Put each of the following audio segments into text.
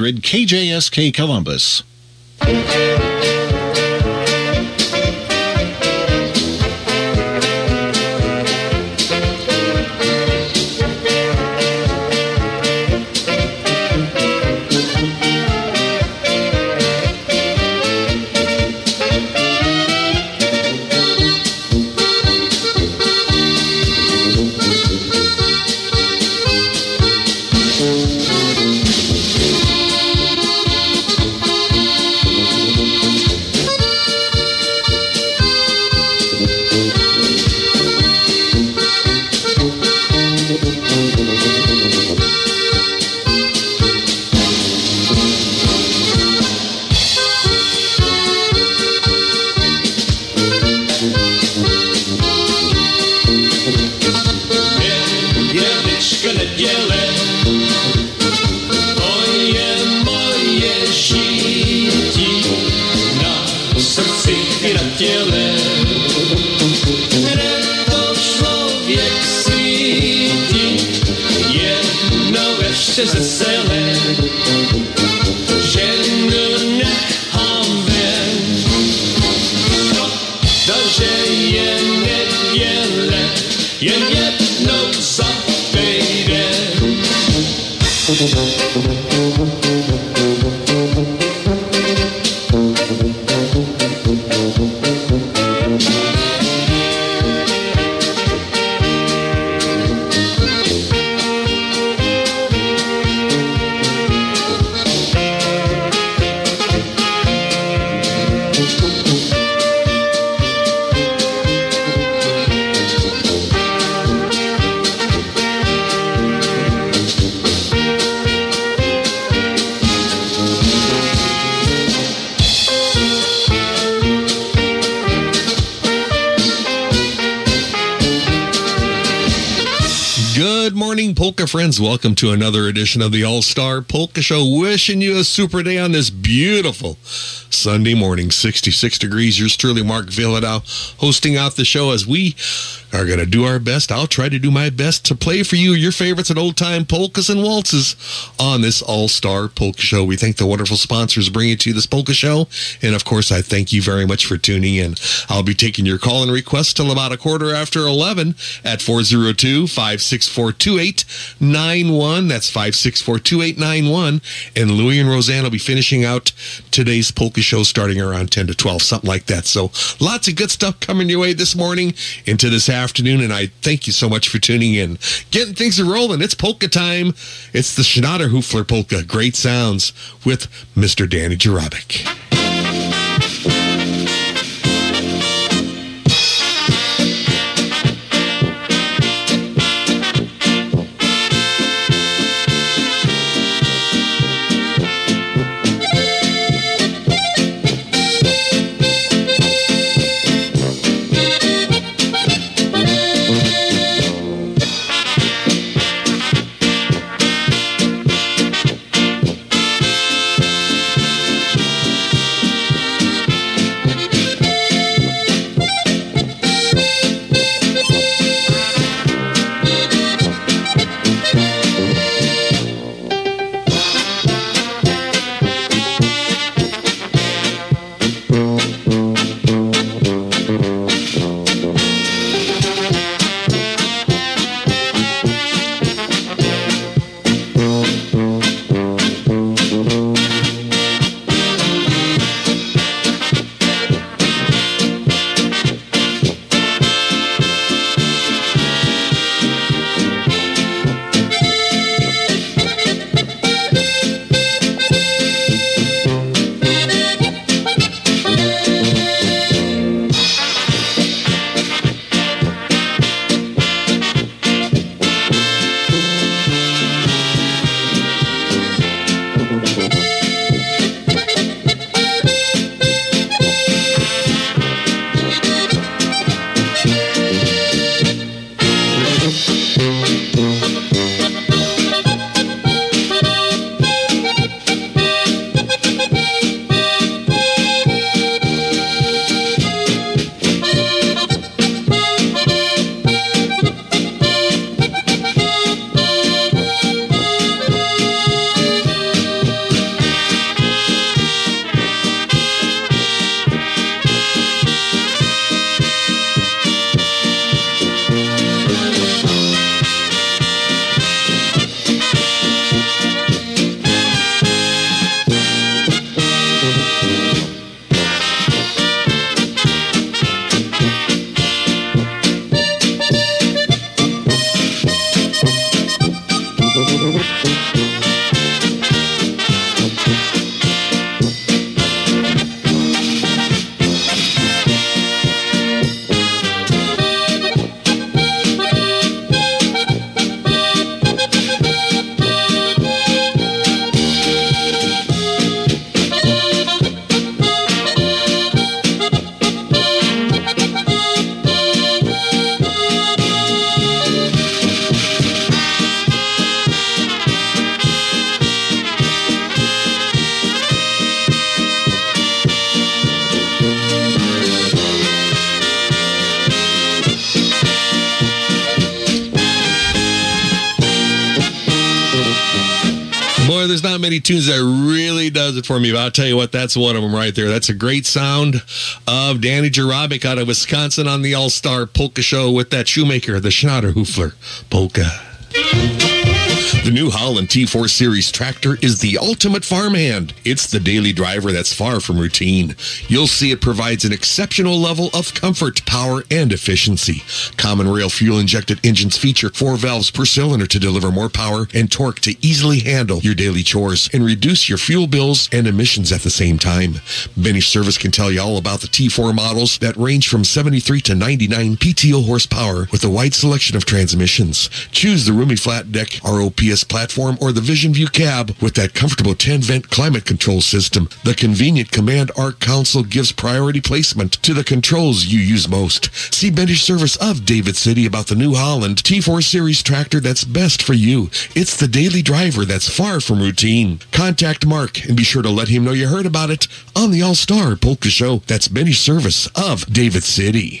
1400 KJSK Columbus. Welcome to another edition of the All Star Polka Show. Wishing you a super day on this beautiful Sunday morning, 66 degrees. Yours truly, Mark Vyhlidal, hosting out the show as we are going to do our best. I'll try to do my best to play for you your favorites and old time polkas and waltzes on this All Star Polka Show. We thank the wonderful sponsors bringing to you this polka show. And of course, I thank you very much for tuning in. I'll be taking your call and requests till about a quarter after 11 at 402 564 2891. That's 564 2891. And Louie and Roseanne will be finishing out today's polka show starting around 10 to 12, something like that. So lots of good stuff coming your way this morning into this afternoon. Afternoon, and I thank you so much for tuning in. Getting things rolling. It's polka time. It's the Schnatterhoofler polka. Great sounds with Mr. Danny Jurabik. Many tunes that really does it for me, but I'll tell you what, that's one of them right there. That's a great sound of Danny Jarabic out of Wisconsin on the All Star Polka Show with that shoemaker, the Schnatterhoofler Polka. The New Holland T4 Series tractor is the ultimate farmhand. It's the daily driver that's far from routine. You'll see it provides an exceptional level of comfort, power, and efficiency. Common rail fuel injected engines feature four valves per cylinder to deliver more power and torque to easily handle your daily chores and reduce your fuel bills and emissions at the same time. Benny Service can tell you all about the T4 models that range from 73 to 99 PTO horsepower with a wide selection of transmissions. Choose the roomy flat deck ROPS platform or the Vision View cab with that comfortable 10-vent climate control system. The convenient Command Arc console gives priority placement to the controls you use most. See Benny Service of David City about the New Holland T4 Series tractor that's best for you. It's the daily driver that's far from routine. Contact Mark and be sure to let him know you heard about it on the All-Star Polka Show. That's Benny Service of David City.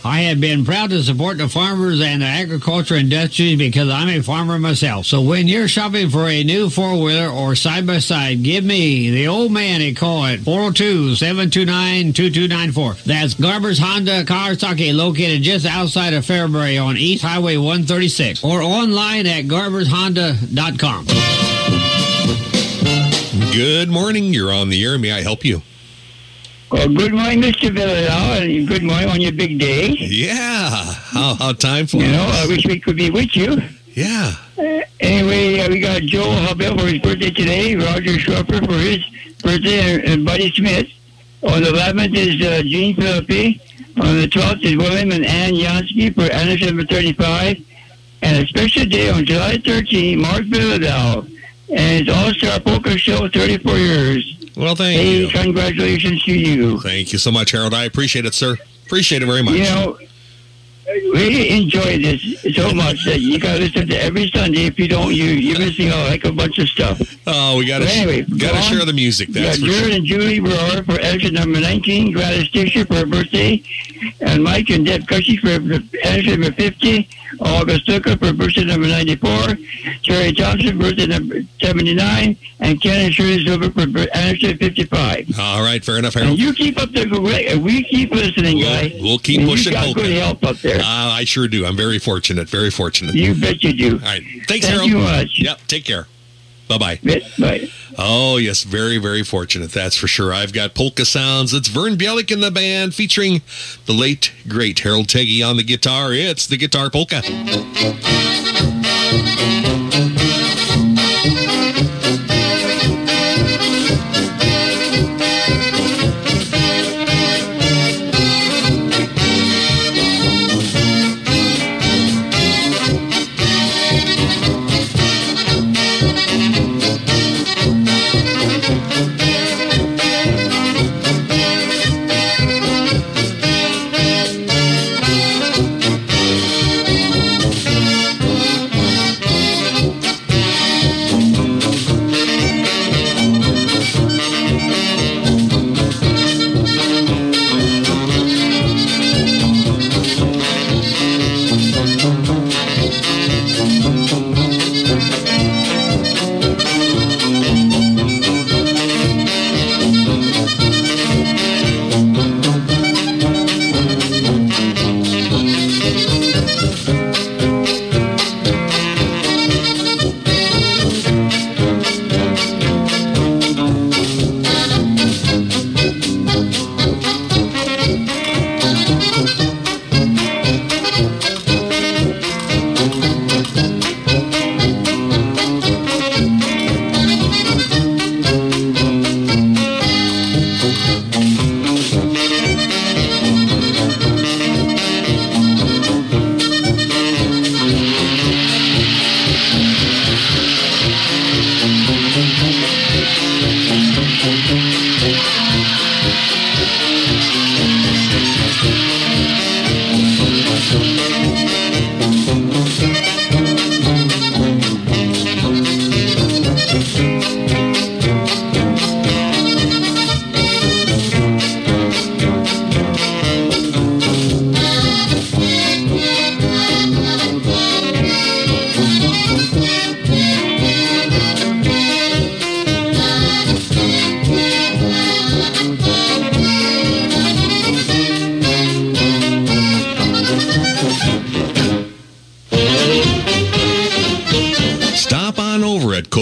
I have been proud to support the farmers and the agriculture industry because I'm a farmer myself. So when you're shopping for a new four-wheeler or side-by-side, give me, the old man, a call at 402-729-2294. That's Garber's Honda Kawasaki located just outside of Fairbury on East Highway 136 or online at garbershonda.com. Good morning. You're on the air. May I help you? Well, good morning, Mr. Vyhlidal, and good morning on your big day. Yeah. How, how time flies. You know, I wish we could be with you. Yeah. Uh, anyway, uh, we got Joe Hubbell for his birthday today, Roger Schroepfer for his birthday, and, and Buddy Smith. On the 11th is uh, Gene Philippi. On the 12th is William and Ann Yansky for anniversary number 35. And a special day on July 13th, Mark Vyhlidal and All-Star Polka Show 34 years. Well, thank hey, you. congratulations to you. Thank you so much, Harold. I appreciate it, sir. Appreciate it very much. You know, we enjoy this so much that you got to listen to every Sunday. If you don't, you you're missing out like a bunch of stuff. Oh, we got to anyway, got to share the music. That's got for sure. And Julie Brewer for extra number 19, Gladys Tischer for her birthday, and Mike and Deb Cushy for extra number 50, August Zucker for birthday number 94, Terry Thompson birthday number 79, and Ken and Shirley Silver for extra 55. All right, fair enough, And Harold. you keep up the way. We keep listening, We'll- guys. we'll keep And pushing You got good help up there. Uh, I sure do. I'm very fortunate. Very fortunate. You bet you do. All right. Thanks, Thank Harold. you much. Yep. Take care. Bye bye. Oh, yes. Very, very fortunate. That's for sure. I've got Polka Sounds. It's Vern Bielik in the band featuring the late, great Harold Teggy on the guitar. It's the Guitar Polka.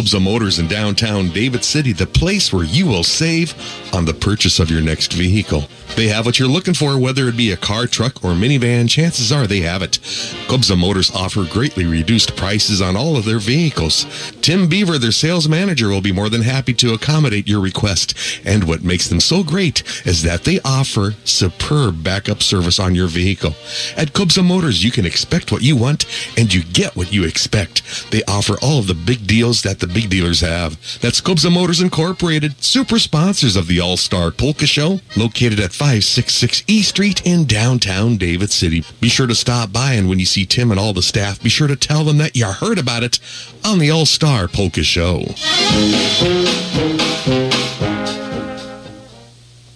Kobza Motors in downtown David City, the place where you will save on the purchase of your next vehicle. They have what you're looking for, whether it be a car, truck, or minivan, chances are they have it. Kobza Motors offer greatly reduced prices on all of their vehicles. Tim Beaver, their sales manager, will be more than happy to accommodate your request. And what makes them so great is that they offer superb backup service on your vehicle. At Kobza Motors, you can expect what you want and you get what you expect. They offer all of the big deals that the big dealers have. That's Kobza Motors Incorporated, super sponsors of the All Star Polka Show, located at 566 E Street in downtown David City. Be sure to stop by, and when you see Tim and all the staff, be sure to tell them that you heard about it on the All Star Polka Show.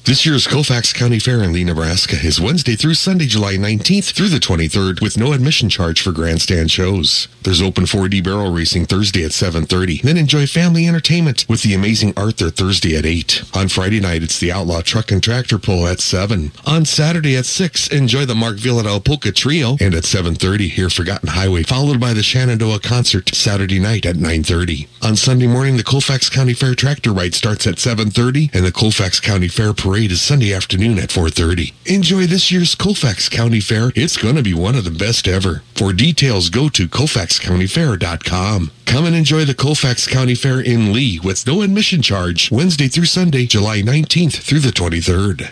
This year's Colfax County Fair in Leigh, Nebraska is Wednesday through Sunday, July 19th through the 23rd with no admission charge for grandstand shows. There's open 4D barrel racing Thursday at 7.30. Then enjoy family entertainment with the amazing Arthur Thursday at 8. On Friday night, it's the Outlaw Truck and Tractor Pull at 7. On Saturday at 6, enjoy the Mark Vyhlidal Polka Trio. And at 7.30, hear Forgotten Highway, followed by the Shenandoah Concert Saturday night at 9.30. On Sunday morning, the Colfax County Fair Tractor Ride starts at 7.30 and the Colfax County Fair Parade is Sunday afternoon at 4.30. Enjoy this year's Colfax County Fair. It's going to be one of the best ever. For details, go to colfaxcountyfair.com. Come and enjoy the Colfax County Fair in Leigh with no admission charge Wednesday through Sunday, July 19th through the 23rd.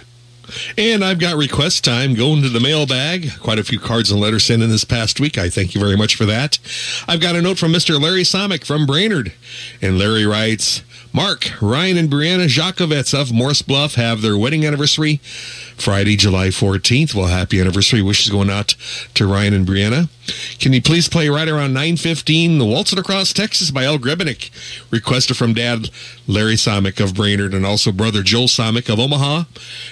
And I've got request time going to the mailbag. Quite a few cards and letters sent in this past week. I thank you very much for that. I've got a note from Mr. Larry Somick from Brainard. And Larry writes, Mark, Ryan, and Brianna Jakovets of Morse Bluff have their wedding anniversary Friday, July 14th. Well, happy anniversary wishes going out to Ryan and Brianna. Can you please play right around 9.15, The Waltzing Across Texas by El Grebenick? Requested from Dad Larry Somick of Brainard and also brother Joel Somick of Omaha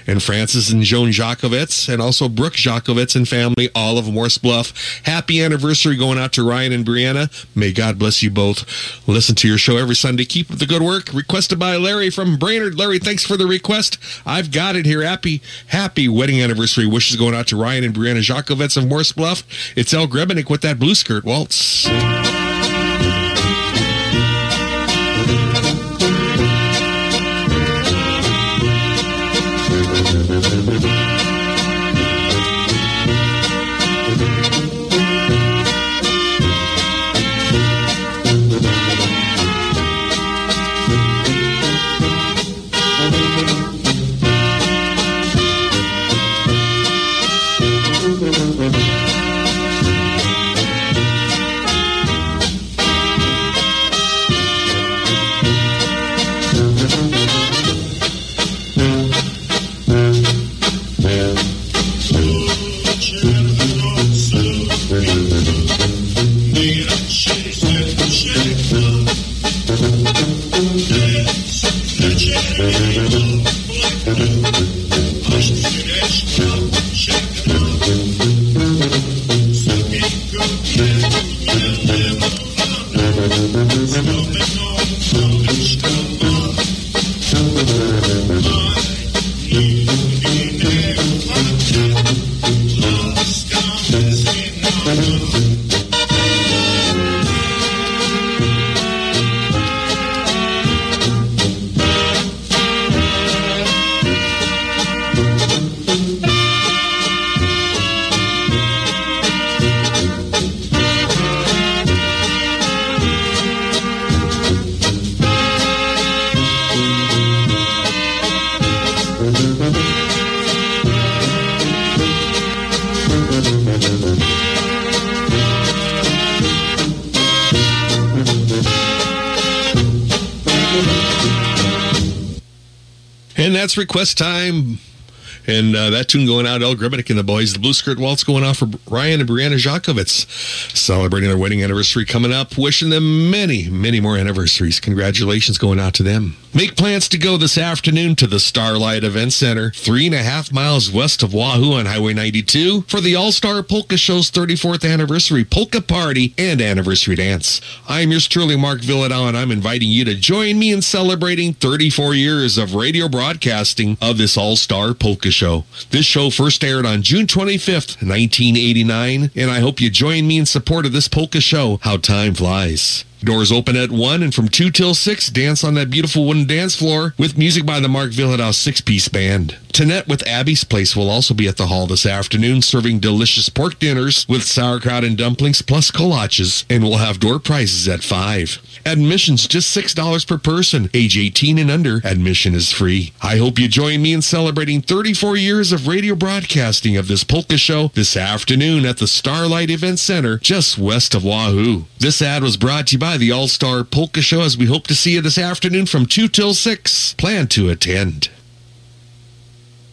and Francis and Joan Jakovets and also Brooke Jakovets and family, all of Morse Bluff. Happy anniversary going out to Ryan and Brianna. May God bless you both. Listen to your show every Sunday. Keep the good work. Requested by Larry from Brainard. Larry, thanks for the request. I've got it here. Happy, happy wedding anniversary wishes going out to Ryan and Brianna Jakovets of Morse Bluff. It's El Grebenick with that blue skirt waltz. Request time. And uh, that tune going out, El Grebenick and the boys. The Blue Skirt Waltz going off for Ryan and Brianna Jakovets. Celebrating their wedding anniversary coming up. Wishing them many, many more anniversaries. Congratulations going out to them. Make plans to go this afternoon to the Starlight Event Center, three and a half miles west of Wahoo on Highway 92, for the All Star Polka Show's 34th anniversary polka party and anniversary dance. I'm yours truly, Mark Vyhlidal, and I'm inviting you to join me in celebrating 34 years of radio broadcasting of this All Star Polka Show. This show first aired on June 25th, 1989, and I hope you join me in support of this polka show. How time flies. Doors open at 1 and from 2 till 6, dance on that beautiful wooden dance floor with music by the Mark Vyhlidal six-piece band. Tanette with Abby's Place will also be at the hall this afternoon serving delicious pork dinners with sauerkraut and dumplings plus kolaches and we'll have door prizes at 5. Admission's just $6 per person. Age 18 and under, admission is free. I hope you join me in celebrating 34 years of radio broadcasting of this polka show this afternoon at the Starlight Event Center just west of Wahoo. This ad was brought to you by the All-Star Polka Show as we hope to see you this afternoon from 2 till 6. Plan to attend.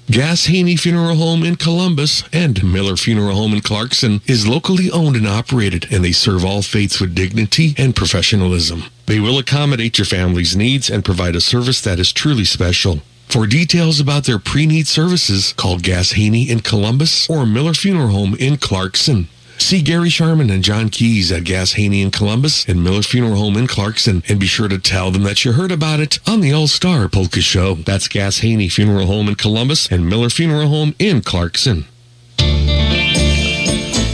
Gass Haney Funeral Home in Columbus and Miller Funeral Home in Clarkson is locally owned and operated, and they serve all faiths with dignity and professionalism. They will accommodate your family's needs and provide a service that is truly special. For details about their pre-need services, call Gass Haney in Columbus or Miller Funeral Home in Clarkson. See Gary Sharman and John Keys at Gass Haney in Columbus and Miller Funeral Home in Clarkson and be sure to tell them that you heard about it on the All-Star Polka Show. That's Gass Haney Funeral Home in Columbus and Miller Funeral Home in Clarkson.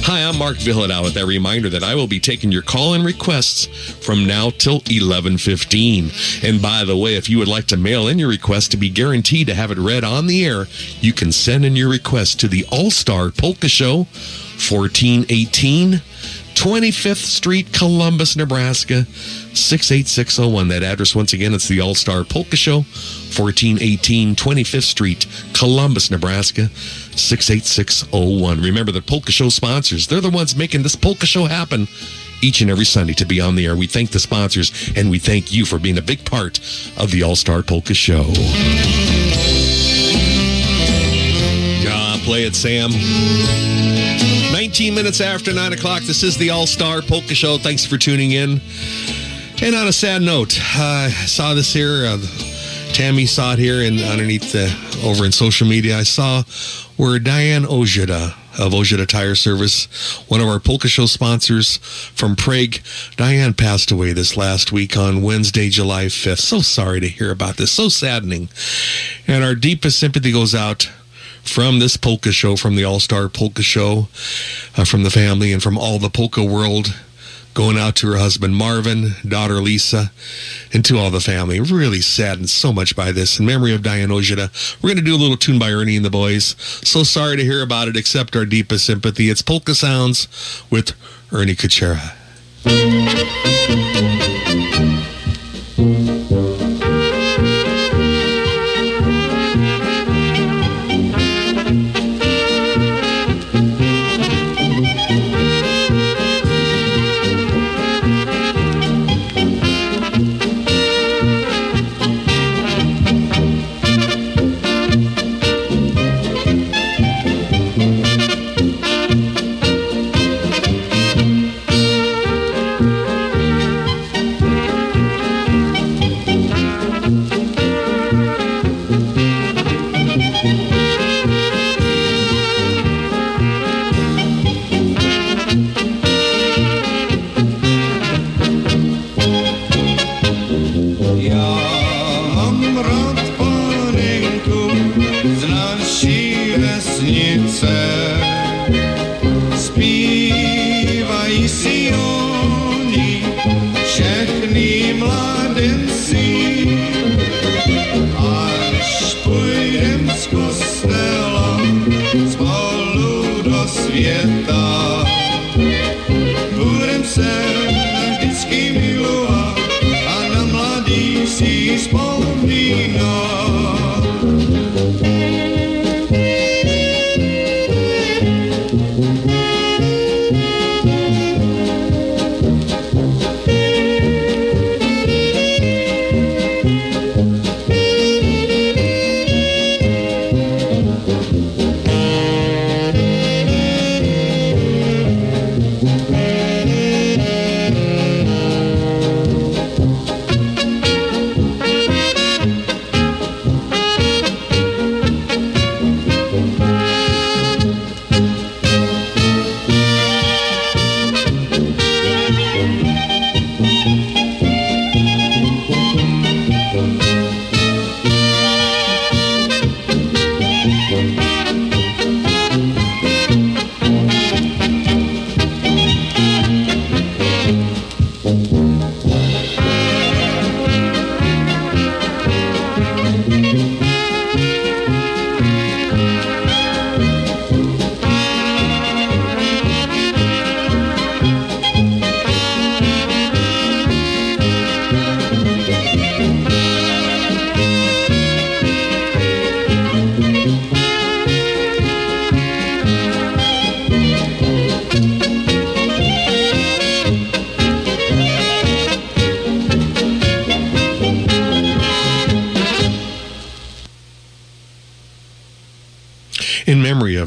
Hi, I'm Mark Vyhlidal with that reminder that I will be taking your call and requests from now till 11:15. And by the way, if you would like to mail in your request to be guaranteed to have it read on the air, you can send in your request to the All-Star Polka Show, 1418 25th Street, Columbus, Nebraska, 68601. That address, once again, it's the All Star Polka Show, 1418 25th Street, Columbus, Nebraska, 68601. Remember the Polka Show sponsors, they're the ones making this Polka Show happen each and every Sunday to be on the air. We thank the sponsors and we thank you for being a big part of the All Star Polka Show. Yeah, play it, Sam. 19 minutes after 9 o'clock. This is the All Star Polka Show. Thanks for tuning in. And on a sad note, I saw this here. Uh, Tammy saw it here and underneath the, over in social media. I saw where Diane Ojeda of Ojeda Tire Service, one of our Polka Show sponsors from Prague. Diane passed away this last week on Wednesday, July 5th. So sorry to hear about this. So saddening. And our deepest sympathy goes out from this polka show, from the All Star Polka Show, uh, from the family, and from all the polka world. Going out to her husband Marvin, daughter Lisa, and to all the family. Really saddened so much by this. In memory of Diane Ojeda, we're going to do a little tune by Ernie and the boys. So sorry to hear about it. Accept our deepest sympathy. It's Polka Sounds with Ernie Kuchera.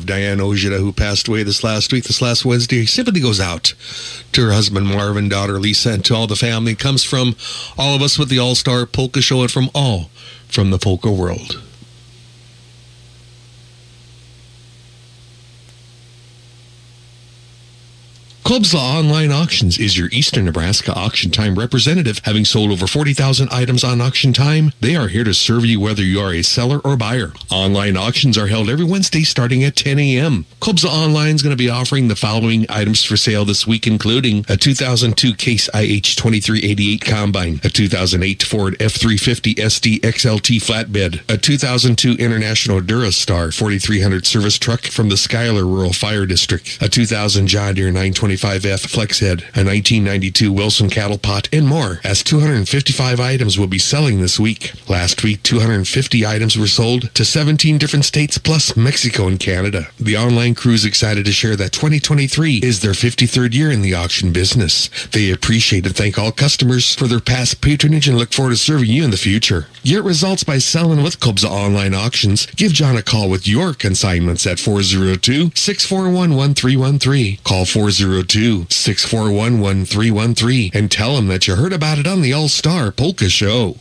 Diane Ojeda, who passed away this last week, this last Wednesday, sympathy goes out to her husband Marvin, daughter Lisa, and to all the family. It comes from all of us with the All Star Polka Show and from all from the polka world. Clubs Law Online Auctions is your Eastern Nebraska Auction Time representative. Having sold over 40,000 items on Auction Time, they are here to serve you whether you are a seller or buyer. Online auctions are held every Wednesday starting at 10 a.m. Clubslaw Online is going to be offering the following items for sale this week, including a 2002 Case IH 2388 Combine, a 2008 Ford F350 SD XLT Flatbed, a 2002 International Durastar 4300 service truck from the Schuyler Rural Fire District, a 2000 John Deere 920 25F Flexhead, a 1992 Wilson cattle pot, and more, as 255 items will be selling this week. Last week, 250 items were sold to 17 different states plus Mexico and Canada. The online crew is excited to share that 2023 is their 53rd year in the auction business. They appreciate and thank all customers for their past patronage and look forward to serving you in the future. Get results by selling with Kubza Online Auctions. Give John a call with your consignments at 402 641 1313. Call 402 641-1313 and tell them that you heard about it on the All-Star Polka Show.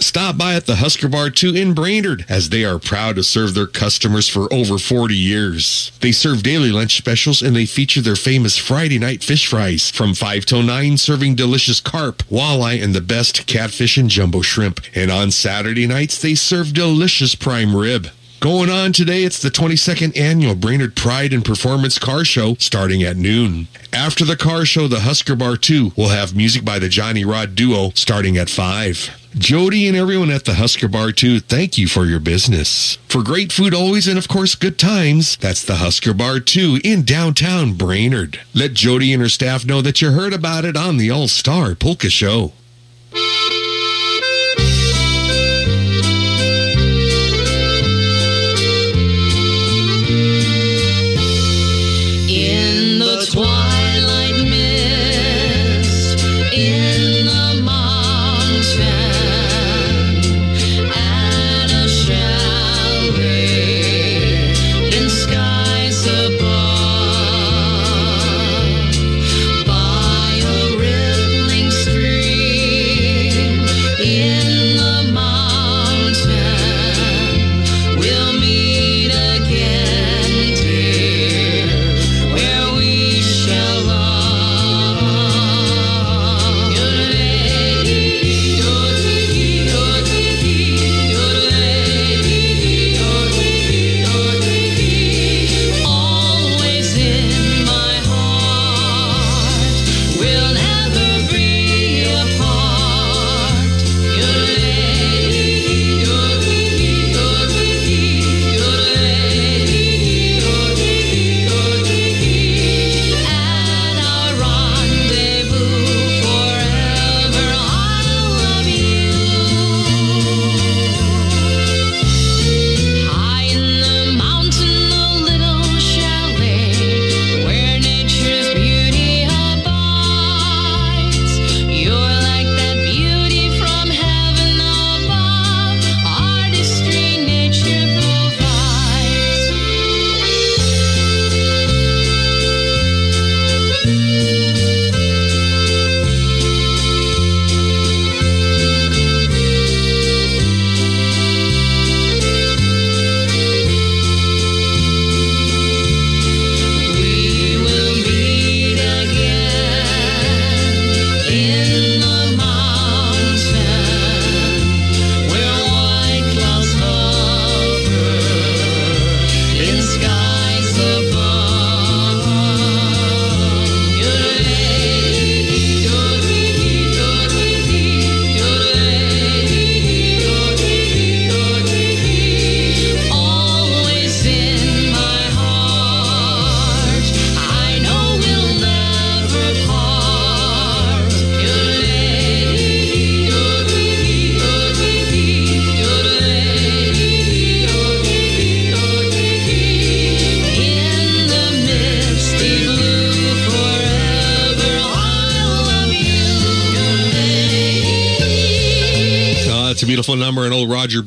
Stop by at the Husker Bar 2 in Brainard as they are proud to serve their customers for over 40 years. They serve daily lunch specials and they feature their famous Friday night fish fries from 5 till 9 serving delicious carp, walleye, and the best catfish and jumbo shrimp. And on Saturday nights they serve delicious prime rib. Going on today, it's the 22nd annual Brainard Pride and Performance Car Show starting at noon. After the car show, the Husker Bar 2 will have music by the Johnny Rod Duo starting at 5. Jody and everyone at the Husker Bar 2, thank you for your business. For great food always and of course good times, that's the Husker Bar 2 in downtown Brainard. Let Jody and her staff know that you heard about it on the All Star Polka Show.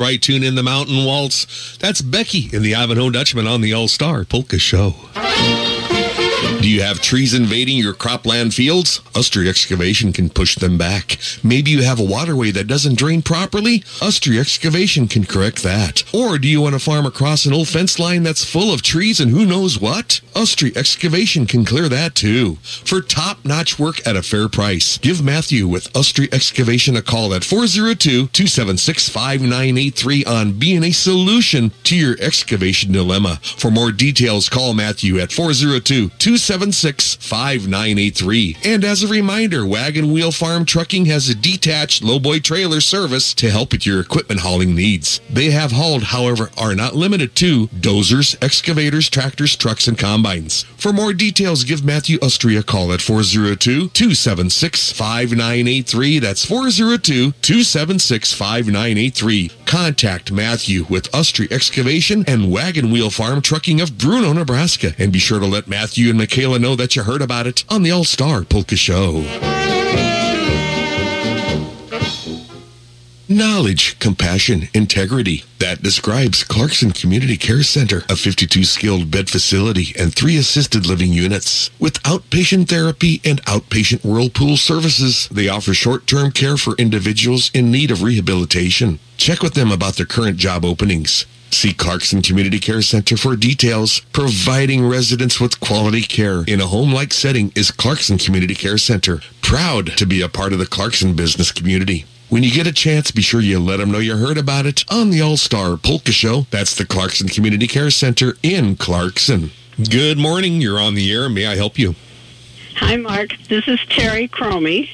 Bright tune in the Mountain Waltz. That's Becky in the Ivanhoe Dutchmen on the All Star Polka Show. Do you have trees invading your cropland fields? Ustry Excavation can push them back. Maybe you have a waterway that doesn't drain properly? Ustry Excavation can correct that. Or do you want to farm across an old fence line that's full of trees and who knows what? Ustry Excavation can clear that too. For top-notch work at a fair price, give Matthew with Ustry Excavation a call at 402-276-5983 on being a solution to your excavation dilemma. For more details, call Matthew at 402 276 5983. And as a reminder, Wagon Wheel Farm Trucking has a detached lowboy trailer service to help with your equipment hauling needs. They have hauled, however, are not limited to dozers, excavators, tractors, trucks, and combines. For more details, give Matthew Ustry a call at 402 276 5983. That's 402 276 5983. Contact Matthew with Ustry Excavation and Wagon Wheel Farm Trucking of Bruno, Nebraska. And be sure to let Matthew and Michaela know that you heard about it on the All Star Polka Show. Knowledge, compassion, integrity. That describes Clarkson Community Care Center, a 52 skilled bed facility and three assisted living units. With outpatient therapy and outpatient whirlpool services, they offer short-term care for individuals in need of rehabilitation. Check with them about their current job openings. See Clarkson Community Care Center for details. Providing residents with quality care in a home-like setting is Clarkson Community Care Center. Proud to be a part of the Clarkson business community. When you get a chance, be sure you let them know you heard about it on the All-Star Polka Show. That's the Clarkson Community Care Center in Clarkson. Good morning. You're on the air. May I help you? Hi, Mark. This is Terry Cromie.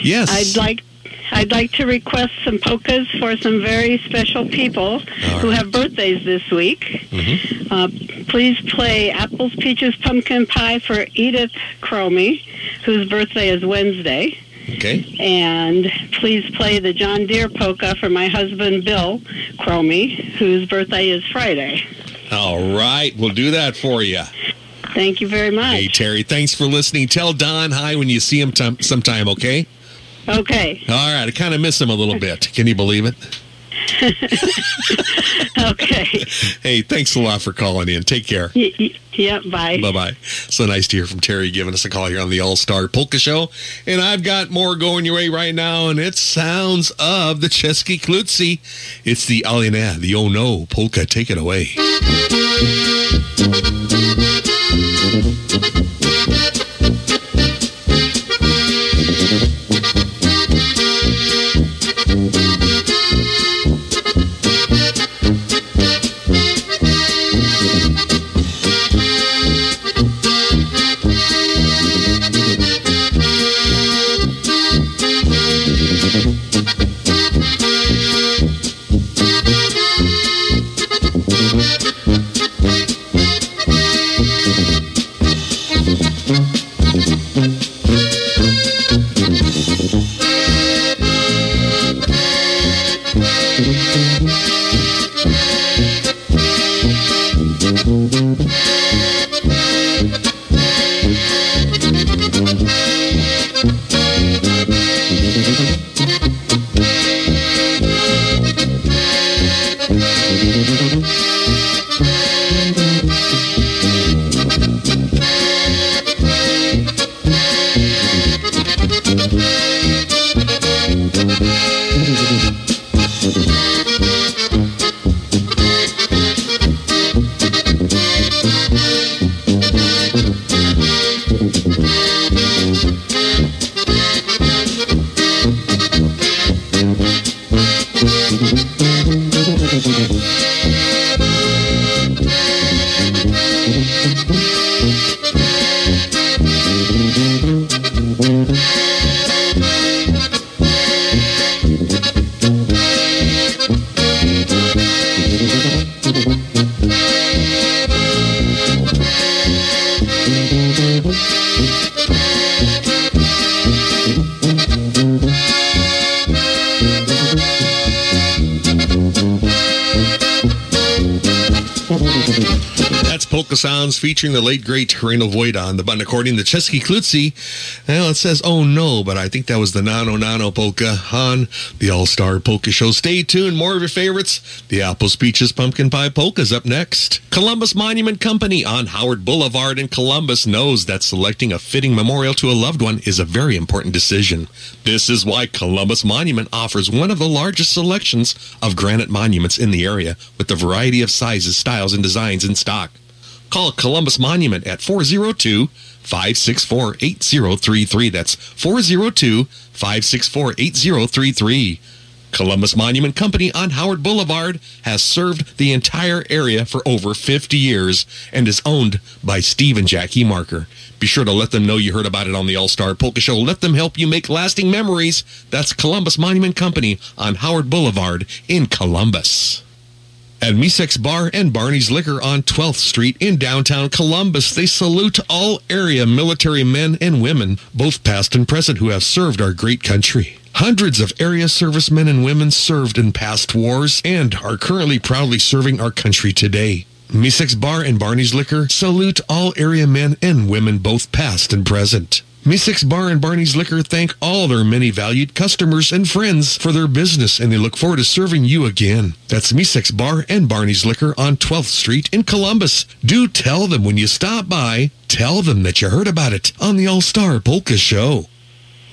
Yes. I'd like I'd like to request some polkas for some very special people who have birthdays this week. Mm-hmm. Uh, please play Apples, Peaches, Pumpkin Pie for Edith Cromie, whose birthday is Wednesday. Okay. And please play the John Deere polka for my husband Bill Cromie, whose birthday is Friday. All right. We'll do that for you. Thank you very much. Hey, Terry, thanks for listening. Tell Don hi when you see him t- sometime, okay? Okay. All right. I kind of miss him a little bit. Can you believe it? Okay. Hey, thanks a lot for calling in. Take care. Y- y- yeah, bye. Bye bye. So nice to hear from Terry giving us a call here on the All Star Polka Show. And I've got more going your way right now, and it sounds of the Chesky Klutzy. It's the oh, Alina, the Oh No Polka. Take it away. Featuring the late great Reno Voida on the according to Chesky Klutzy. Well, it says, oh no, but I think that was the Nano Nano polka on the All Star Polka Show. Stay tuned. More of your favorites. The Apples, Peaches, Pumpkin Pie Polkas up next. Columbus Monument Company on Howard Boulevard in Columbus knows that selecting a fitting memorial to a loved one is a very important decision. This is why Columbus Monument offers one of the largest selections of granite monuments in the area with a variety of sizes, styles, and designs in stock. Call Columbus Monument at 402 564 8033. That's 402 564 8033. Columbus Monument Company on Howard Boulevard has served the entire area for over 50 years and is owned by Steve and Jackie Marker. Be sure to let them know you heard about it on the All Star Polka Show. Let them help you make lasting memories. That's Columbus Monument Company on Howard Boulevard in Columbus. At Misek's Bar and Barney's Liquor on 12th Street in downtown Columbus, they salute all area military men and women, both past and present, who have served our great country. Hundreds of area servicemen and women served in past wars and are currently proudly serving our country today. Misek's Bar and Barney's Liquor salute all area men and women, both past and present. Misek's Bar and Barney's Liquor thank all their many valued customers and friends for their business, and they look forward to serving you again. That's Misek's Bar and Barney's Liquor on 12th Street in Columbus. Do tell them when you stop by, tell them that you heard about it on the All Star Polka Show.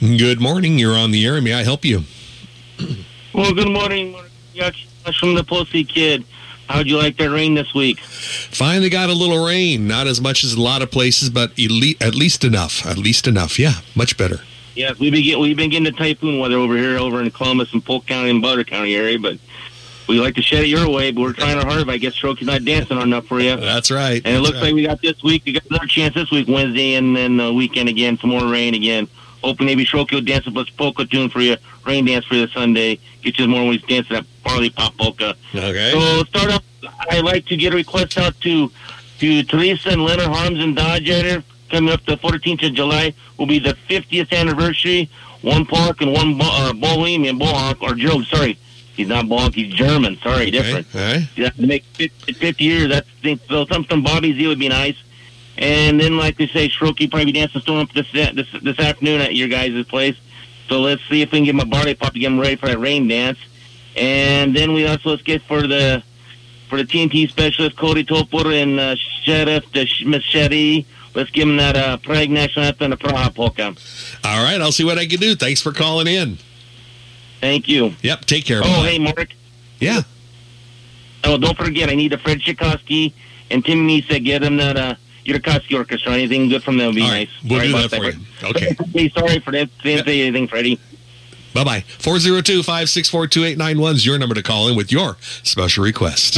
Good morning. You're on the air. May I help you? Well, good morning. From the Pussy Kid. How'd you like that rain this week? Finally got a little rain. Not as much as a lot of places, but elite, at least enough. At least enough. Yeah, much better. Yeah, we've been getting we've been getting the typhoon weather over here, over in Columbus and Polk County and Butler County area, but we like to shed it your way. But we're trying our hard. But I guess Strokey's not dancing enough for you. That's right. And it looks right. like we got this week. We got another chance this week, Wednesday, and then the weekend again. Some more rain again. Hoping maybe Strokey will dance a polka tune for you, rain dance for you Sunday. Get you more ways dancing that barley pop polka. Okay. So start off. I'd like to get a request out to to Teresa and Leonard Harms and Dodge Eder. Coming up the 14th of July will be the 50th anniversary. One Park and one Bo- uh, Bohemian Bohawk or Joe. Sorry, he's not Bohawk. He's German. Sorry, different. Okay. All right. You have to make 50, 50 years. That's think so. Some some Bobby Z would be nice. And then, like they say, Strokey probably be dancing stone up this this this afternoon at your guys' place. So let's see if we can get my barley pop to get him ready for that rain dance. And then we also let's get for the for the TNT specialist Cody Topor and uh, Sheriff the Shetty. Let's give him that uh, Prague National Anthem and the Praha Polka. All right. I'll see what I can do. Thanks for calling in. Thank you. Yep. Take care. Oh, Bye. hey, Mark. Yeah. Oh, don't forget, I need a Fred Tchaikovsky and Tim Nisa. Get him that uh, Yurikowski Orchestra. Anything good from them would be All right. nice. We'll Sorry do about that for you. Okay. Hey, sorry for that. Didn't say anything, Freddie. Bye bye. 402 564 2891 is your number to call in with your special request.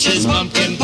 Apples, peaches, pumpkin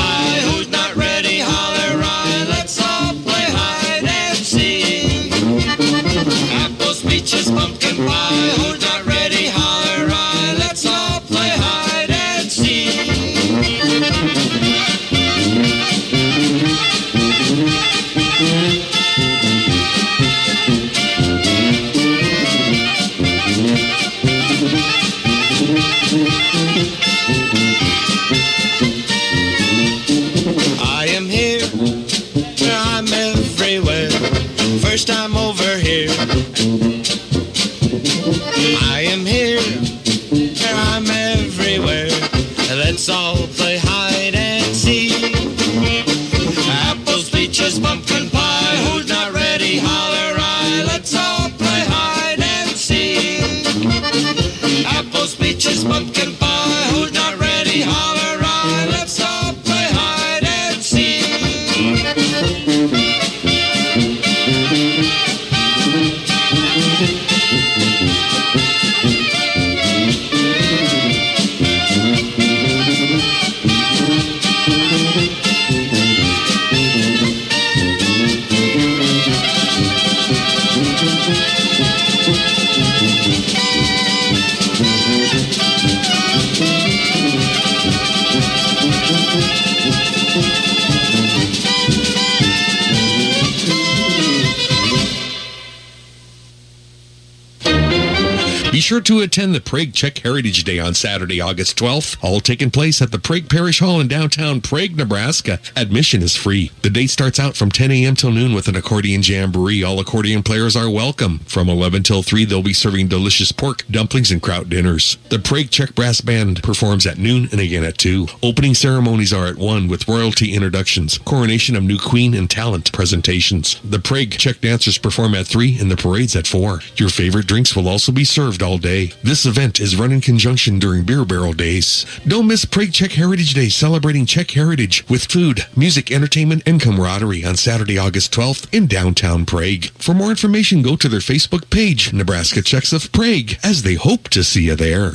sure to attend the Prague Czech Heritage Day on Saturday, August 12th, all taking place at the Prague Parish Hall in downtown Prague, Nebraska. Admission is free. The day starts out from 10 a.m. till noon with an accordion jamboree. All accordion players are welcome. From 11 till 3, they'll be serving delicious pork, dumplings, and kraut dinners. The Prague Czech Brass Band performs at noon and again at 2. Opening ceremonies are at 1 with royalty introductions, coronation of new queen, and talent presentations. The Prague Czech dancers perform at 3 and the parade's at 4. Your favorite drinks will also be served all day. This event is run in conjunction during Beer Barrel Days. Don't miss Prague Czech Heritage Day celebrating Czech heritage with food, music, entertainment, and camaraderie on Saturday, August 12th in downtown Prague. For more information, go to their Facebook page, Nebraska Czechs of Prague, as they hope to see you there.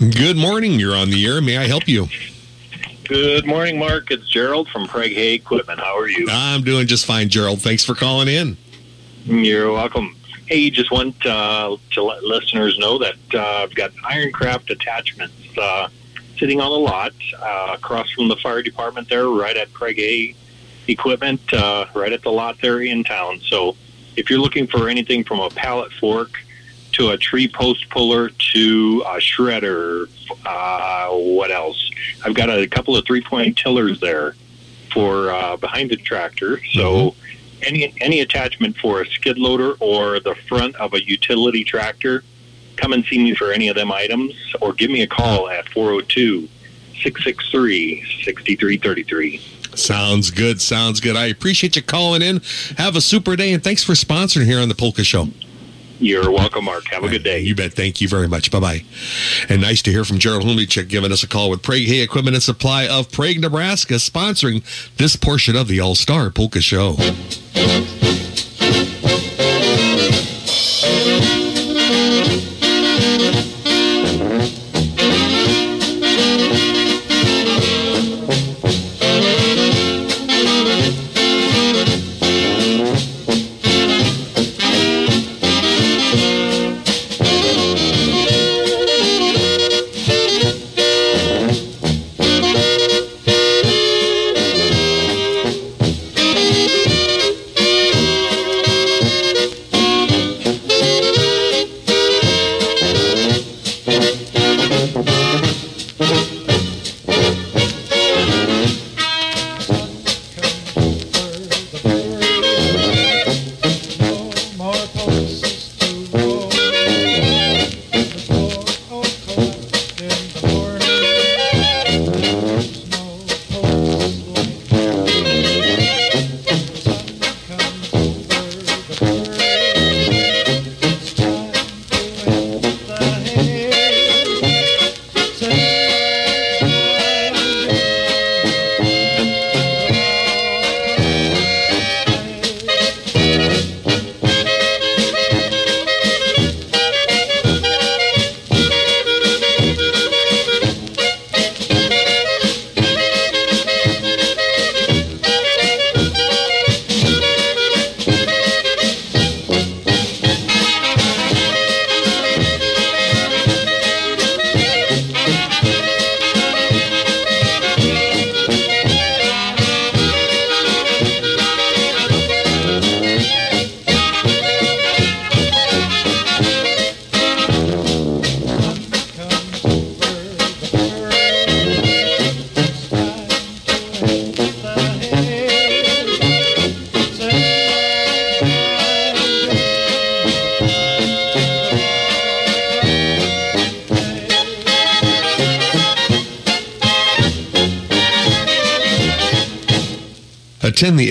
Good morning. You're on the air. May I help you? Good morning, Mark. It's Gerald from Prague Hay Equipment. How are you? I'm doing just fine, Gerald. Thanks for calling in. You're welcome. Hey, just want uh, to let listeners know that uh, I've got Ironcraft attachments uh, sitting on the lot uh, across from the fire department there, right at Prague Hay Equipment, uh, right at the lot there in town. So if you're looking for anything from a pallet fork to a tree post puller to a shredder, uh, what else? I've got a couple of three point tillers there for uh, behind the tractor. So any any attachment for a skid loader or the front of a utility tractor, come and see me for any of them items or give me a call at 402 663 6333. Sounds good. Sounds good. I appreciate you calling in. Have a super day, and thanks for sponsoring here on the Polka Show. You're welcome, Mark. Have a good day. You bet. Thank you very much. Bye bye. And nice to hear from Gerald Humlichek giving us a call with Prague Hay Equipment and Supply of Prague, Nebraska, sponsoring this portion of the All Star Polka Show.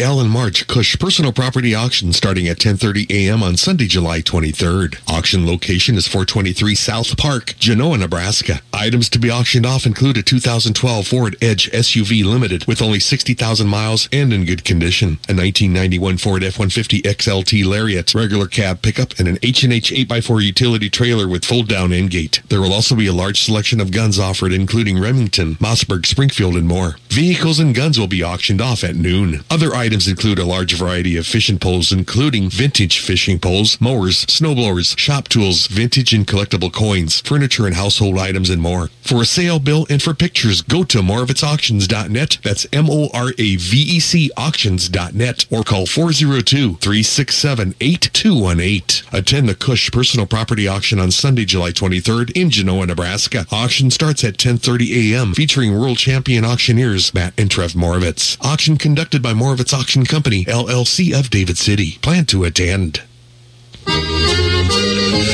Allen March Cush Personal Property Auction starting at 10:30 a.m. on Sunday, July 23rd. Auction location is 423 South Park, Genoa, Nebraska. Items to be auctioned off include a 2012 Ford Edge SUV Limited with only 60,000 miles and in good condition, a 1991 Ford F-150 XLT Lariat regular cab pickup, and an H&H 8x4 utility trailer with fold-down end gate. There will also be a large selection of guns offered, including Remington, Mossberg, Springfield, and more. Vehicles and guns will be auctioned off at noon. Other items include a large variety of fishing poles, including vintage fishing poles, mowers, snowblowers, shop tools, vintage and collectible coins, furniture and household items, and more. For a sale bill and for pictures, go to moravecauctions.net. That's M-O-R-A-V-E-C auctions.net or call 402-367-8218. Attend the Cush Personal Property Auction on Sunday, July 23rd in Genoa, Nebraska. Auction starts at 10.30 a.m. featuring world champion auctioneers Matt and Trev Moravec. Auction conducted by Moravec Auction Company, LLC of David City. Plan to attend.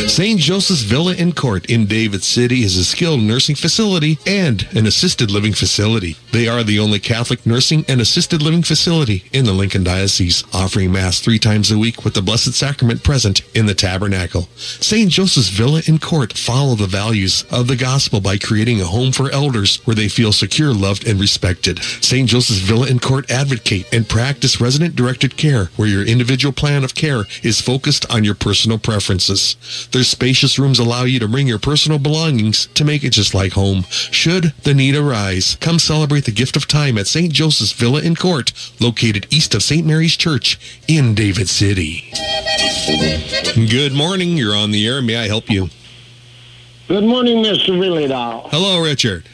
St. Joseph's Villa and Court in David City is a skilled nursing facility and an assisted living facility. They are the only Catholic nursing and assisted living facility in the Lincoln Diocese, offering Mass three times a week with the Blessed Sacrament present in the tabernacle. St. Joseph's Villa and Court follow the values of the gospel by creating a home for elders where they feel secure, loved, and respected. St. Joseph's Villa and Court advocate and practice resident-directed care where your individual plan of care is focused on your personal preferences. Their spacious rooms allow you to bring your personal belongings to make it just like home. Should the need arise, come celebrate the gift of time at St. Joseph's Villa and Court, located east of St. Mary's Church in David City. Good morning. You're on the air. May I help you? Good morning, Mr. Vyhlidal. Hello, Richard.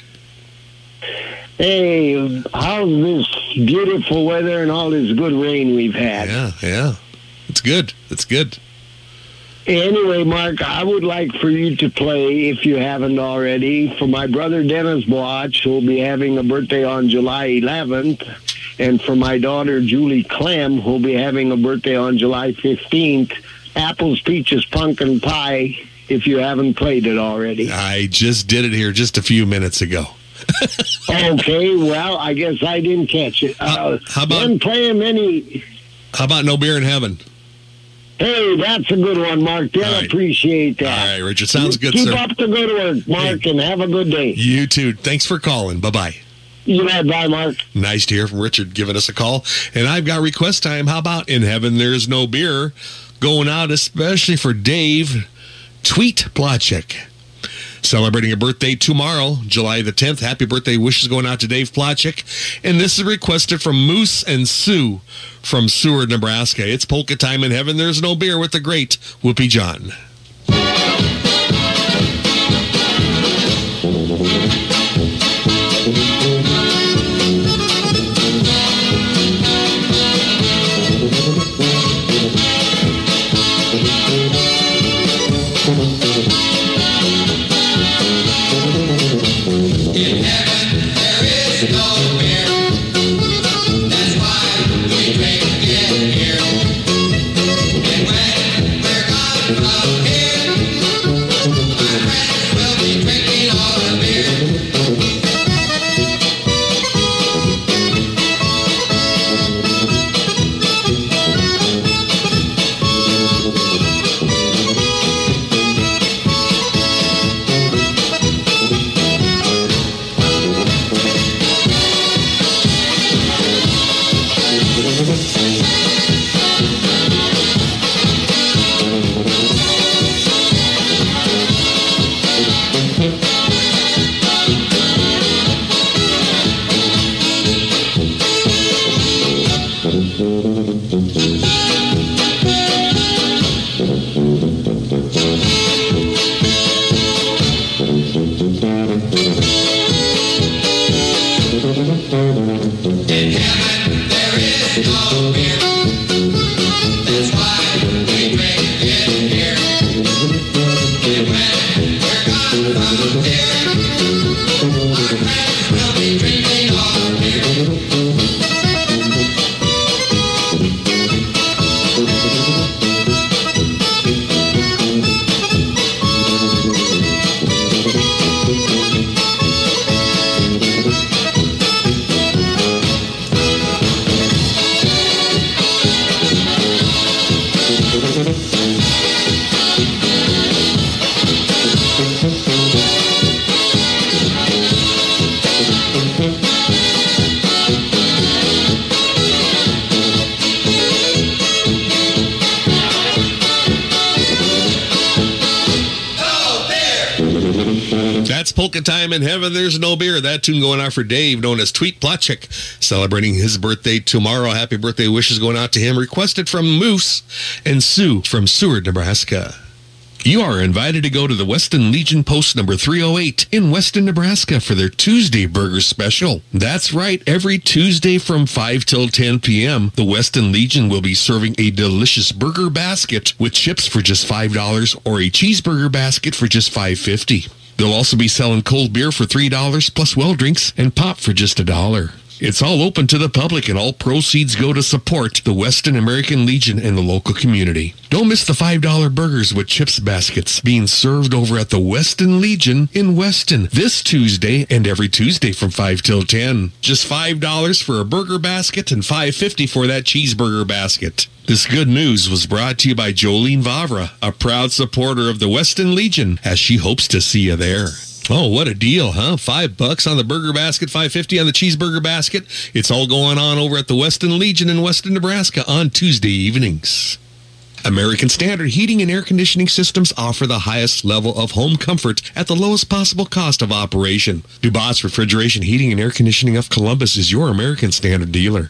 Hey, how's this beautiful weather and all this good rain we've had? Yeah, yeah. It's good. It's good. Anyway, Mark, I would like for you to play, if you haven't already, for my brother Dennis Blatch, who will be having a birthday on July 11th, and for my daughter Julie Clem, who will be having a birthday on July 15th. Apples, peaches, pumpkin pie, if you haven't played it already. I just did it here just a few minutes ago. okay, well, I guess I didn't catch it. Uh, how about- then play him any? How about No Beer in Heaven? Hey, that's a good one, Mark. They'll right. appreciate that. All right, Richard. Sounds good, Keep sir. up the good work, Mark, and have a good day. You too. Thanks for calling. Bye bye. You bet. Bye, Mark. Nice to hear from Richard giving us a call. And I've got request time. How about In Heaven There's No Beer? Going out especially for Dave Tweet Plachek. Celebrating a birthday tomorrow, July the 10th. Happy birthday wishes going out to Dave Plachek. And this is requested from Moose and Sue from Seward, Nebraska. It's polka time in heaven. There's no beer with the great Whoopee John. Time in heaven. There's no beer. That tune going out for Dave, known as Tweet Plotchik, celebrating his birthday tomorrow. Happy birthday wishes going out to him. Requested from Moose and Sue from Seward, Nebraska. You are invited to go to the Weston Legion Post number 308 in Weston, Nebraska for their Tuesday Burger Special. That's right, every Tuesday from 5 till 10 p.m., the Weston Legion will be serving a delicious burger basket with chips for just $5 or a cheeseburger basket for just $5.50. They'll also be selling cold beer for $3 plus well drinks and pop for just a dollar. It's all open to the public and all proceeds go to support the Weston American Legion and the local community. Don't miss the $5 burgers with chips baskets being served over at the Weston Legion in Weston this Tuesday and every Tuesday from 5 till 10. Just $5 for a burger basket and $5.50 for that cheeseburger basket. This good news was brought to you by Jolene Vavra, a proud supporter of the Weston Legion, as she hopes to see you there. Oh, what a deal, huh? Five bucks on the burger basket, five fifty on the cheeseburger basket. It's all going on over at the Weston Legion in Weston, Nebraska on Tuesday evenings. American Standard Heating and Air Conditioning Systems offer the highest level of home comfort at the lowest possible cost of operation. Dubois Refrigeration Heating and Air Conditioning of Columbus is your American Standard dealer.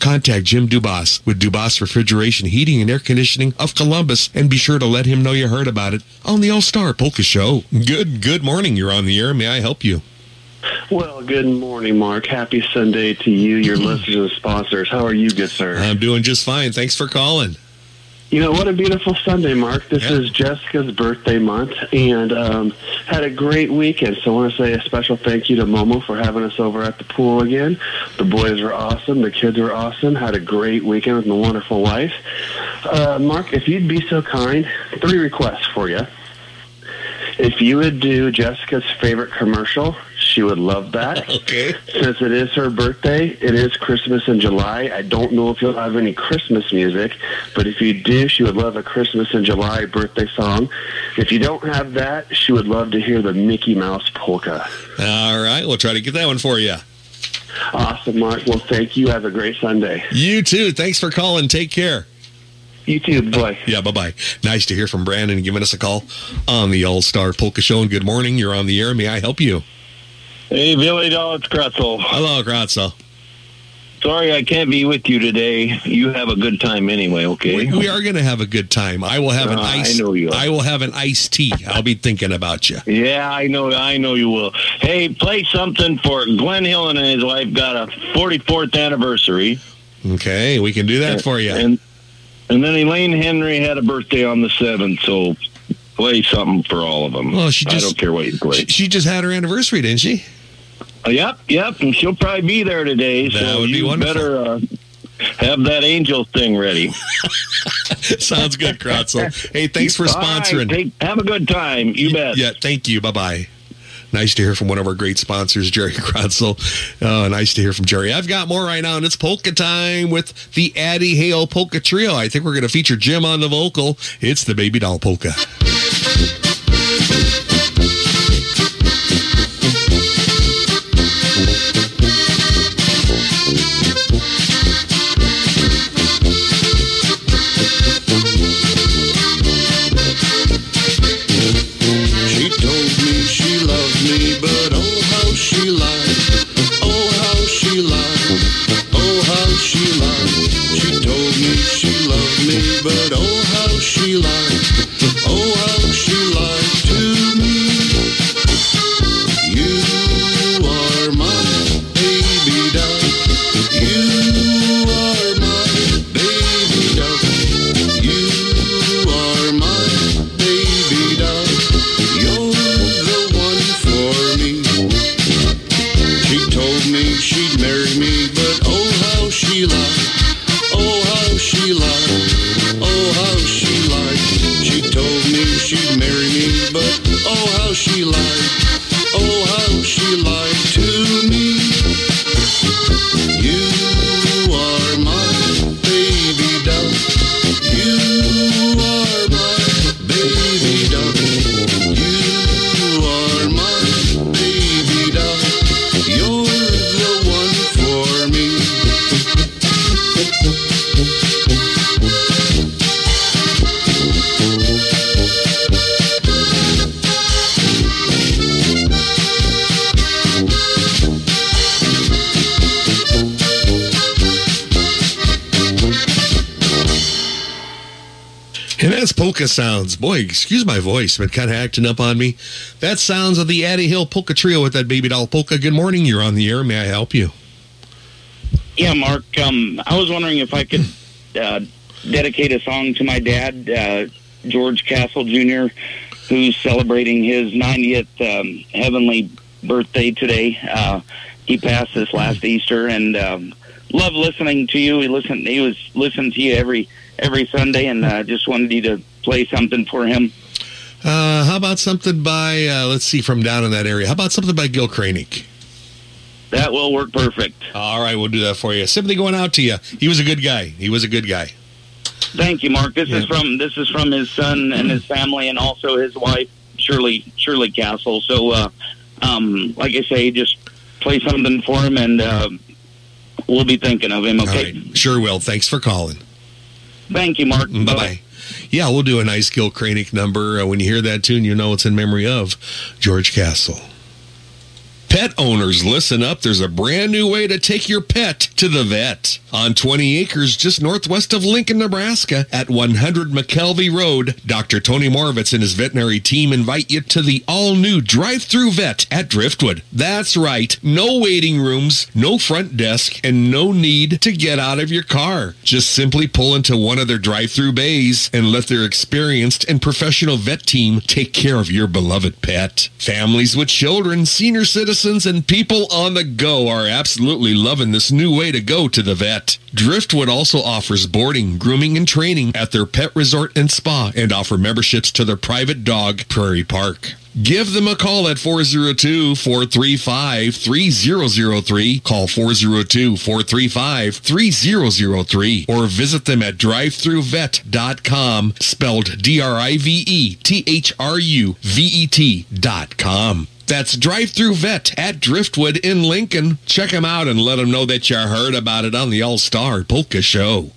Contact Jim Dubas with Dubas Refrigeration Heating and Air Conditioning of Columbus and be sure to let him know you heard about it on the All Star Polka Show. Good, good morning. You're on the air. May I help you? Well, good morning, Mark. Happy Sunday to you, your listeners, and sponsors. How are you, good sir? I'm doing just fine. Thanks for calling. You know, what a beautiful Sunday, Mark. This is Jessica's birthday month, and um, had a great weekend. So I want to say a special thank you to Momo for having us over at the pool again. The boys were awesome. The kids were awesome. Had a great weekend with my wonderful wife. Uh, Mark, if you'd be so kind, three requests for you. If you would do Jessica's favorite commercial, she would love that. Okay. Since it is her birthday, it is Christmas in July. I don't know if you'll have any Christmas music, but if you do, she would love a Christmas in July birthday song. If you don't have that, she would love to hear the Mickey Mouse polka. All right. We'll try to get that one for you. Awesome, Mark. Well, thank you. Have a great Sunday. You too. Thanks for calling. Take care. You too. Bye. Yeah, bye bye. Nice to hear from Brandon giving us a call on the All Star Polka Show. And good morning. You're on the air. May I help you? Hey, Vyhlidal, it's Kretzel. Hello, Grazzo. Sorry I can't be with you today. You have a good time anyway, okay? We, we are going to have a good time. I will have an Uh, I know you are. I will have an iced tea. I'll be thinking about you. Yeah, I know. I know you will. Hey, play something for Glenn Hill and his wife got a 44th anniversary. Okay, we can do that for you. And and then Elaine Henry had a birthday on the seventh, so play something for all of them. Well, she just, I don't care what you play. She, she just had her anniversary, didn't she? Uh, yep, yep, and she'll probably be there today. That so would be you wonderful. better uh, have that angel thing ready. Sounds good, Kratzel. Hey, thanks for All right, sponsoring. take- have a good time. You bet. Yeah, thank you. Bye bye. Nice to hear from one of our great sponsors, Jerry Kratzel. Oh, nice to hear from Jerry. I've got more right now, and it's polka time with the Addie Hale Polka Trio. I think we're going to feature Jim on the vocal. It's the Baby Doll Polka. Polka sounds. Boy, excuse my voice, been kind of acting up on me. That sounds of the Addie Hill Polka Trio with that baby doll polka. Good morning. You're on the air. May I help you? Yeah, Mark. Um, I was wondering if I could uh, dedicate a song to my dad, uh, George Castle Jr., who's celebrating his 90th um, heavenly birthday today. Uh, he passed this last Easter, and um, love listening to you. He listened. He was listening to you every every Sunday, and uh, just wanted you to play something for him. Uh, how about something by, uh, let's see, from down in that area? How about something by Gil Kranick? That will work perfect. All right, we'll do that for you. Sympathy going out to you. He was a good guy. He was a good guy. Thank you, Mark. This is from this is from his son and his family, and also his wife, Shirley Shirley Castle. So, uh, um, like I say, just play something for him, and uh, we'll be thinking of him. Okay. Sure will. Thanks for calling. Thank you, Mark. Bye bye. Yeah, we'll do a nice Gil Kranick number. Uh, when you hear that tune, you know it's in memory of George Castle. Pet owners, listen up. There's a brand new way to take your pet to the vet. On 20 acres just northwest of Lincoln, Nebraska, at 100 McKelvie Road, Dr. Tony Moravitz and his veterinary team invite you to the all-new drive-through vet at Driftwood. That's right. No waiting rooms, no front desk, and no need to get out of your car. Just simply pull into one of their drive-through bays and let their experienced and professional vet team take care of your beloved pet. Families with children, senior citizens, and people on the go are absolutely loving this new way to go to the vet. Driftwood also offers boarding, grooming, and training at their pet resort and spa and offer memberships to their private dog, Prairie Park. Give them a call at 402-435-3003. Call 402-435-3003 or visit them at drivethroughvet.com spelled D-R-I-V-E-T-H-R-U-V-E-T dot com. That's Drive Through Vet at Driftwood in Lincoln. Check them out and let them know that you heard about it on the All Star Polka Show.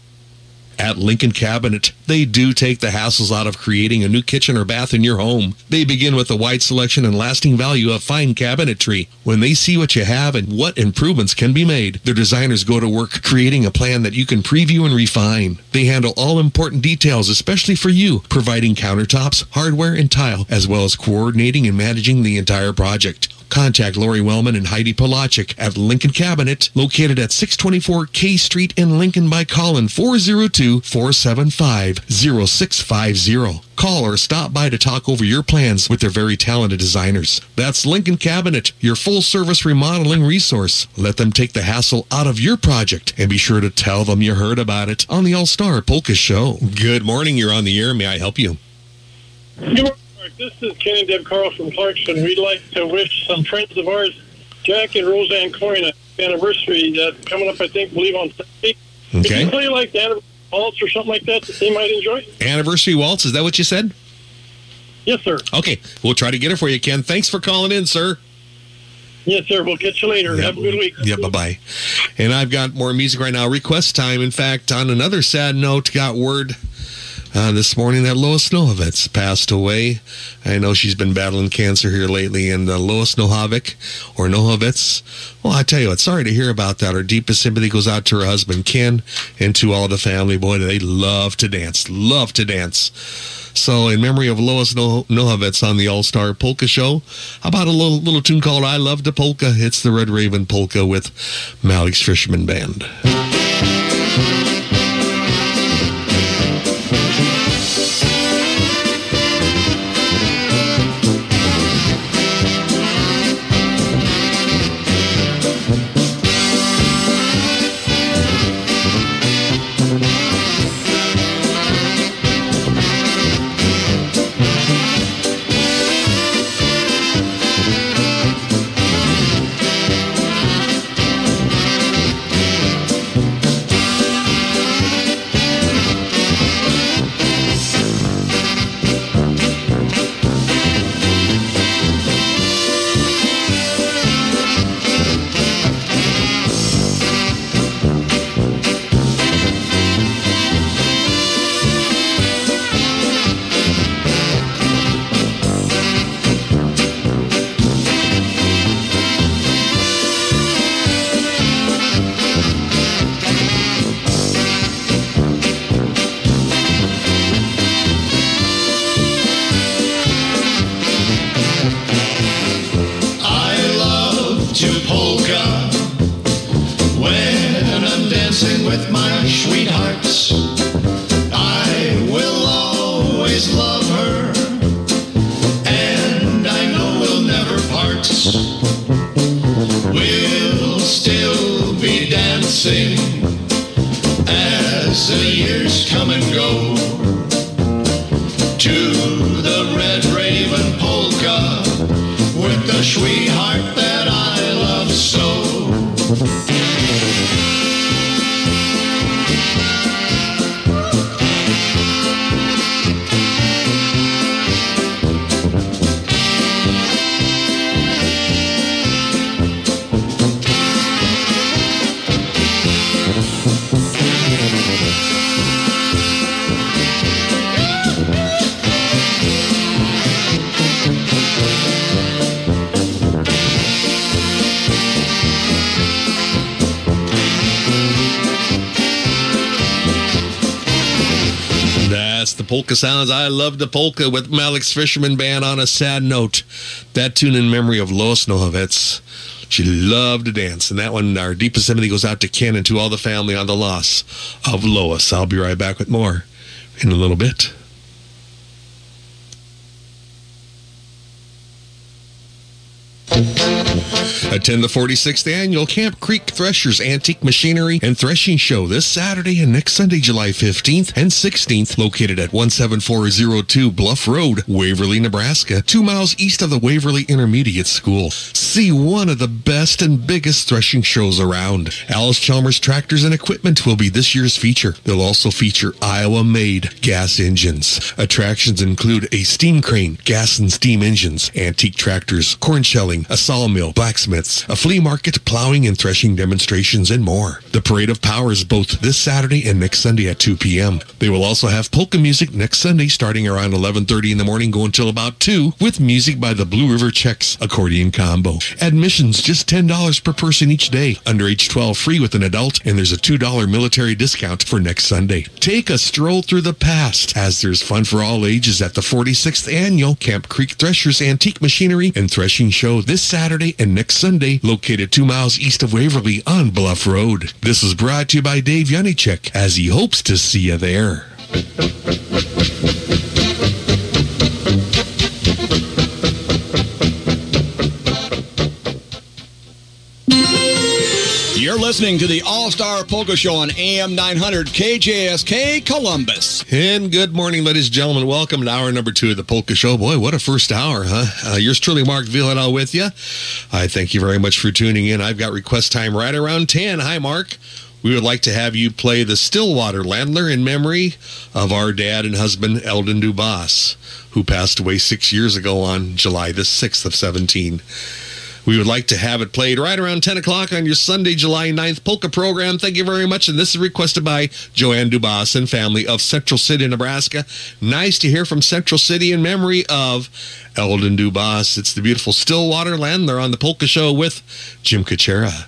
At Lincoln Cabinet, they do take the hassles out of creating a new kitchen or bath in your home. They begin with a wide selection and lasting value of fine cabinetry. When they see what you have and what improvements can be made, their designers go to work creating a plan that you can preview and refine. They handle all important details, especially for you, providing countertops, hardware, and tile, as well as coordinating and managing the entire project. Contact Lori Wellman and Heidi Palachik at Lincoln Cabinet, located at 624 K Street in Lincoln by calling 402-475-0650. Call or stop by to talk over your plans with their very talented designers. That's Lincoln Cabinet, your full-service remodeling resource. Let them take the hassle out of your project and be sure to tell them you heard about it on the All-Star Polka Show. Good morning. You're on the air. May I help you? Good morning, Mark. This is Ken and Deb Carl from Clarkson. We'd like to wish some friends of ours, Jack and Roseanne Coyne, an anniversary that's coming up, I think, believe on Saturday. Could Okay. you play like the anniversary waltz or something like that that they might enjoy? Anniversary waltz, is that what you said? Yes, sir. Okay, we'll try to get it for you, Ken. Thanks for calling in, sir. Yes, sir. We'll catch you later. Have a good week. Yeah, bye bye. And I've got more music right now. Request time. In fact, on another sad note, got word uh, this morning that Lois Nohavitz passed away. I know she's been battling cancer here lately, and uh, Lois Nohavik or Nohavitz. Well, I tell you what, sorry to hear about that. Our deepest sympathy goes out to her husband Ken and to all the family. Boy, they love to dance, love to dance. So, in memory of Lois no- Nohavitz on the All Star Polka Show, how about a little little tune called "I Love the Polka"? It's the Red Raven Polka with Malik's Fisherman Band. Sounds. I love the polka with Malik's Fisherman Band on a sad note. That tune in memory of Lois Nohavets. She loved to dance. And that one, our deepest sympathy goes out to Ken and to all the family on the loss of Lois. I'll be right back with more in a little bit. Attend the 46th annual Camp Creek Threshers Antique Machinery and Threshing Show this Saturday and next Sunday, July 15th and 16th, located at 17402 Bluff Road, Waverly, Nebraska, two miles east of the Waverly Intermediate School. See one of the best and biggest threshing shows around. Allis Chalmers Tractors and Equipment will be this year's feature. They'll also feature Iowa-made gas engines. Attractions include a steam crane, gas and steam engines, antique tractors, corn shelling, a sawmill, blacksmiths, a flea market, plowing and threshing demonstrations, and more. The Parade of Power is both this Saturday and next Sunday at 2 p.m. They will also have polka music next Sunday starting around 11.30 in the morning going till about 2 with music by the Blue River Czechs accordion combo. Admissions just $10 per person each day. Under age 12 free with an adult and there's a $2 military discount for next Sunday. Take a stroll through the past as there's fun for all ages at the 46th annual Camp Creek Threshers Antique Machinery and Threshing Show this Saturday and next Sunday, located two miles east of Waverly on Bluff Road. This is brought to you by Dave Yanichek as he hopes to see you there. You're listening to the All Star Polka Show on AM 900 KJSK Columbus. And good morning, ladies and gentlemen. Welcome to hour number two of the Polka Show. Boy, what a first hour, huh? Uh, yours truly, Mark Vyhlidal, with you. I thank you very much for tuning in. I've got request time right around 10. Hi, Mark. We would like to have you play the Stillwater Landler in memory of our dad and husband, Eldon Dubas, who passed away six years ago on July the 6th of 17. We would like to have it played right around 10 o'clock on your Sunday, July 9th polka program. Thank you very much. And this is requested by Joanne Dubas and family of Central City, Nebraska. Nice to hear from Central City in memory of Eldon Dubas. It's the beautiful Stillwater land. They're on the Polka Show with Jim Kuchera.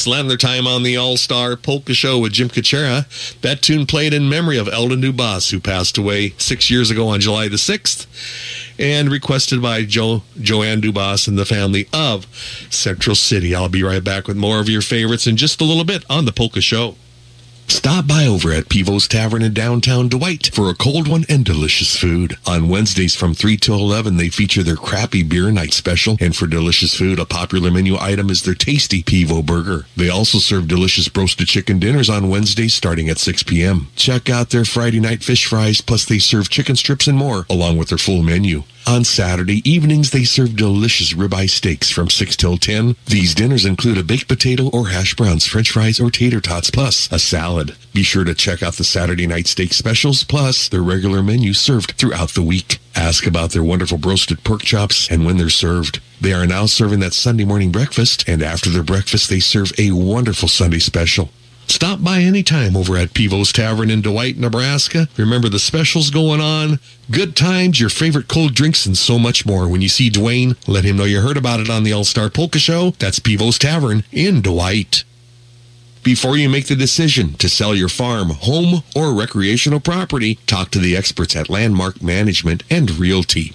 That's Lavender Time on the All Star Polka Show with Jim Kachera. That tune played in memory of Eldon Dubas, who passed away six years ago on July the 6th, and requested by jo- Joanne Dubas and the family of Central City. I'll be right back with more of your favorites in just a little bit on the Polka Show. Stop by over at Pivo's Tavern in downtown Dwight for a cold one and delicious food. On Wednesdays from 3 to 11, they feature their crappy beer night special. And for delicious food, a popular menu item is their tasty Pivo burger. They also serve delicious roasted chicken dinners on Wednesdays starting at 6 p.m. Check out their Friday night fish fries, plus they serve chicken strips and more, along with their full menu. On Saturday evenings, they serve delicious ribeye steaks from 6 till 10. These dinners include a baked potato or hash browns, french fries, or tater tots, plus a salad. Be sure to check out the Saturday night steak specials, plus their regular menu served throughout the week. Ask about their wonderful roasted pork chops and when they're served. They are now serving that Sunday morning breakfast, and after their breakfast, they serve a wonderful Sunday special. Stop by anytime over at Pivo's Tavern in Dwight, Nebraska. Remember the specials going on, good times, your favorite cold drinks, and so much more. When you see Dwayne, let him know you heard about it on the All Star Polka Show. That's Pivo's Tavern in Dwight. Before you make the decision to sell your farm, home, or recreational property, talk to the experts at Landmark Management and Realty.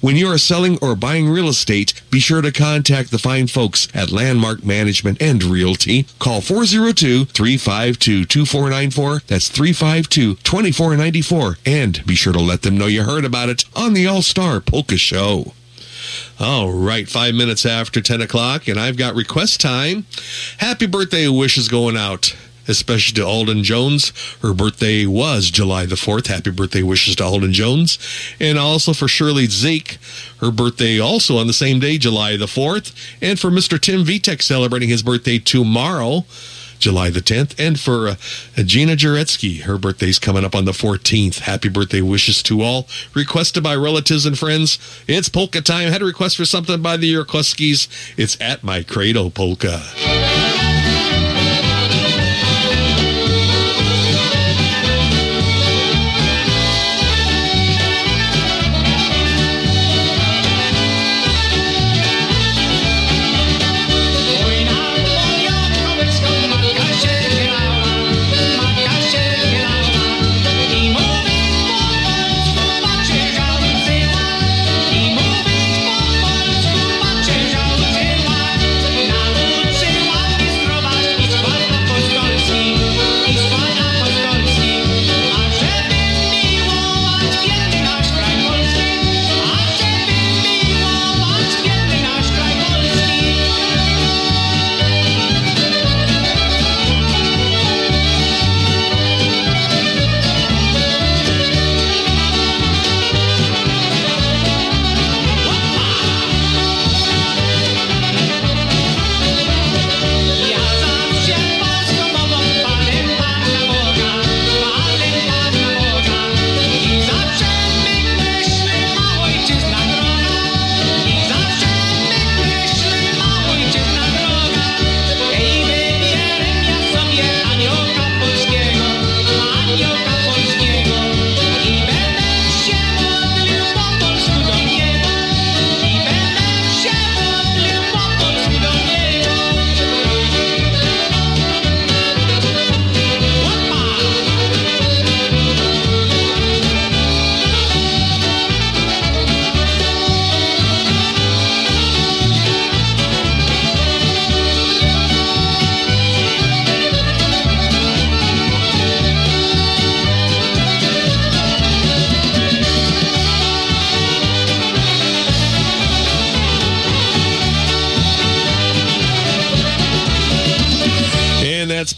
When you are selling or buying real estate, be sure to contact the fine folks at Landmark Management and Realty. Call 402-352-2494. That's 352-2494. And be sure to let them know you heard about it on the All-Star Polka Show. All right, five minutes after 10 o'clock, and I've got request time. Happy birthday wishes going out especially to Alden Jones. Her birthday was July the 4th. Happy birthday wishes to Alden Jones. And also for Shirley Zeke, her birthday also on the same day, July the 4th. And for Mr. Tim Vitek celebrating his birthday tomorrow. July the 10th. And for uh, Gina Jaretsky, her birthday's coming up on the 14th. Happy birthday wishes to all. Requested by relatives and friends. It's polka time. Had a request for something by the Yerkowskis. It's at my cradle polka.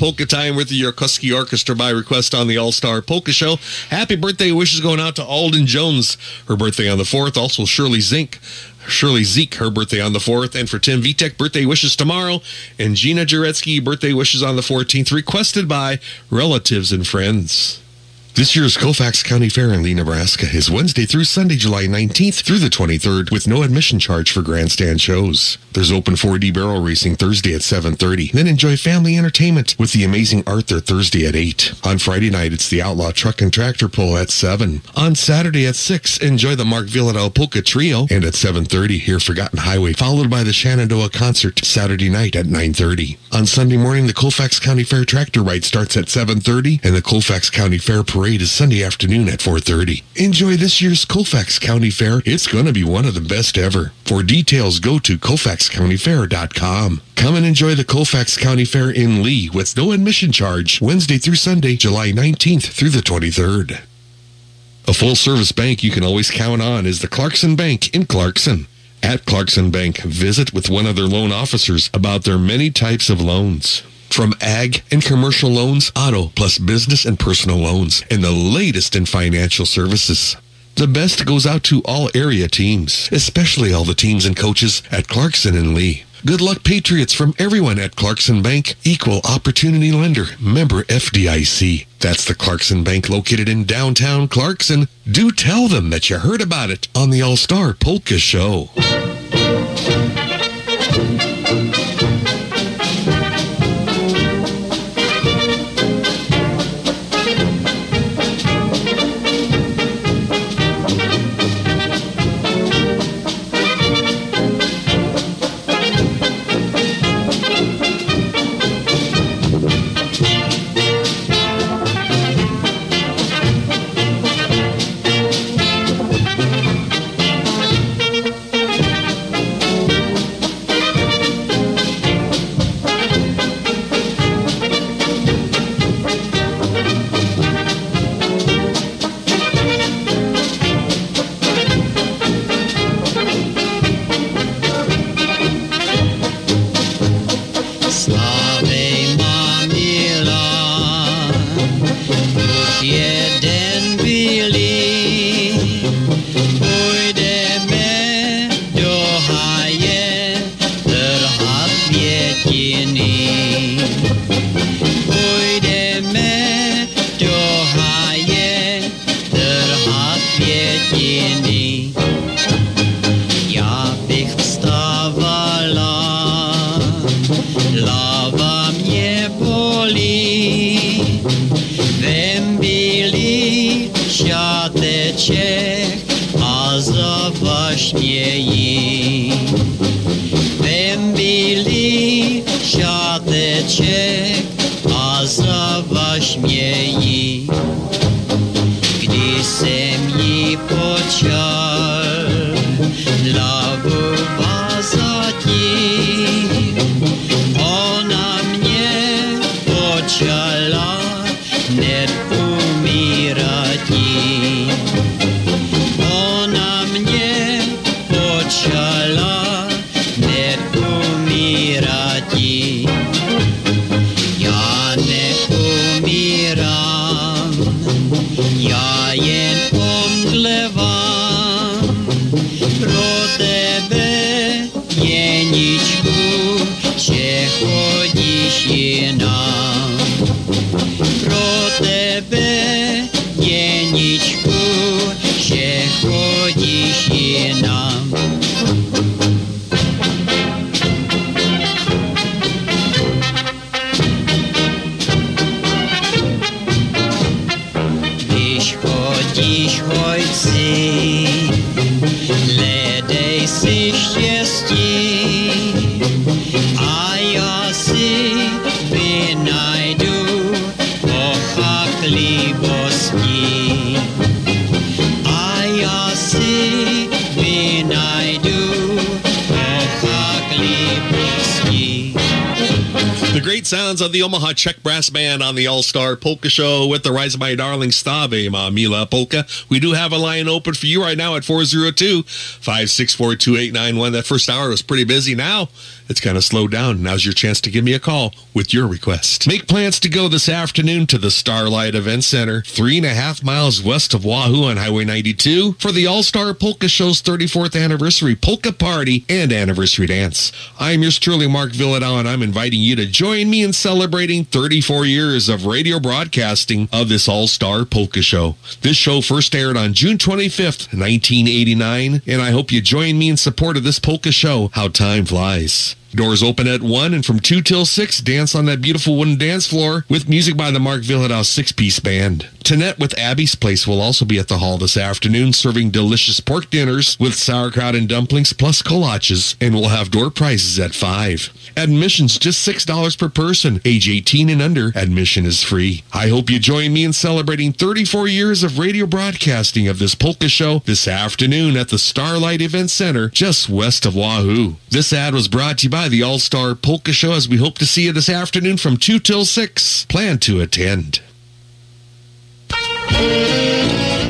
Polka time with the Yarkuski Orchestra by request on the All Star Polka Show. Happy birthday wishes going out to Alden Jones, her birthday on the 4th. Also, Shirley Zink. Shirley Zeke, her birthday on the 4th. And for Tim Vitek, birthday wishes tomorrow. And Gina Jaretsky, birthday wishes on the 14th, requested by relatives and friends. This year's Colfax County Fair in Leigh, Nebraska is Wednesday through Sunday, July 19th through the 23rd with no admission charge for grandstand shows. There's open 4D barrel racing Thursday at 7.30. Then enjoy family entertainment with the amazing Arthur Thursday at 8. On Friday night, it's the Outlaw Truck and Tractor Pull at 7. On Saturday at 6, enjoy the Mark Vyhlidal Polka Trio. And at 7.30, hear Forgotten Highway, followed by the Shenandoah Concert Saturday night at 9.30. On Sunday morning, the Colfax County Fair Tractor Ride starts at 7.30 and the Colfax County Fair Parade is Sunday afternoon at 4.30. Enjoy this year's Colfax County Fair. It's going to be one of the best ever. For details, go to colfaxcountyfair.com. Come and enjoy the Colfax County Fair in Leigh with no admission charge Wednesday through Sunday, July 19th through the 23rd. A full service bank you can always count on is the Clarkson Bank in Clarkson. At Clarkson Bank, visit with one of their loan officers about their many types of loans. From ag and commercial loans, auto, plus business and personal loans, and the latest in financial services. The best goes out to all area teams, especially all the teams and coaches at Clarkson and Leigh. Good luck, Patriots, from everyone at Clarkson Bank, equal opportunity lender, member FDIC. That's the Clarkson Bank located in downtown Clarkson. Do tell them that you heard about it on the All Star Polka Show. Brass Band on the All-Star Polka Show with the Rise of My Darling Stave, Ma Mila Polka. We do have a line open for you right now at 402-564-2891. That first hour was pretty busy. Now, it's kind of slowed down. Now's your chance to give me a call with your request. Make plans to go this afternoon to the Starlight Event Center, three and a half miles west of Wahoo on Highway 92 for the All-Star Polka Show's 34th anniversary polka party and anniversary dance. I'm yours truly, Mark Vyhlidal, and I'm inviting you to join me in celebrating 34 years of radio broadcasting of this All-Star Polka Show. This show first aired on June 25th, 1989, and I hope you join me in support of this polka show, How Time Flies. Doors open at 1 and from 2 till 6, dance on that beautiful wooden dance floor with music by the Mark Vyhlidal six-piece band. Tanette with Abby's Place will also be at the hall this afternoon serving delicious pork dinners with sauerkraut and dumplings plus kolaches and we'll have door prizes at 5. Admission's just $6 per person. Age 18 and under, admission is free. I hope you join me in celebrating 34 years of radio broadcasting of this polka show this afternoon at the Starlight Event Center just west of Wahoo. This ad was brought to you by the All-Star Polka Show as we hope to see you this afternoon from 2 till 6. Plan to attend.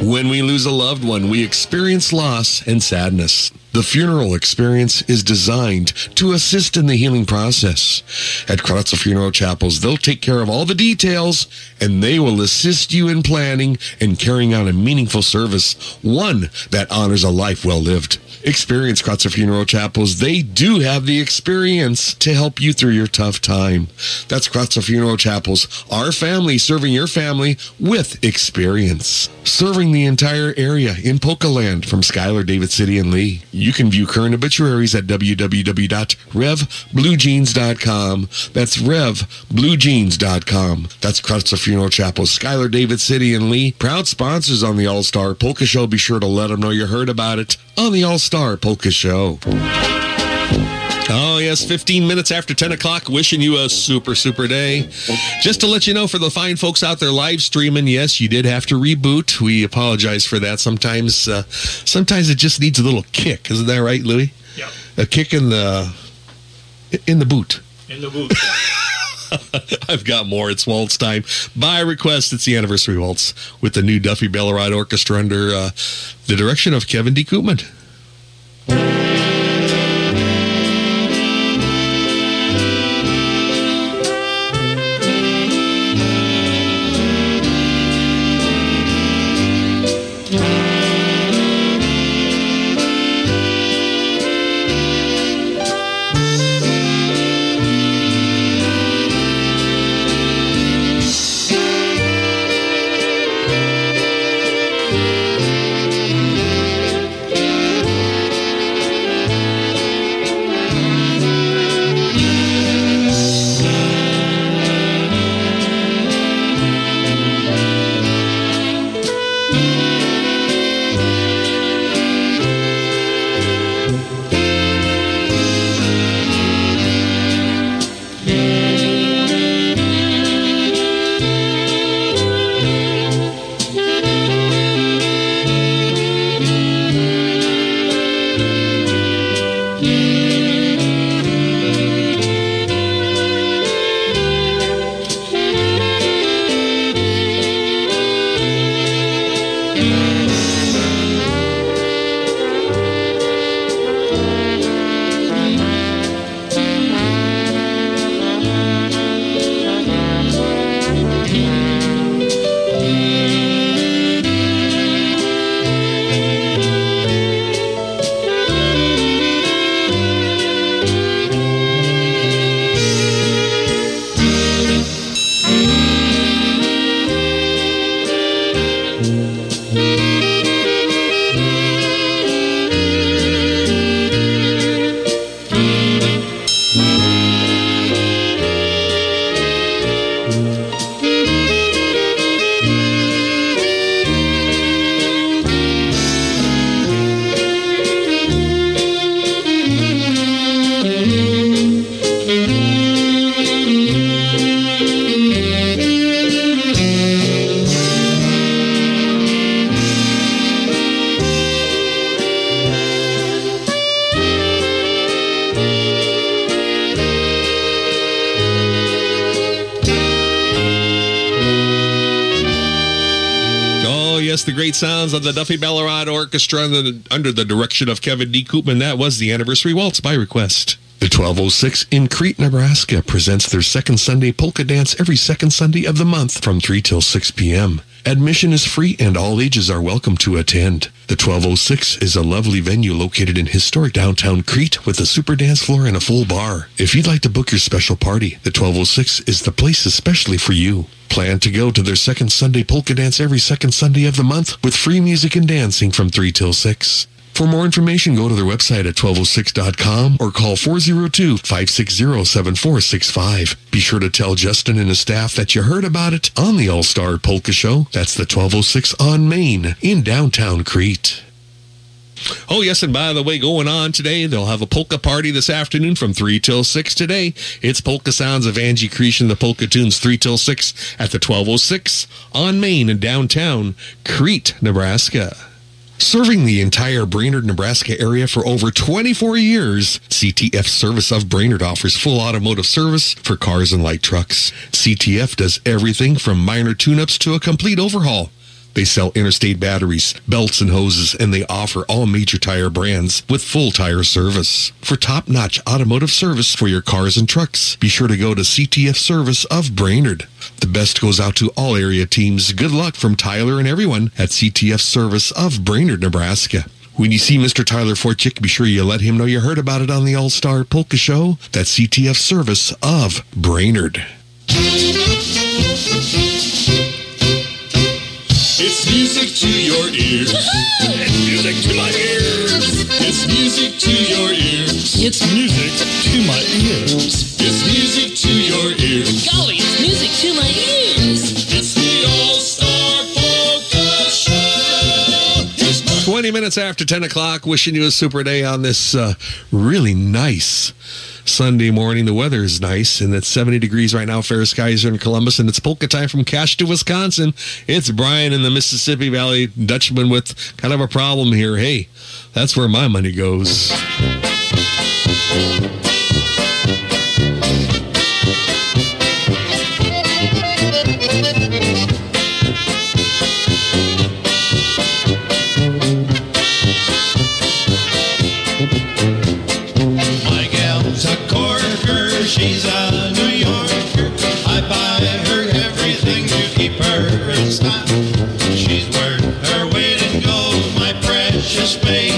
When we lose a loved one, we experience loss and sadness. The funeral experience is designed to assist in the healing process. At Kracl Funeral Chapels, they'll take care of all the details and they will assist you in planning and carrying out a meaningful service, one that honors a life well lived. Experience Kracl Funeral Chapels. They do have the experience to help you through your tough time. That's Kracl Funeral Chapels, our family serving your family with experience. Serving the entire area in Polkaland from Schuyler, David City, and Leigh. You can view current obituaries at www.revbluejeans.com. That's revbluejeans.com. That's Kracl Funeral Chapels, Schuyler, David City, and Leigh. Proud sponsors on the All-Star Polka Show. Be sure to let them know you heard about it on the All-Star Polka Show. Oh, yes, 15 minutes after 10 o'clock, wishing you a super, super day. Just to let you know, for the fine folks out there live streaming, yes, you did have to reboot. We apologize for that. Sometimes, uh, sometimes it just needs a little kick. Isn't that right, Louis? Yep. A kick in the, in the boot. In the boot. I've got more. It's waltz time. By request, it's the anniversary waltz with the new Duffy Belleride Orchestra under uh, the direction of Kevin D. Koopman. Thank of the Duffy Ballarat Orchestra the, under the direction of Kevin D. Koopman. That was the anniversary waltz by request. The 1206 in Crete, Nebraska presents their second Sunday polka dance every second Sunday of the month from 3 till 6 p.m. Admission is free and all ages are welcome to attend. The 1206 is a lovely venue located in historic downtown Crete with a super dance floor and a full bar. If you'd like to book your special party, the 1206 is the place especially for you. Plan to go to their second Sunday polka dance every second Sunday of the month with free music and dancing from 3 till 6. For more information, go to their website at 1206.com or call 402-560-7465. Be sure to tell Justin and his staff that you heard about it on the All-Star Polka Show. That's the 1206 on Main in downtown Crete. Oh, yes, and by the way, going on today, they'll have a polka party this afternoon from 3 till 6 today. It's Polka Sounds of Angie Creation, the Polka Tunes, 3 till 6 at the 1206 on Main in downtown Crete, Nebraska. Serving the entire Brainard, Nebraska area for over 24 years, CTF Service of Brainard offers full automotive service for cars and light trucks. CTF does everything from minor tune-ups to a complete overhaul. They sell interstate batteries, belts and hoses, and they offer all major tire brands with full tire service. For top-notch automotive service for your cars and trucks, be sure to go to CTF Service of Brainard. The best goes out to all area teams. Good luck from Tyler and everyone at CTF Service of Brainard, Nebraska. When you see Mr. Tyler Forchick, be sure you let him know you heard about it on the All-Star Polka Show. That's CTF Service of Brainard. It's music to your ears. It's music to my ears. It's music to your ears. It's music to my ears. It's music to your ears. Golly, it's music to my ears. It's the All-Star Polka Show. Here's my 20 minutes after 10 o'clock, wishing you a super day on this uh, really nice Sunday morning. The weather is nice, and it's 70 degrees right now, fair skies here in Columbus, and it's polka time from Cache to Wisconsin. It's Brian in the Mississippi Valley, Dutchman with kind of a problem here. Hey, that's where my money goes. Precious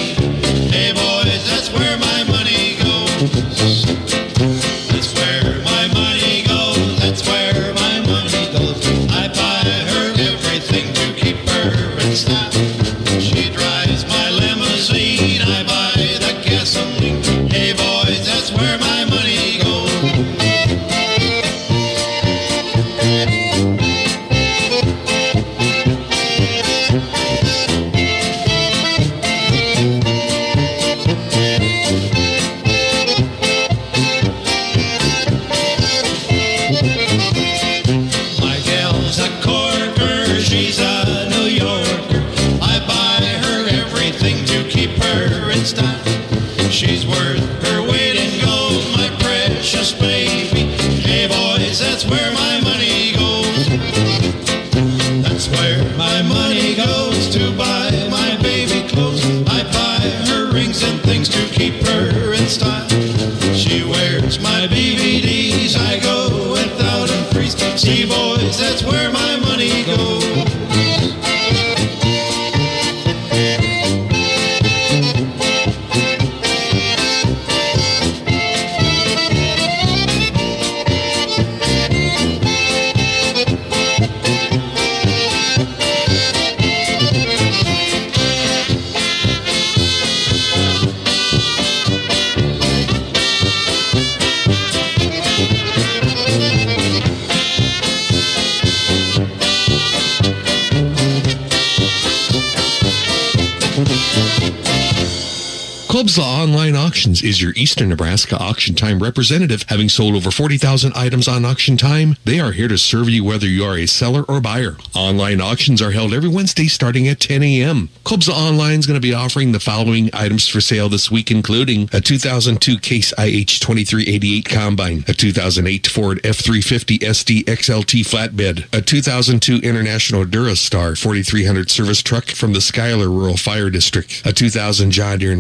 Kubza Online Auctions is your Eastern Nebraska auction time representative. Having sold over 40,000 items on auction time, they are here to serve you whether you are a seller or buyer. Online auctions are held every Wednesday starting at 10 a.m. Kubza Online is going to be offering the following items for sale this week, including a 2002 Case IH 2388 Combine, a 2008 Ford F350 SD XLT Flatbed, a 2002 International Durastar 4300 service truck from the Schuyler Rural Fire District, a 2000 John Deere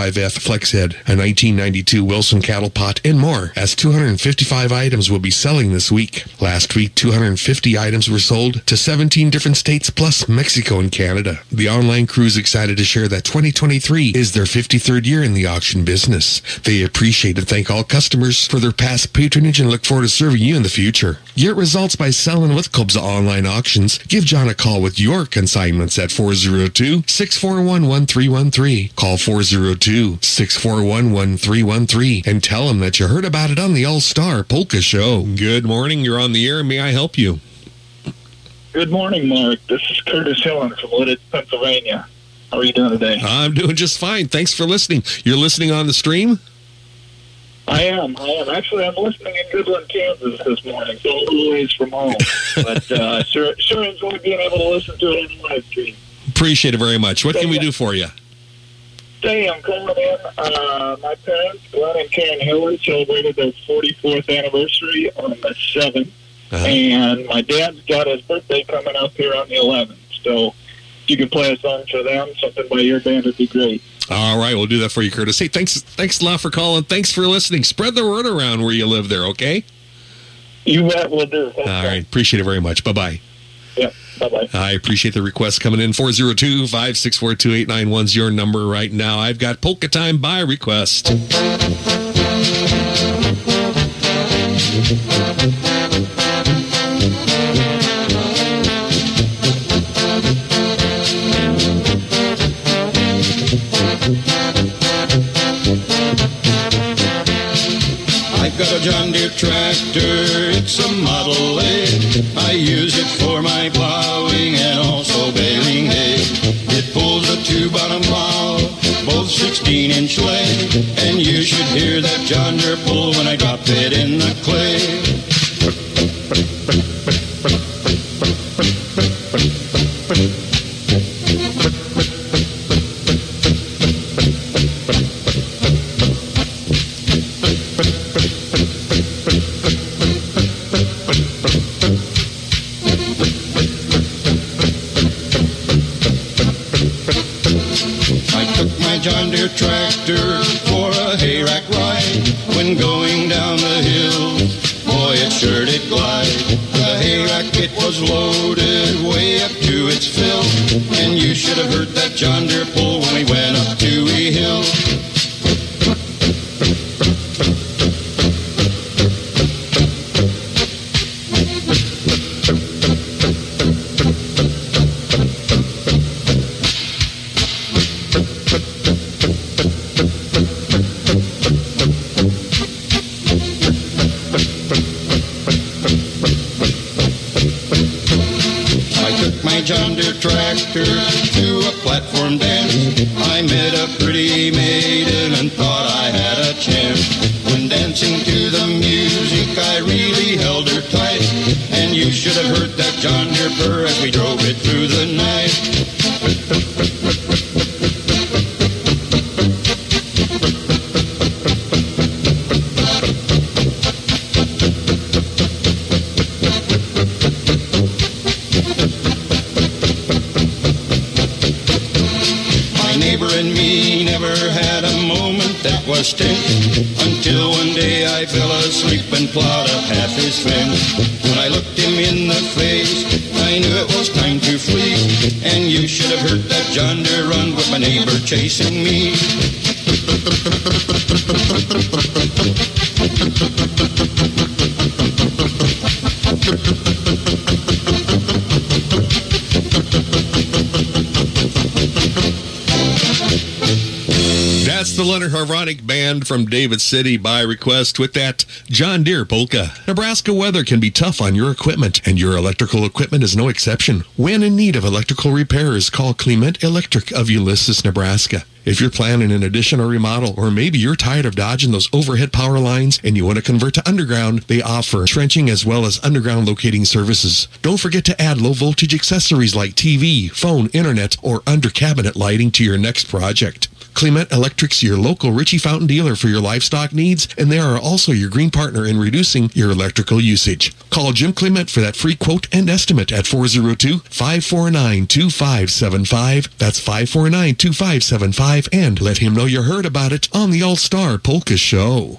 925F Flexhead, a 1992 Wilson Cattle Pot, and more, as 255 items will be selling this week. Last week, 250 items were sold to 17 different states plus Mexico and Canada. The online crew is excited to share that 2023 is their 53rd year in the auction business. They appreciate and thank all customers for their past patronage and look forward to serving you in the future. Get results by selling with Kubza Online Auctions. Give John a call with your consignments at 402-641-1313. Call 402-641-1313 and tell them that you heard about it on the All-Star Polka Show. Good morning. You're on the air. May I help you? Good morning, Mark. This is Curtis Hillen from Lititz, Pennsylvania. How are you doing today? I'm doing just fine. Thanks for listening. You're listening on the stream? I am. I am. Actually, I'm listening in Goodland, Kansas this morning, so a little ways from home. but uh, sure, sure enjoy being able to listen to it on the live stream. Appreciate it very much. What can we do for you? Hey, I'm calling in. Uh, my parents, Glenn and Karen Hillard, celebrated their 44th anniversary on the 7th. Uh-huh. And my dad's got his birthday coming up here on the 11th. So if you could play a song for them, something by your band would be great. All right, we'll do that for you, Curtis. Hey, thanks, thanks a lot for calling. Thanks for listening. Spread the word around where you live there, okay? You bet we'll do. All right, appreciate it very much. Bye bye. Yeah, bye bye. I appreciate the request coming in. 402 564 2891 is your number right now. I've got Polka Time by request. I've got a John Deere tractor, it's a Model A. 16 inch lay. And you should hear that John deere pull when I drop it in the clay. From David City by request with that John Deere polka. Nebraska weather can be tough on your equipment, and your electrical equipment is no exception. When in need of electrical repairs, call Clement Electric of Ulysses, Nebraska. If you're planning an addition or remodel, or maybe you're tired of dodging those overhead power lines and you want to convert to underground, they offer trenching as well as underground locating services. Don't forget to add low voltage accessories like TV, phone, internet, or under cabinet lighting to your next project. Clement Electric's your local Ritchie Fountain dealer for your livestock needs, and they are also your green partner in reducing your electrical usage. Call Jim Clement for that free quote and estimate at 402-549-2575. That's 549-2575, and let him know you heard about it on the All-Star Polka Show.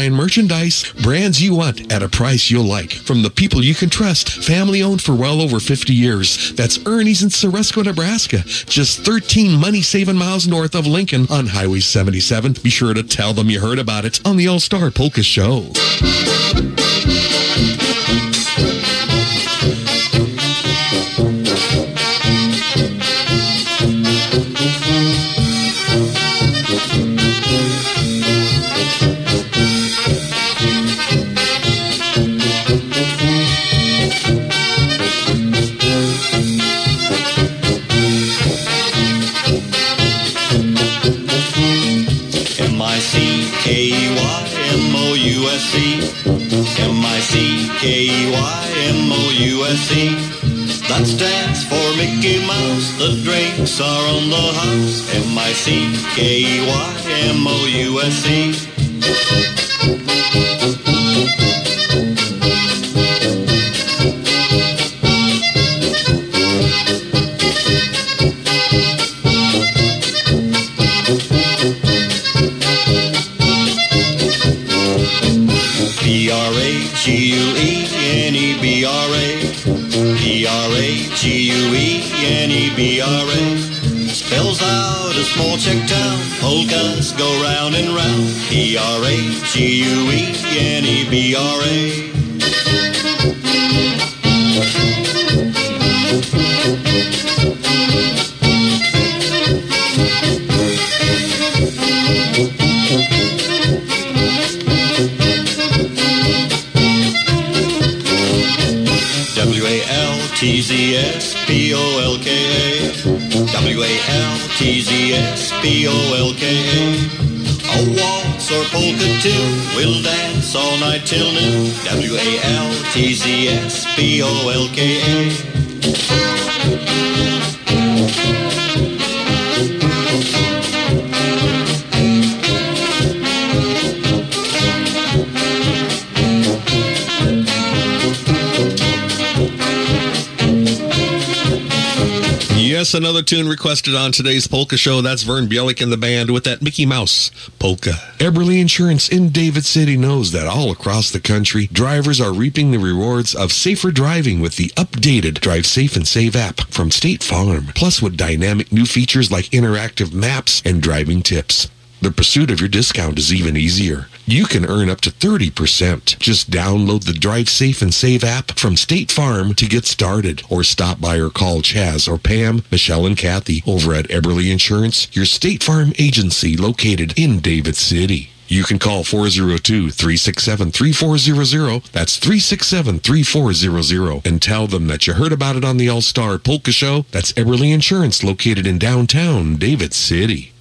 qualifying merchandise, brands you want at a price you'll like. From the people you can trust, family owned for well over 50 years. That's Ernie's in Ceresco, Nebraska, just 13 money saving miles north of Lincoln on Highway 77. Be sure to tell them you heard about it on the All Star Polka Show. M-I-C-K-E-Y-M-O-U-S-E That stands for Mickey Mouse. The drinks are on the house. M-I-C-K-E-Y-M-O-U-S-E P-R-A-G-U-E-N-E-B-R-A Spells out a small Czech town. Polkas go round and round. P-R-A-G-U-E-N-E-B-R-A W-A-L-T-Z-S-P-O-L-K-A W-A-L-T-Z-S-P-O-L-K-A A waltz or polka too We'll dance all night till noon. W-A-L-T-Z-S-P-O-L-K-A Yes, another tune requested on today's polka show. That's Vern Bielik and the band with that Mickey Mouse polka. Eberly Insurance in David City knows that all across the country, drivers are reaping the rewards of safer driving with the updated Drive Safe and Save app from State Farm. Plus, with dynamic new features like interactive maps and driving tips. The pursuit of your discount is even easier. You can earn up to 30%. Just download the Drive Safe and Save app from State Farm to get started or stop by or call Chaz or Pam, Michelle, and Kathy over at Eberly Insurance, your State Farm agency located in David City. You can call 402-367-3400. That's 367-3400 and tell them that you heard about it on the All-Star Polka Show. That's Eberly Insurance located in downtown David City.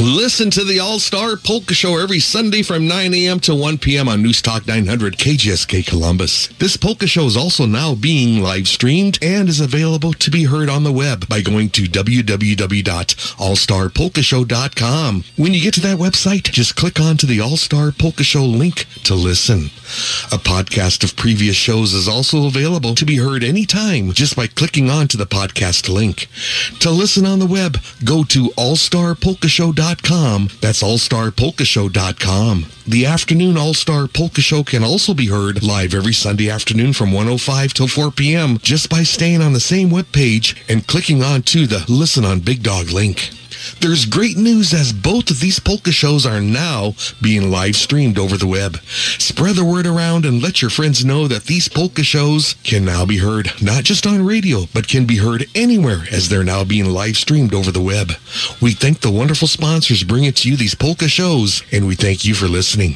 Listen to the All Star Polka Show every Sunday from 9 a.m. to 1 p.m. on News Talk 900 KJSK Columbus. This polka show is also now being live streamed and is available to be heard on the web by going to www.allstarpolkashow.com. When you get to that website, just click on to the All Star Polka Show link to listen. A podcast of previous shows is also available to be heard anytime just by clicking on to the podcast link. To listen on the web, go to allstarpolkashow.com. That's allstarpolkashow.com. The afternoon All-Star Polka Show can also be heard live every Sunday afternoon from 105 till 4 p.m. just by staying on the same webpage and clicking onto the Listen on Big Dog link. There's great news as both of these polka shows are now being live streamed over the web. Spread the word around and let your friends know that these polka shows can now be heard not just on radio, but can be heard anywhere as they're now being live streamed over the web. We thank the wonderful sponsors bringing to you these polka shows, and we thank you for listening.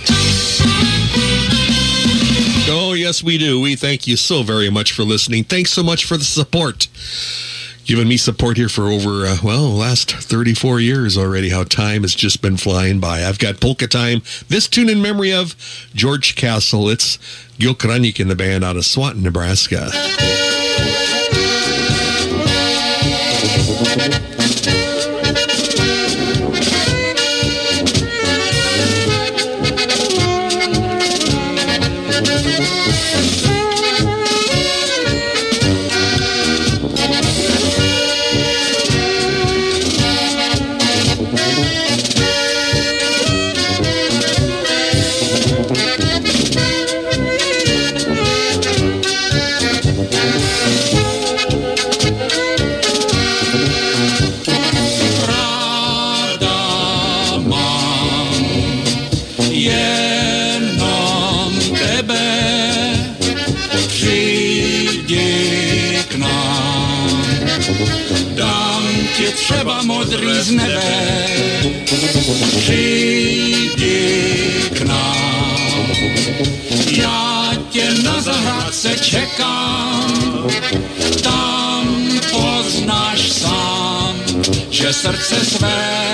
Oh, yes, we do. We thank you so very much for listening. Thanks so much for the support. Giving me support here for over, uh, well, last 34 years already. How time has just been flying by. I've got Polka Time. This tune in memory of George Castle. It's Gil Kranick in the band out of Swanton, Nebraska. Že srdce své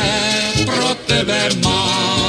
pro tebe mám.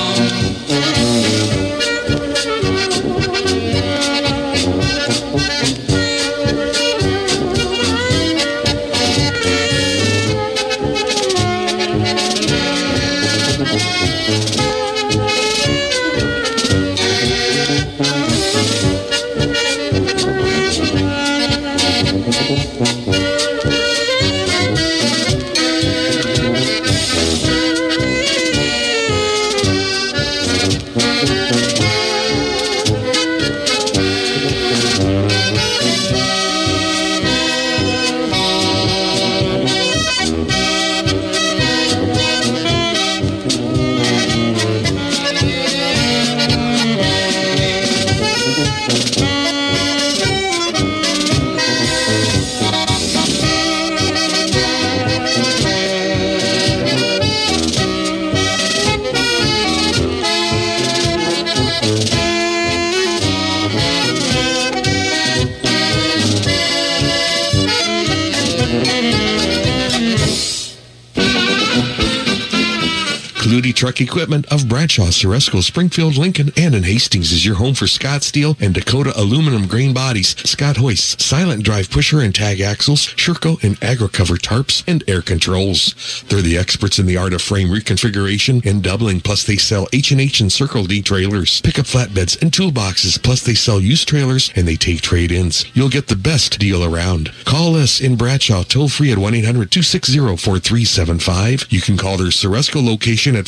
Truck Equipment of Bradshaw, Ceresco, Springfield, Lincoln, and in Hastings is your home for Scott Steel and Dakota aluminum grain bodies, Scott hoists, silent drive pusher and tag axles, Shur-Co and Agri-Cover tarps, and air controls. They're the experts in the art of frame reconfiguration and doubling, plus they sell H&H and Circle D trailers, pickup flatbeds, and toolboxes, plus they sell used trailers and they take trade-ins. You'll get the best deal around. Call us in Bradshaw toll free at 1-800-260-4375. You can call their Ceresco location at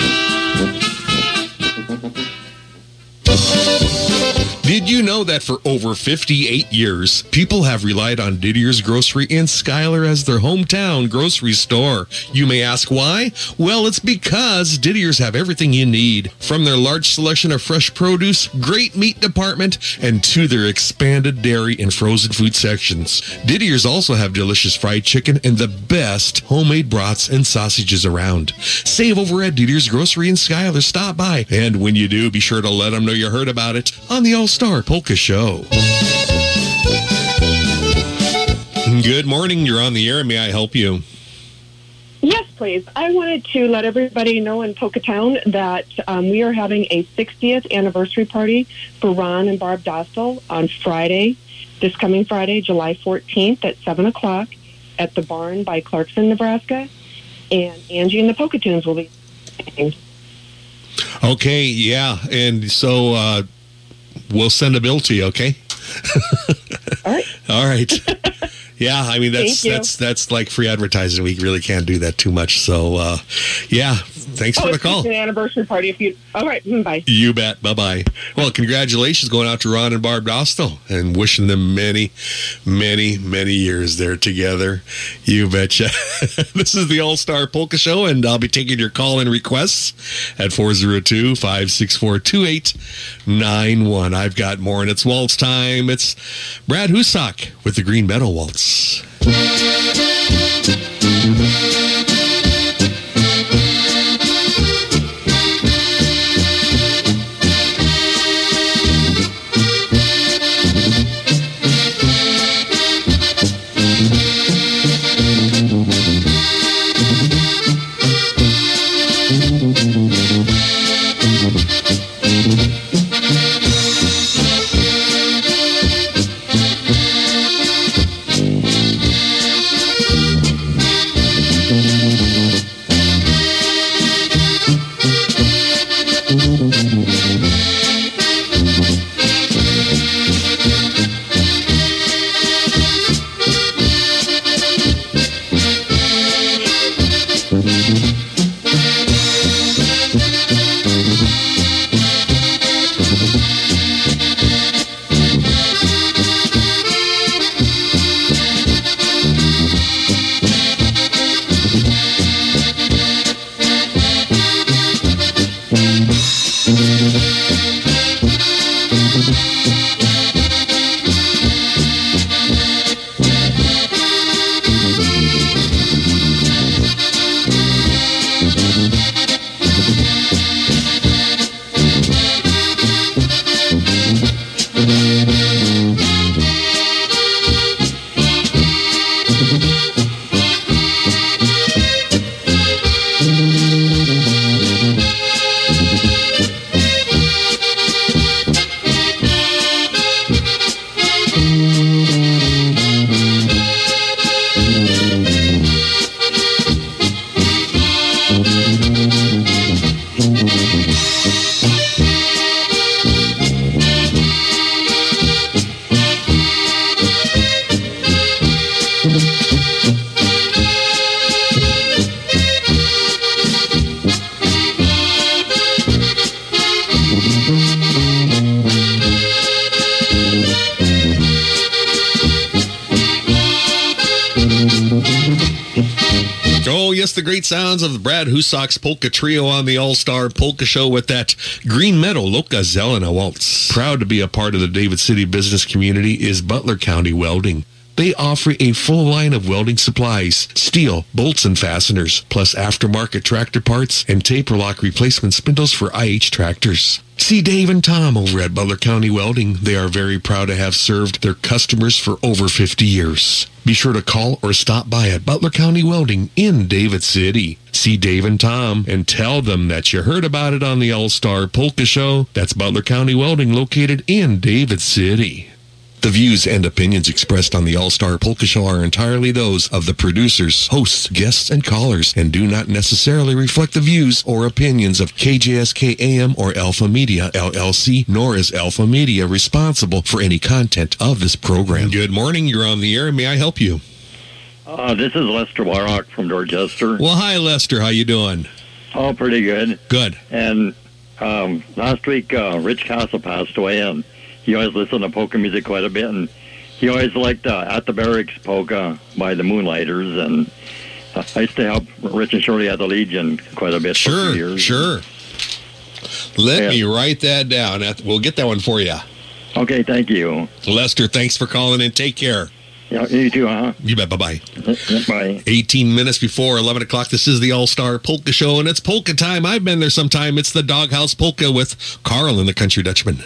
Thank you. Did you know that for over 58 years, people have relied on Didier's Grocery in Schuyler as their hometown grocery store? You may ask why? Well, it's because Didier's have everything you need, from their large selection of fresh produce, great meat department, and to their expanded dairy and frozen food sections. Didier's also have delicious fried chicken and the best homemade brats and sausages around. Save over at Didier's Grocery in Schuyler. Stop by, and when you do, be sure to let them know you heard about it on the All Star Polka Show. Good morning. You're on the air. May I help you? Yes, please. I wanted to let everybody know in Pocatown that um, we are having a 60th anniversary party for Ron and Barb Dostal on Friday, this coming Friday, July 14th at 7 o'clock at the barn by Clarkson, Nebraska. and Angie and the Polka Tunes will be. Okay, yeah, and so uh, we'll send a bill to you. Okay. All right. All right. Yeah, I mean that's that's that's like free advertising. We really can't do that too much. So, uh, yeah, thanks oh, for the call. an anniversary party. If you, all right, mm, bye. You bet. Bye bye. Well, congratulations going out to Ron and Barb Dostal and wishing them many, many, many years there together. You betcha. this is the All Star Polka Show, and I'll be taking your call and requests at 402 564 2891. I've got more, and it's waltz time. It's Brad Husak with the Green Meadow Waltz. Brad Husak's Polka Trio on the All Star Polka Show with that Green Meadow Loka Zelena Waltz. Proud to be a part of the David City business community is Butler County Welding. They offer a full line of welding supplies, steel, bolts, and fasteners, plus aftermarket tractor parts and taper lock replacement spindles for IH tractors. See Dave and Tom over at Butler County Welding. They are very proud to have served their customers for over 50 years. Be sure to call or stop by at Butler County Welding in David City. See Dave and Tom and tell them that you heard about it on the All Star Polka Show. That's Butler County Welding located in David City. The views and opinions expressed on the All Star Polka Show are entirely those of the producers, hosts, guests, and callers, and do not necessarily reflect the views or opinions of KJSK AM or Alpha Media LLC, nor is Alpha Media responsible for any content of this program. Good morning. You're on the air. May I help you? Uh, this is Lester Warrock from Dorchester. Well, hi, Lester. How you doing? Oh, pretty good. Good. And um, last week, uh, Rich Castle passed away, and he always listened to polka music quite a bit, and he always liked uh, At the Barracks polka by the Moonlighters, and uh, I used to help Rich and Shirley at the Legion quite a bit. for Sure, years. sure. Let me write that down. We'll get that one for you. Okay, thank you. Lester, thanks for calling and Take care. Yeah, you too, huh? You bet. Bye bye. Mm-hmm. Bye. 18 minutes before 11 o'clock. This is the All Star Polka Show, and it's polka time. I've been there sometime. It's the Doghouse Polka with Carl and the Country Dutchman.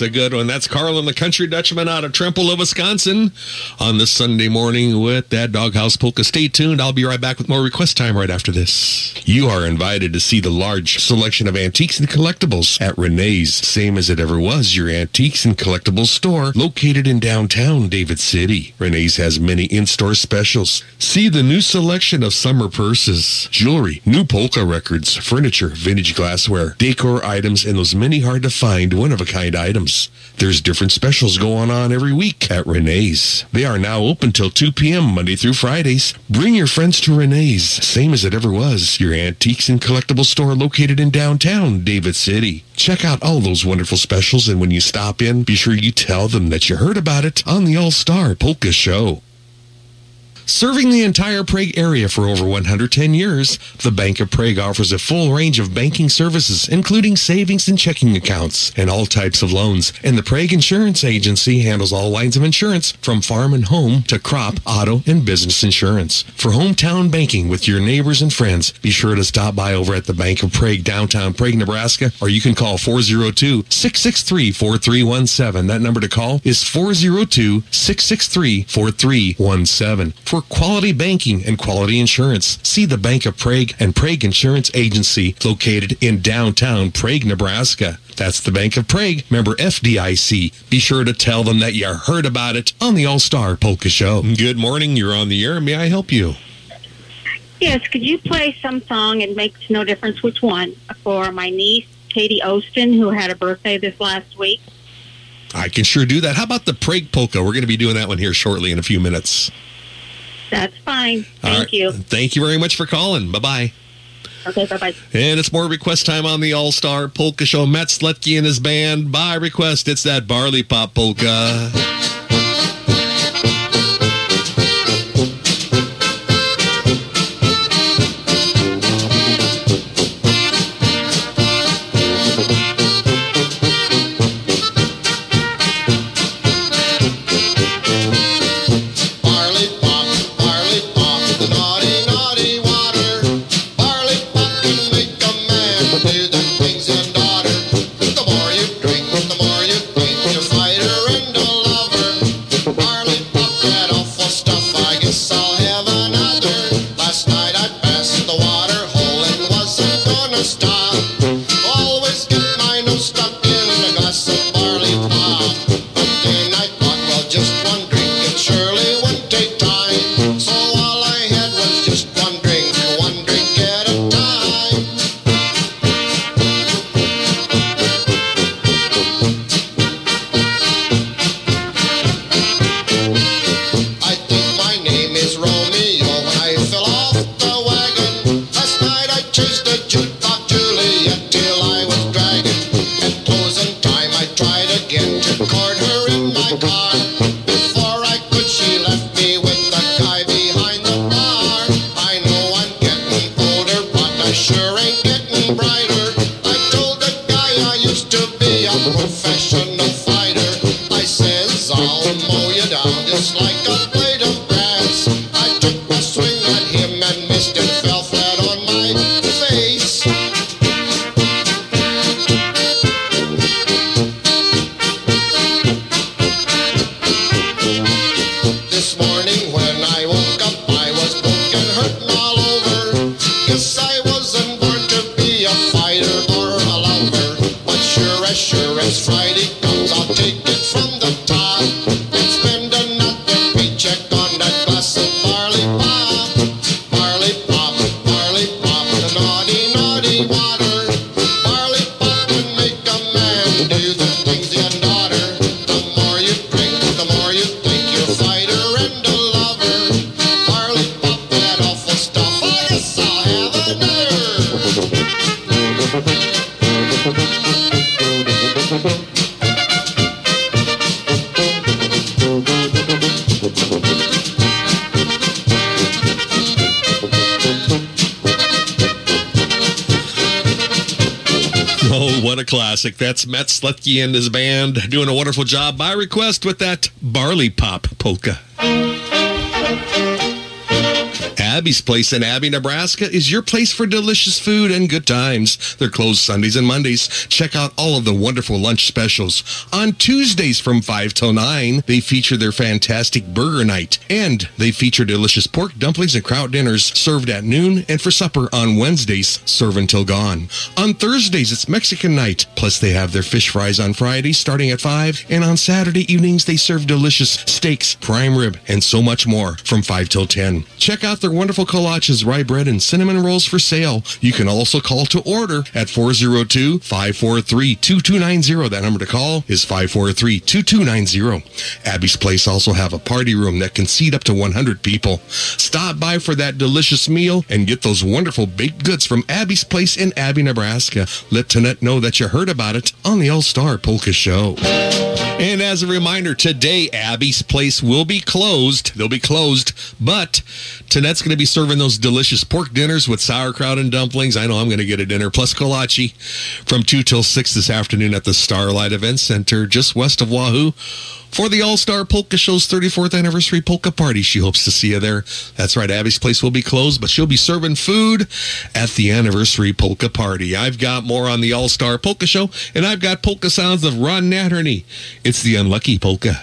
A good one. That's Carlin, the country Dutchman out of Trimble, Wisconsin, on this Sunday morning with that Doghouse Polka. Stay tuned. I'll be right back with more request time right after this. You are invited to see the large selection of antiques and collectibles at Renee's, same as it ever was, your antiques and collectibles store located in downtown David City. Renee's has many in-store specials. See the new selection of summer purses, jewelry, new polka records, furniture, vintage glassware, decor items, and those many hard to find one-of-a-kind items. There's different specials going on every week at Renee's. They are now open till 2 p.m. Monday through Fridays. Bring your friends to Renee's, same as it ever was, your antiques and collectibles store located in downtown David City. Check out all those wonderful specials, and when you stop in, be sure you tell them that you heard about it on the All-Star Polka Show. Serving the entire Prague area for over 110 years, the Bank of Prague offers a full range of banking services, including savings and checking accounts and all types of loans. And the Prague Insurance Agency handles all lines of insurance from farm and home to crop, auto, and business insurance. For hometown banking with your neighbors and friends, be sure to stop by over at the Bank of Prague, downtown Prague, Nebraska, or you can call 402-663-4317. That number to call is 402-663-4317. For quality banking and quality insurance, see the Bank of Prague and Prague Insurance Agency located in downtown Prague, Nebraska. That's the Bank of Prague, member FDIC. Be sure to tell them that you heard about it on the All-Star Polka Show. Good morning, you're on the air. May I help you? Yes, could you play some song? It makes no difference which one for my niece, Katie Ostin, who had a birthday this last week. I can sure do that. How about the Prague Polka? We're going to be doing that one here shortly in a few minutes. That's fine. Thank right. you. Thank you very much for calling. Bye-bye. Okay, bye bye. And it's more request time on the All Star Polka Show. Matt Sletke and his band. By request, it's that Barley Pop Polka. Matt Slutky and his band doing a wonderful job by request with that Barley Pop polka. Abby's Place in Abie, Nebraska is your place for delicious food and good times. They're closed Sundays and Mondays. Check out all of the wonderful lunch specials. On Tuesdays from 5 till 9, they feature their fantastic burger night. And they feature delicious pork dumplings and kraut dinners served at noon and for supper on Wednesdays, serve until gone. On Thursdays, it's Mexican night. Plus, they have their fish fries on Fridays starting at 5. And on Saturday evenings, they serve delicious steaks, prime rib, and so much more from 5 till 10. Check out their wonderful kolaches, rye bread, and cinnamon rolls for sale. You can also call to order at 402-543-2290. That number to call is 543-2290. Abby's Place also have a party room that can seat up to 100 people. Stop by for that delicious meal and get those wonderful baked goods from Abby's Place in Abie, Nebraska. Let Tonette know that you heard about it on the All-Star Polka Show. And as a reminder, today Abby's Place will be closed. They'll be closed, but Tonette's going to serving those delicious pork dinners with sauerkraut and dumplings. I know I'm going to get a dinner plus kolache from 2 till 6 this afternoon at the Starlight Event Center just west of Wahoo for the All-Star Polka Show's 34th anniversary polka party. She hopes to see you there. That's right, Abby's place will be closed, but she'll be serving food at the anniversary polka party. I've got more on the All-Star Polka Show, and I've got polka sounds of Ron Natterney. It's the Unlucky Polka.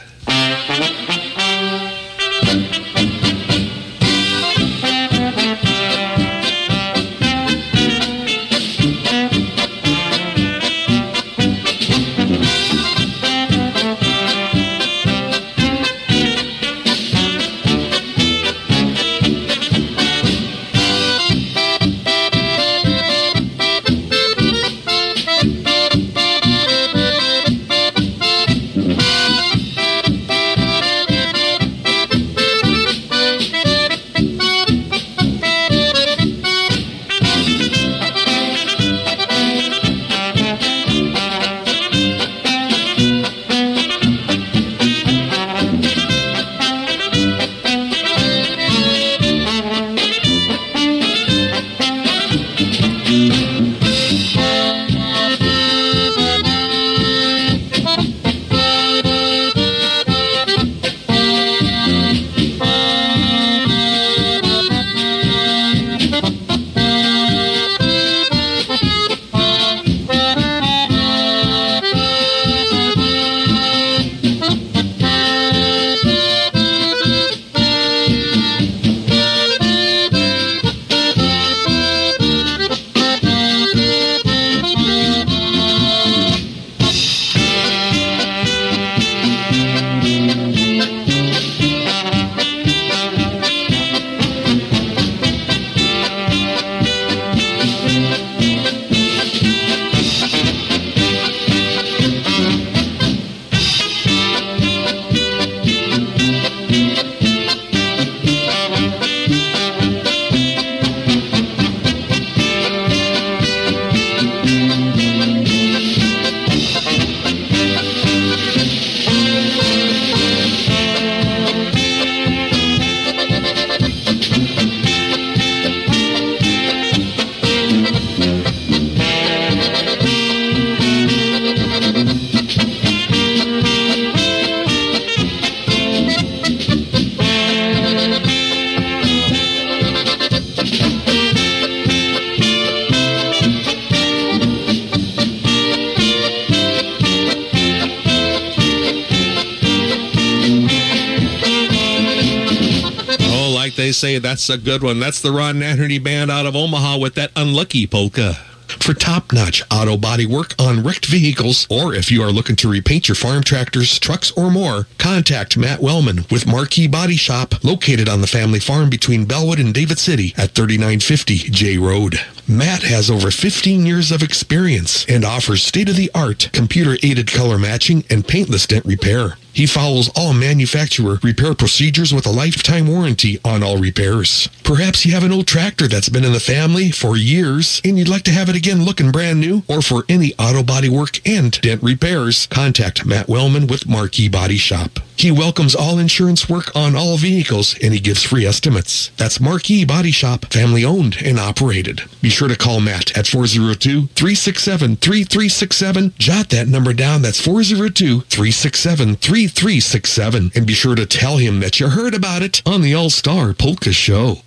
Say, that's a good one. That's the Ron Natterney Band out of Omaha with that Unlucky Polka. for top-notch auto body work on wrecked vehicles, or if you are looking to repaint your farm tractors, trucks, or more, contact Matt Wellman with Marquee Body Shop, located on the family farm between Bellwood and David City at 3950 J Road. Matt has over 15 years of experience and offers state-of-the-art computer-aided color matching and paintless dent repair. He follows all manufacturer repair procedures with a lifetime warranty on all repairs. Perhaps you have an old tractor that's been in the family for years and you'd like to have it again looking brand new, or for any auto body work and dent repairs, contact Matt Wellman with Marquee Body Shop. He welcomes all insurance work on all vehicles and he gives free estimates. That's Marquee Body Shop, family owned and operated. Be sure to call Matt at 402 367 3367. Jot that number down. That's 402 367 3367. And be sure to tell him that you heard about it on the All Star Polka Show.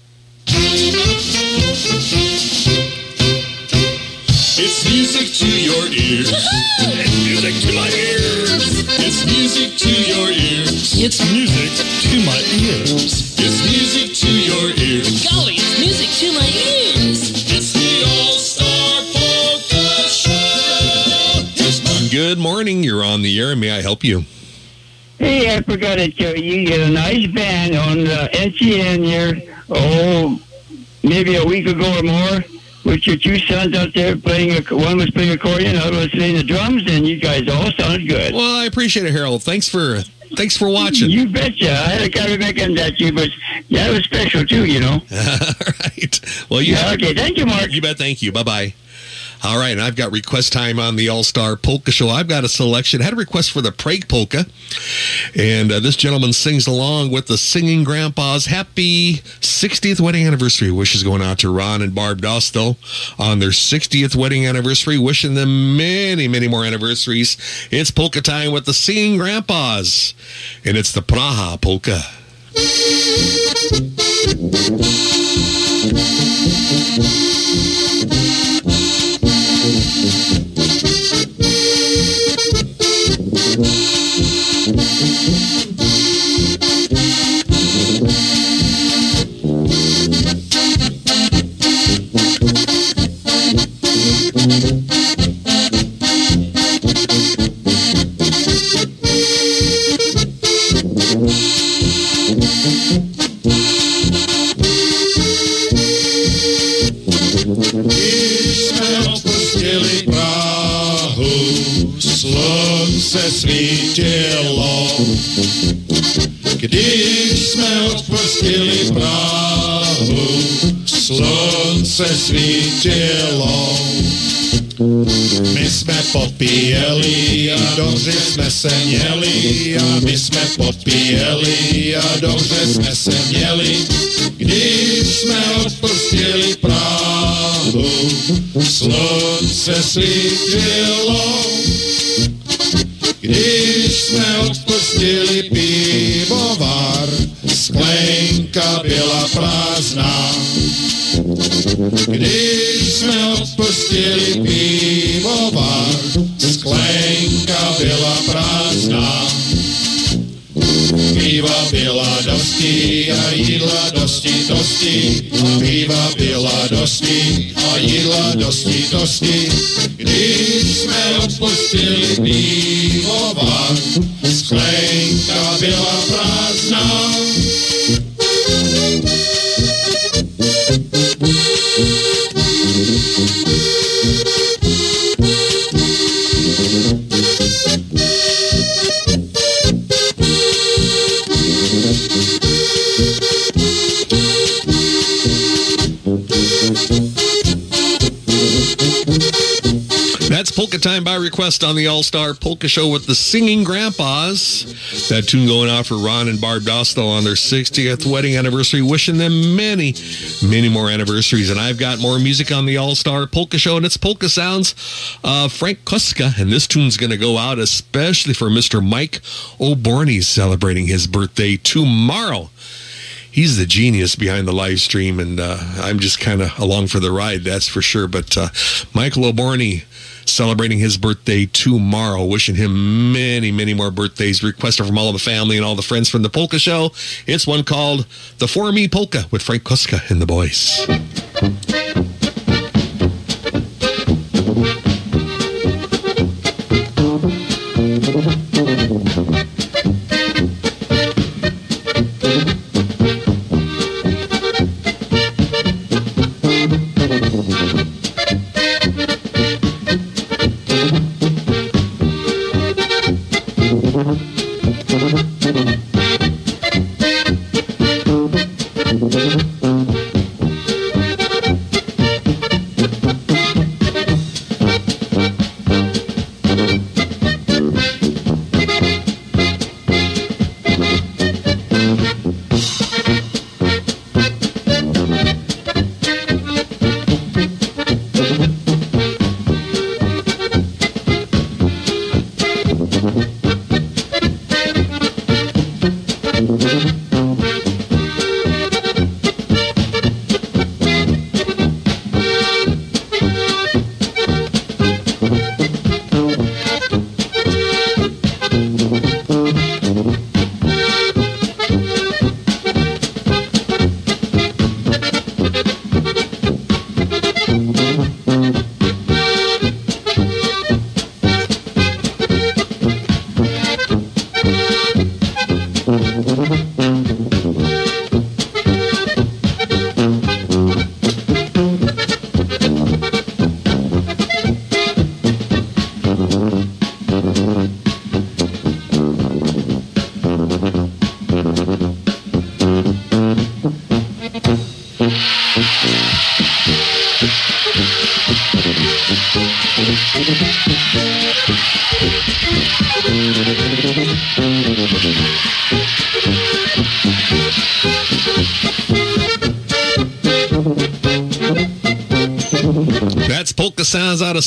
It's music to your ears. It's music to my ears. It's music to your ears. It's music to my ears. It's music to your ears. Good morning. You're on the air. May I help you? Hey, I forgot to tell you, you get a nice band on the NCN here, oh, maybe a week ago or more, with your two sons out there playing, a, one was playing accordion, the other was playing the drums, and you guys all sounded good. Well, I appreciate it, Harold. Thanks for thanks for watching. You betcha. I had a guy recommend that to you, but that was special too, you know. All right. Well, you Yeah, have, okay, thank you, Mark. You bet. Thank you. Bye bye. All right, and I've got request time on the All Star Polka Show. I've got a selection. I had a request for the Prague Polka, and uh, this gentleman sings along with the Singing Grandpas. Happy 60th wedding anniversary wishes going out to Ron and Barb Dostal on their 60th wedding anniversary. Wishing them many, many more anniversaries. It's polka time with the Singing Grandpas, and it's the Praha Polka. Jsme opustili Prahu, slunce svítilo. Když jsme opustili Prahu, slunce svítilo. My jsme popíjeli a dobře jsme se měli a my jsme popíjeli a dobře jsme se měli. Když jsme opustili Prahu, slunce svítilo. Když jsme opustili pivovar, sklenka byla prázdná. Když jsme opustili pivovar, sklenka byla prázdná. Piva byla dosti a jídla dosti, dosti. Piva byla dosti a jídla dosti, dosti. Když jsme opustili pivovar, sklenka byla prázdná. Polka Time by request on the All Star Polka Show with the Singing Grandpas. That tune going out for Ron and Barb Dostal on their 60th wedding anniversary. Wishing them many, many more anniversaries. And I've got more music on the All Star Polka Show, and it's Polka Sounds. Uh, Frank Kuska, and this tune's going to go out especially for Mr. Mike O'Borney celebrating his birthday tomorrow he's the genius behind the live stream, and uh, I'm just kind of along for the ride, that's for sure. But uh, Michael O'Borney celebrating his birthday tomorrow, wishing him many, many more birthdays. Requested from all of the family and all the friends from the Polka Show. It's one called the For Me Polka with Frank Kuska and the boys.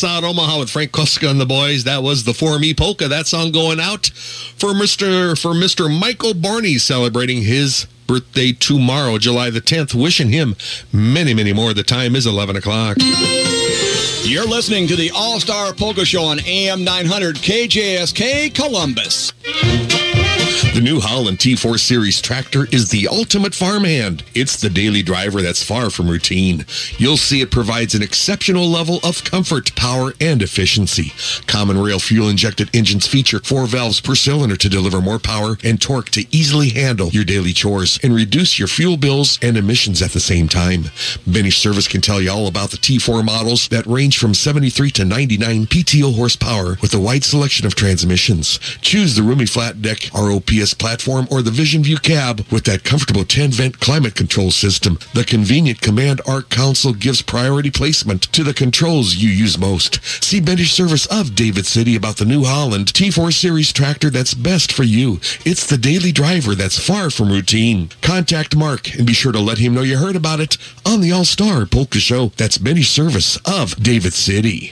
Out Omaha with Frank Koska and the boys. That was the For Me Polka. That song going out for Mr. for Mr. Michael Barney celebrating his birthday tomorrow, July the 10th. Wishing him many, many more. The time is 11 o'clock. You're listening to the All Star Polka Show on AM 900 KJSK Columbus. The New Holland T4 Series tractor is the ultimate farmhand. It's the daily driver that's far from routine. You'll see it provides an exceptional level of comfort, power, and efficiency. Common rail fuel injected engines feature four valves per cylinder to deliver more power and torque to easily handle your daily chores and reduce your fuel bills and emissions at the same time. Benes Service can tell you all about the T4 models that range from 73 to 99 PTO horsepower with a wide selection of transmissions. Choose the roomy flat deck ROPS platform or the Vision View cab with that comfortable 10-vent climate control system. The convenient Command Arc console gives priority placement to the controls you use most. See Benes Service of David City about the New Holland T4 Series tractor that's best for you. It's the daily driver that's far from routine. Contact Mark and be sure to let him know you heard about it on the All-Star Polka Show. That's Benes Service of David City.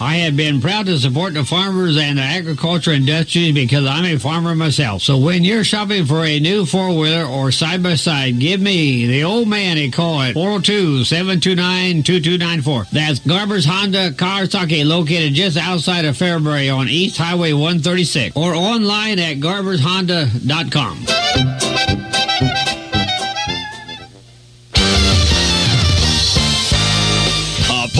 I have been proud to support the farmers and the agriculture industry because I'm a farmer myself. So when you're shopping for a new four-wheeler or side-by-side, give me, the old man, a call at 402-729-2294. That's Garber's Honda Kawasaki located just outside of Fairbury on East Highway 136 or online at garbershonda.com.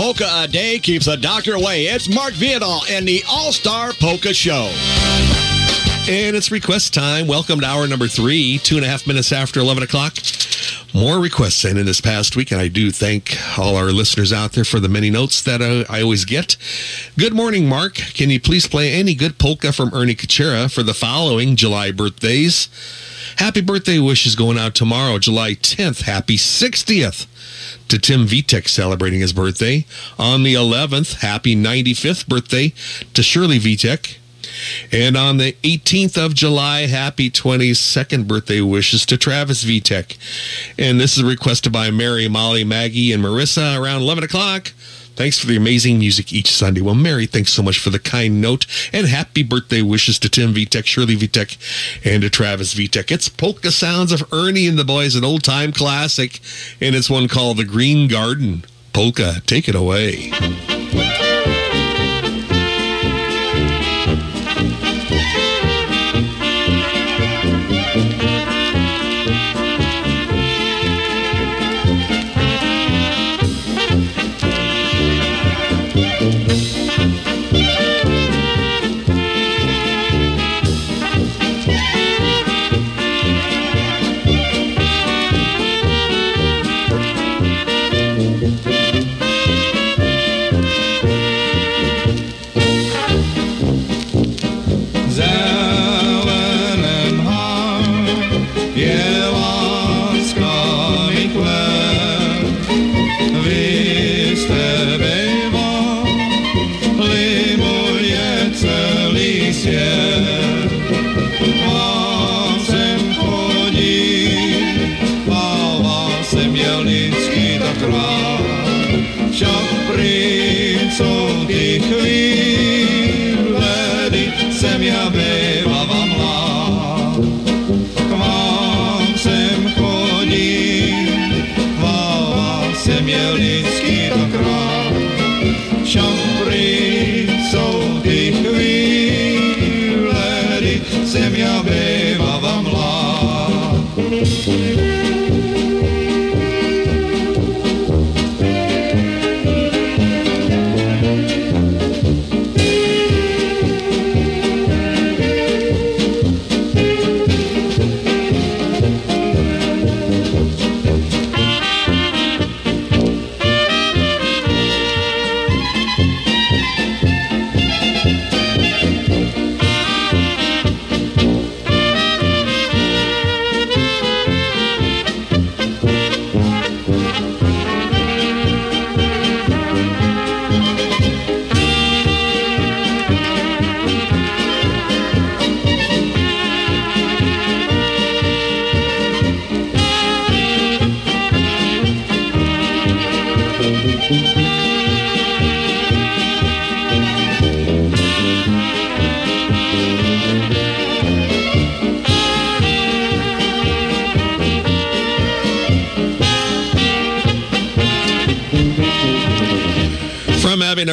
polka a day keeps the doctor away. It's Mark Vyhlidal and the All Star Polka Show. And it's request time. Welcome to hour number three, two and a half minutes after 11 o'clock. More requests sent in this past week, and I do thank all our listeners out there for the many notes that uh, I always get. Good morning, Mark. Can you please play any good polka from Ernie Kachera for the following July birthdays? Happy birthday wishes going out tomorrow, July 10th. Happy 60th to Tim Vitek celebrating his birthday. On the 11th, happy 95th birthday to Shirley Vitek. And on the 18th of July, happy 22nd birthday wishes to Travis Vitek. And this is requested by Mary, Molly, Maggie, and Marissa around 11 o'clock. Thanks for the amazing music each Sunday. Well, Mary, thanks so much for the kind note. And happy birthday wishes to Tim Vitek, Shirley Vitek, and to Travis Vitek. It's Polka Sounds of Ernie and the Boys, an old time classic. And it's one called The Green Garden. Polka, take it away.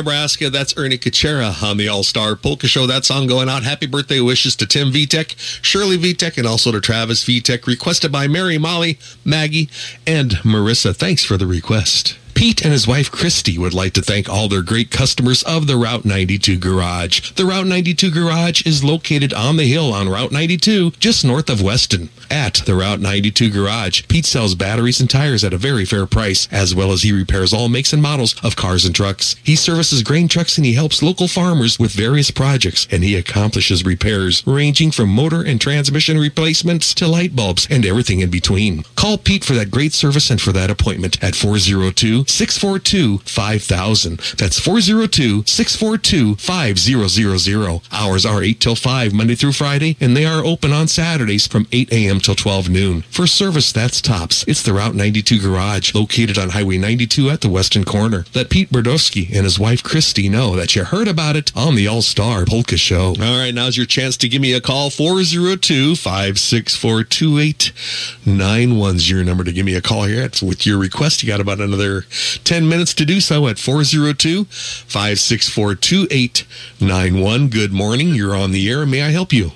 Nebraska, that's Ernie Kachera on the All Star Polka Show. That song going out. Happy birthday wishes to Tim Vitek, Shirley Vitek, and also to Travis Vitek. Requested by Mary, Molly, Maggie, and Marissa. Thanks for the request. Pete and his wife Christy would like to thank all their great customers of the Route 92 Garage. The Route 92 Garage is located on the hill on Route 92, just north of Weston. At the Route 92 Garage, Pete sells batteries and tires at a very fair price, as well as he repairs all makes and models of cars and trucks. He services grain trucks and he helps local farmers with various projects, and he accomplishes repairs ranging from motor and transmission replacements to light bulbs and everything in between. Call Pete for that great service and for that appointment at 402 642 5000. That's 402 642 5000. Hours are 8 till 5 Monday through Friday, and they are open on Saturdays from 8 a.m. till 12 noon. For service that's tops, it's the Route 92 Garage, located on Highway 92 at the Western Corner. Let Pete Berdowski and his wife Christy know that you heard about it on the All Star Polka Show. All right, now's your chance to give me a call 402 564 2891's your number to give me a call here. With your request. You got about another 10 minutes to do so at 402 564 2891. Good morning. You're on the air. May I help you?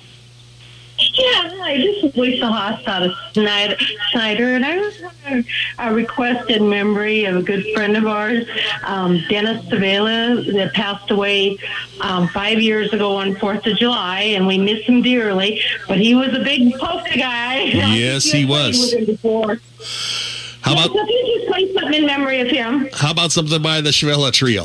Yeah, hi, this is Lisa Haas out of Snyder, Snyder and I was wondering a request in memory of a good friend of ours, um, Dennis Savela, that passed away um, five years ago on 4th of July, and we miss him dearly, but he was a big polka guy. Yes, he was. Him before. How Yeah, about so you just play something in memory of him, how about something by the Chevella Trio?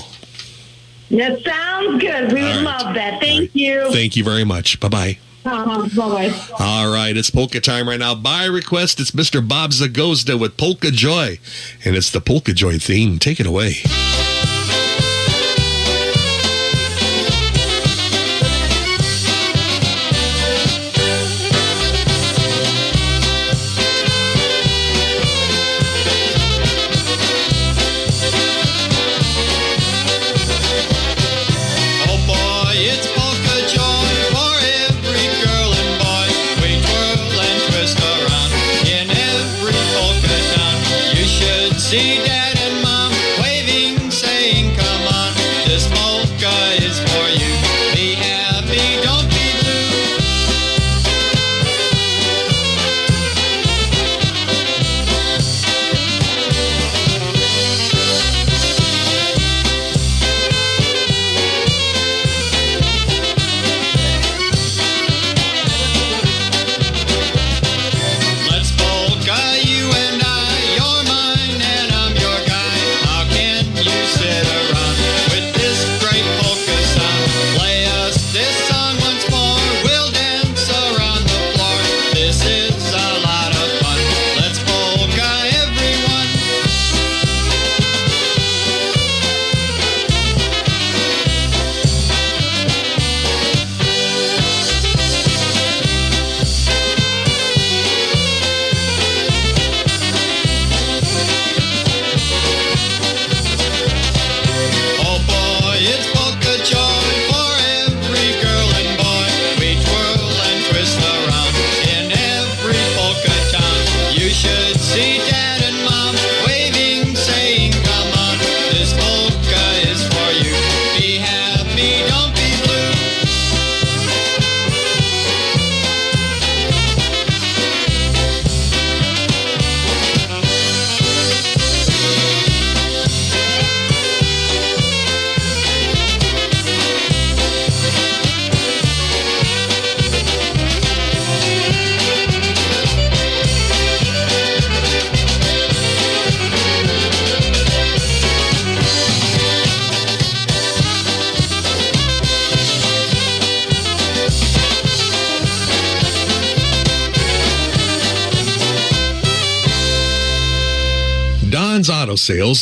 that sounds good. We would All right. love that. Thank you. Thank you very much. Bye bye. Uh-huh. Bye-bye. All right, it's polka time right now. By request, it's Mr. Bob Zagozda with Polka Joy, and it's the Polka Joy theme. Take it away.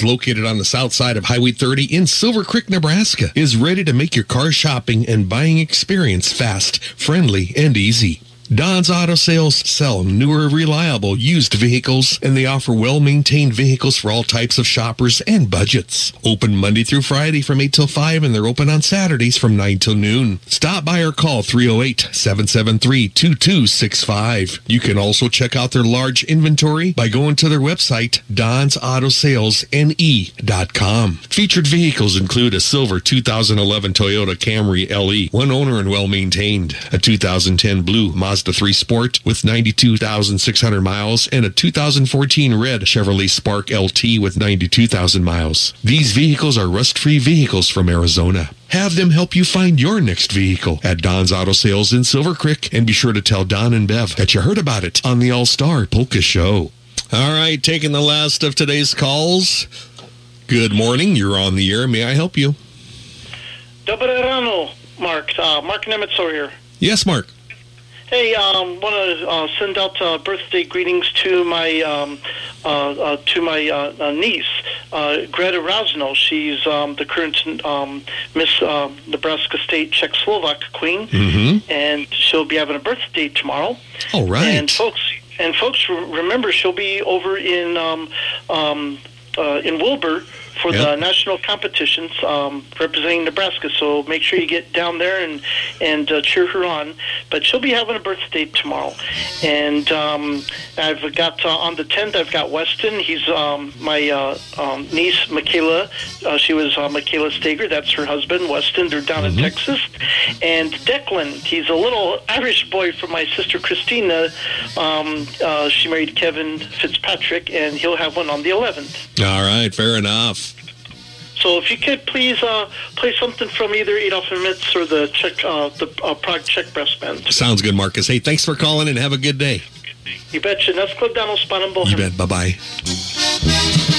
Located on the south side of Highway 30 in Silver Creek, Nebraska, is ready to make your car shopping and buying experience fast, friendly, and easy. Don's Auto Sales sell newer, reliable, used vehicles, and they offer well-maintained vehicles for all types of shoppers and budgets. Open Monday through Friday from 8 till 5, and they're open on Saturdays from 9 till noon. Stop by or call 308-773-2265. You can also check out their large inventory by going to their website, don'sautosalesne.com. Featured vehicles include a silver 2011 Toyota Camry LE, one owner and well-maintained, a 2010 blue Mazda 3 Sport with 92,600 miles, and a 2014 red Chevrolet Spark LT with 92,000 miles. These vehicles are rust-free vehicles from Arizona. Have them help you find your next vehicle at Don's Auto Sales in Silver Creek, and be sure to tell Don and Bev that you heard about it on the All Star Polka Show. All right, taking the last of today's calls. Good morning. You're on the air. May I help you? Dobre rano, Mark. Uh, Mark Nemitzo here. Yes, Mark. Hey, um, want to uh, send out uh, birthday greetings to my um, uh, uh, to my uh, uh, niece, uh, Greta Rosno. She's um, the current um, Miss uh, Nebraska State Czechoslovak Queen, Mm-hmm. and she'll be having a birthday tomorrow. All right. And folks, and folks, remember she'll be over in um, um, uh, in Wilber for the national competitions um, representing Nebraska. So make sure you get down there and and uh, cheer her on. But she'll be having a birthday tomorrow, and um, I've got uh, on the 10th. I've got Weston. He's um, my uh, um, niece Michaela. Uh, she was uh, Michaela Stager. That's her husband, Weston. They're down in Texas. And Declan. He's a little Irish boy from my sister Christina. Um, uh, she married Kevin Fitzpatrick, and he'll have one on the 11th. All right, fair enough. So if you could please uh, play something from either Adolf and Mitz or the Czech, uh, the uh, Prague Czech Brass Band. Sounds good, Marcus. Hey, thanks for calling and have a good day. You betcha. Neskladano s panem You Bohem. bet. Bye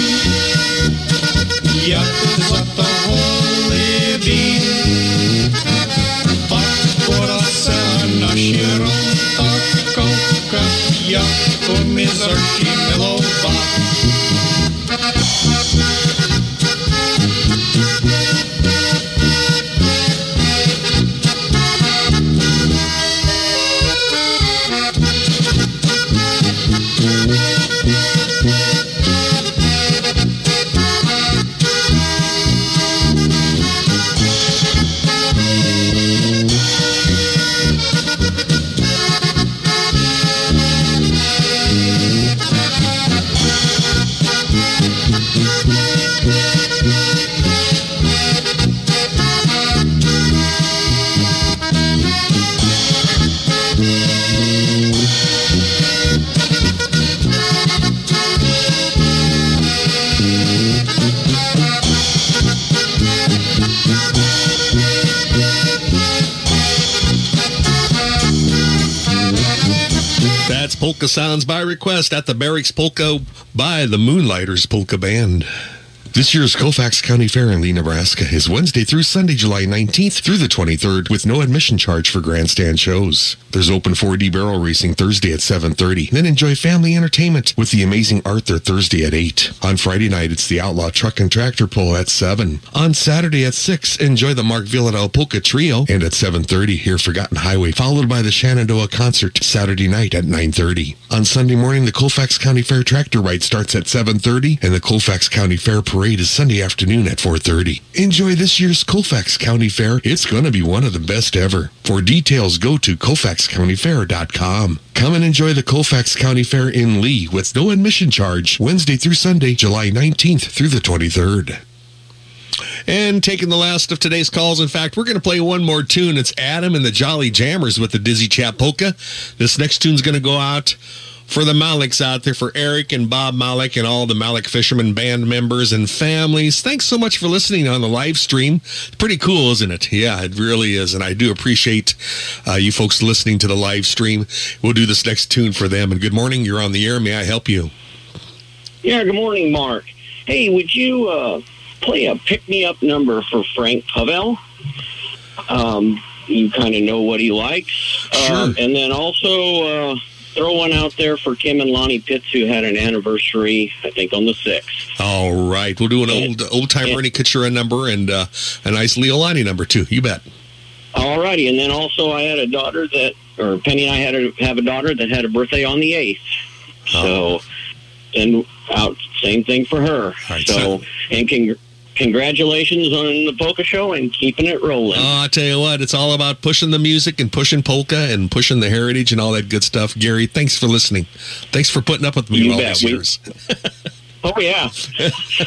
hezdáví, jak za toho libí. Podpora se na širota koka, jak Polka Sounds by request at the Barracks Polka by the Moonlighters Polka Band. This year's Colfax County Fair in Leigh, Nebraska is Wednesday through Sunday, July 19th through the 23rd with no admission charge for grandstand shows. There's open 4D barrel racing Thursday at 7.30. Then enjoy family entertainment with the amazing Arthur Thursday at 8. On Friday night, it's the Outlaw Truck and Tractor Pull at 7. On Saturday at 6, enjoy the Mark Vyhlidal Polka Trio. And at 7.30, hear Forgotten Highway, followed by the Shenandoah Concert Saturday night at 9.30. On Sunday morning, the Colfax County Fair Tractor Ride starts at 7.30, and the Colfax County Fair Parade is Sunday afternoon at 4.30. Enjoy this year's Colfax County Fair. It's going to be one of the best ever. For details, go to colfaxcountyfair.com. Come and enjoy the Colfax County Fair in Leigh with no admission charge Wednesday through Sunday, July 19th through the 23rd. And taking the last of today's calls. In fact, we're going to play one more tune. It's Adam and the Jolly Jammers with the Dizzy Chap Polka. This next tune's going to go out for the Maliks out there, for Eric and Bob Malik and all the Malik Fisherman Band members and families. Thanks so much for listening on the live stream. Pretty cool, isn't it? Yeah, it really is. And I do appreciate uh, you folks listening to the live stream. We'll do this next tune for them. And good morning. You're on the air. May I help you? Yeah, good morning, Mark. Hey, would you uh, play a pick me up number for Frank Pavel? Um, you kind of know what he likes. Sure. Um, and then also uh, throw one out there for Kim and Lonnie Pitts, who had an anniversary, I think, on the 6th. All right. We'll do an old old time Ernie Kachura number and uh, a nice Leolani number, too. You bet. All righty. And then also, I had a daughter that, or Penny and I had a, have a daughter that had a birthday on the 8th. So, and out, same thing for her. right, so, so- and congr- congratulations on the polka show and keeping it rolling. Oh, I tell you what, it's all about pushing the music and pushing polka and pushing the heritage and all that good stuff. Gary, thanks for listening. Thanks for putting up with me You all bet. these years. oh, yeah.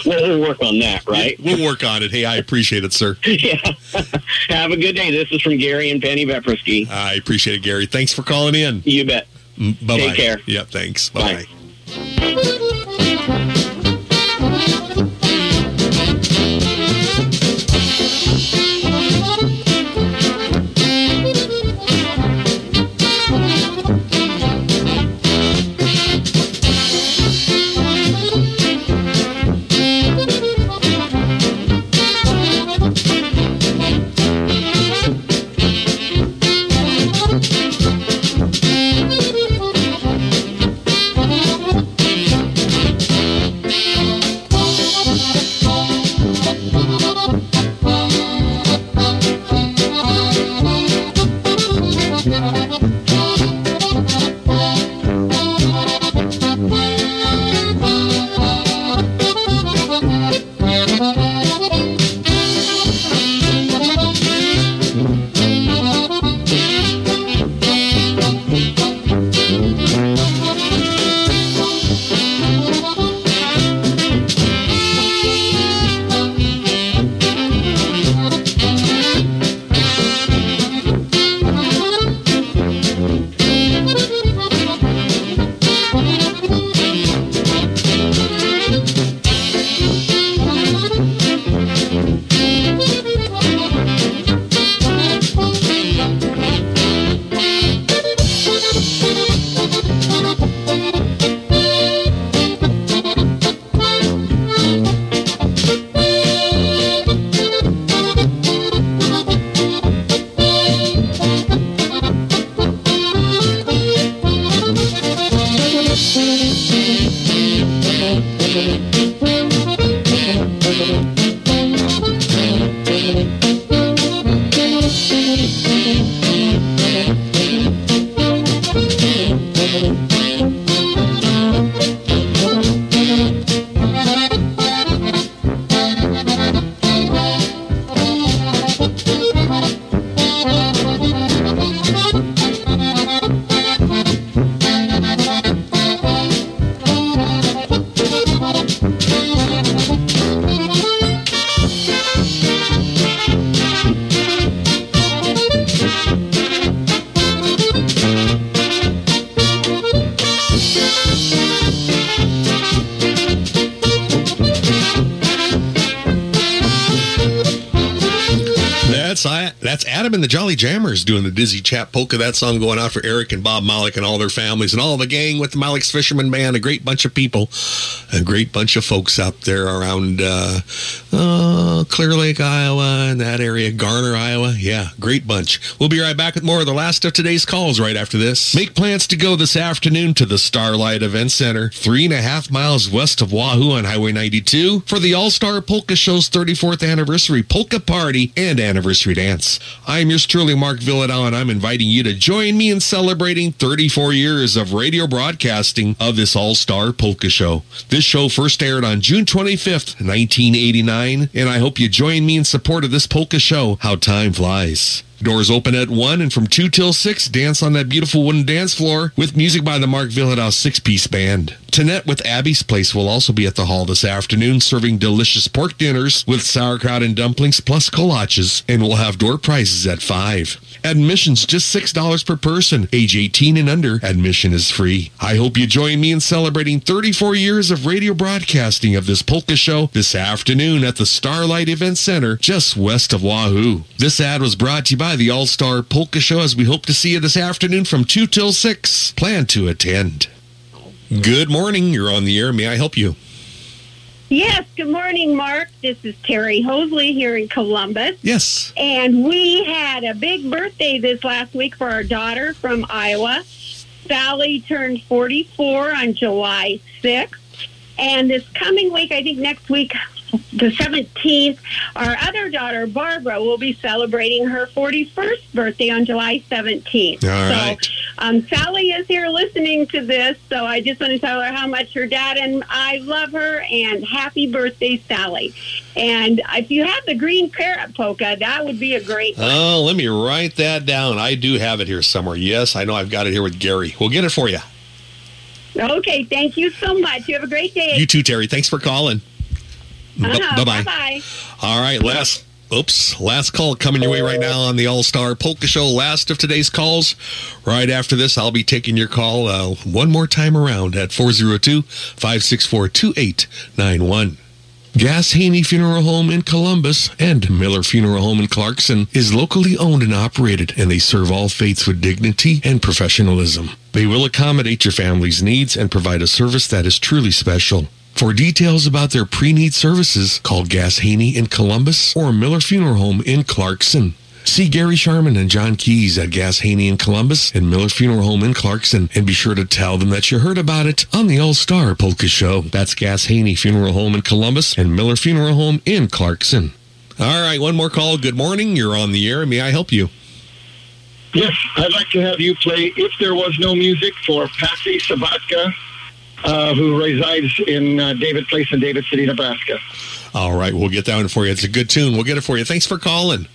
well, work on that, right? We'll work on it. Hey, I appreciate it, sir. yeah. Have a good day. This is from Gary and Penny Veprosky. I appreciate it, Gary. Thanks for calling in. You bet. Bye bye. Take care. Yep, thanks. Bye bye. Jolly Jammers doing the Dizzy Chap Polka. That song going out for Eric and Bob Malik and all their families and all the gang with the Malik's Fisherman Band. A great bunch of people, a great bunch of folks out there around uh, Clear Lake, Iowa, and that area, Garner, Iowa. Yeah, great bunch. We'll be right back with more of the last of today's calls right after this. Make plans to go this afternoon to the Starlight Event Center, three and a half miles west of Wahoo on Highway 92, for the All Star Polka Show's 34th anniversary polka party and anniversary dance. I'm yours truly, Mark Vyhlidal, and I'm inviting you to join me in celebrating 34 years of radio broadcasting of this All Star Polka Show. This show first aired on June 25th, 1989, and I hope you join me in support of this polka show. How time flies. Doors open at 1 and from 2 till 6, dance on that beautiful wooden dance floor with music by the Mark Vyhlidal six-piece band. Tanette with Abby's Place will also be at the hall this afternoon serving delicious pork dinners with sauerkraut and dumplings plus kolaches and will have door prizes at 5. Admission's just $6 per person. Age 18 and under, admission is free. I hope you join me in celebrating 34 years of radio broadcasting of this polka show this afternoon at the Starlight Event Center just west of Wahoo. This ad was brought to you by the All Star Polka Show as we hope to see you this afternoon from 2 till 6. Plan to attend. Good morning. You're on the air. May I help you? Yes, good morning, Mark. This is Terry Hosley here in Columbus. Yes. And we had a big birthday this last week for our daughter from Iowa. Sally turned 44 on July 6th. And this coming week, I think next week, the 17th, our other daughter, Barbara, will be celebrating her 41st birthday on July 17th. All right. So um, Sally is here listening to this, so I just want to tell her how much her dad and I love her and happy birthday, Sally. And if you have the green parrot polka, that would be a great Oh, let me write that down. I do have it here somewhere. Yes, I know I've got it here with Gary. We'll get it for you. Okay, thank you so much. You have a great day. You too, Terry. Thanks for calling. Uh-huh, Bye bye. Bye-bye. All right, last. Oops, last call coming your way right now on the All Star Polka Show. Last of today's calls. Right after this, I'll be taking your call uh, one more time around at 402 564 2891. Gass Haney Funeral Home in Columbus and Miller Funeral Home in Clarkson is locally owned and operated, and they serve all faiths with dignity and professionalism. They will accommodate your family's needs and provide a service that is truly special. For details about their pre-need services, call Gass Haney in Columbus or Miller Funeral Home in Clarkson. See Gary Sharman and John Keys at Gass Haney in Columbus and Miller Funeral Home in Clarkson and be sure to tell them that you heard about it on the All Star Polka Show. That's Gass Haney Funeral Home in Columbus and Miller Funeral Home in Clarkson. All right, one more call. Good morning. You're on the air. May I help you? Yes, I'd like to have you play If There Was No Music for Patsy Sabatka, uh, who resides in uh, David Place in David City, Nebraska. All right, we'll get that one for you. It's a good tune. We'll get it for you. Thanks for calling.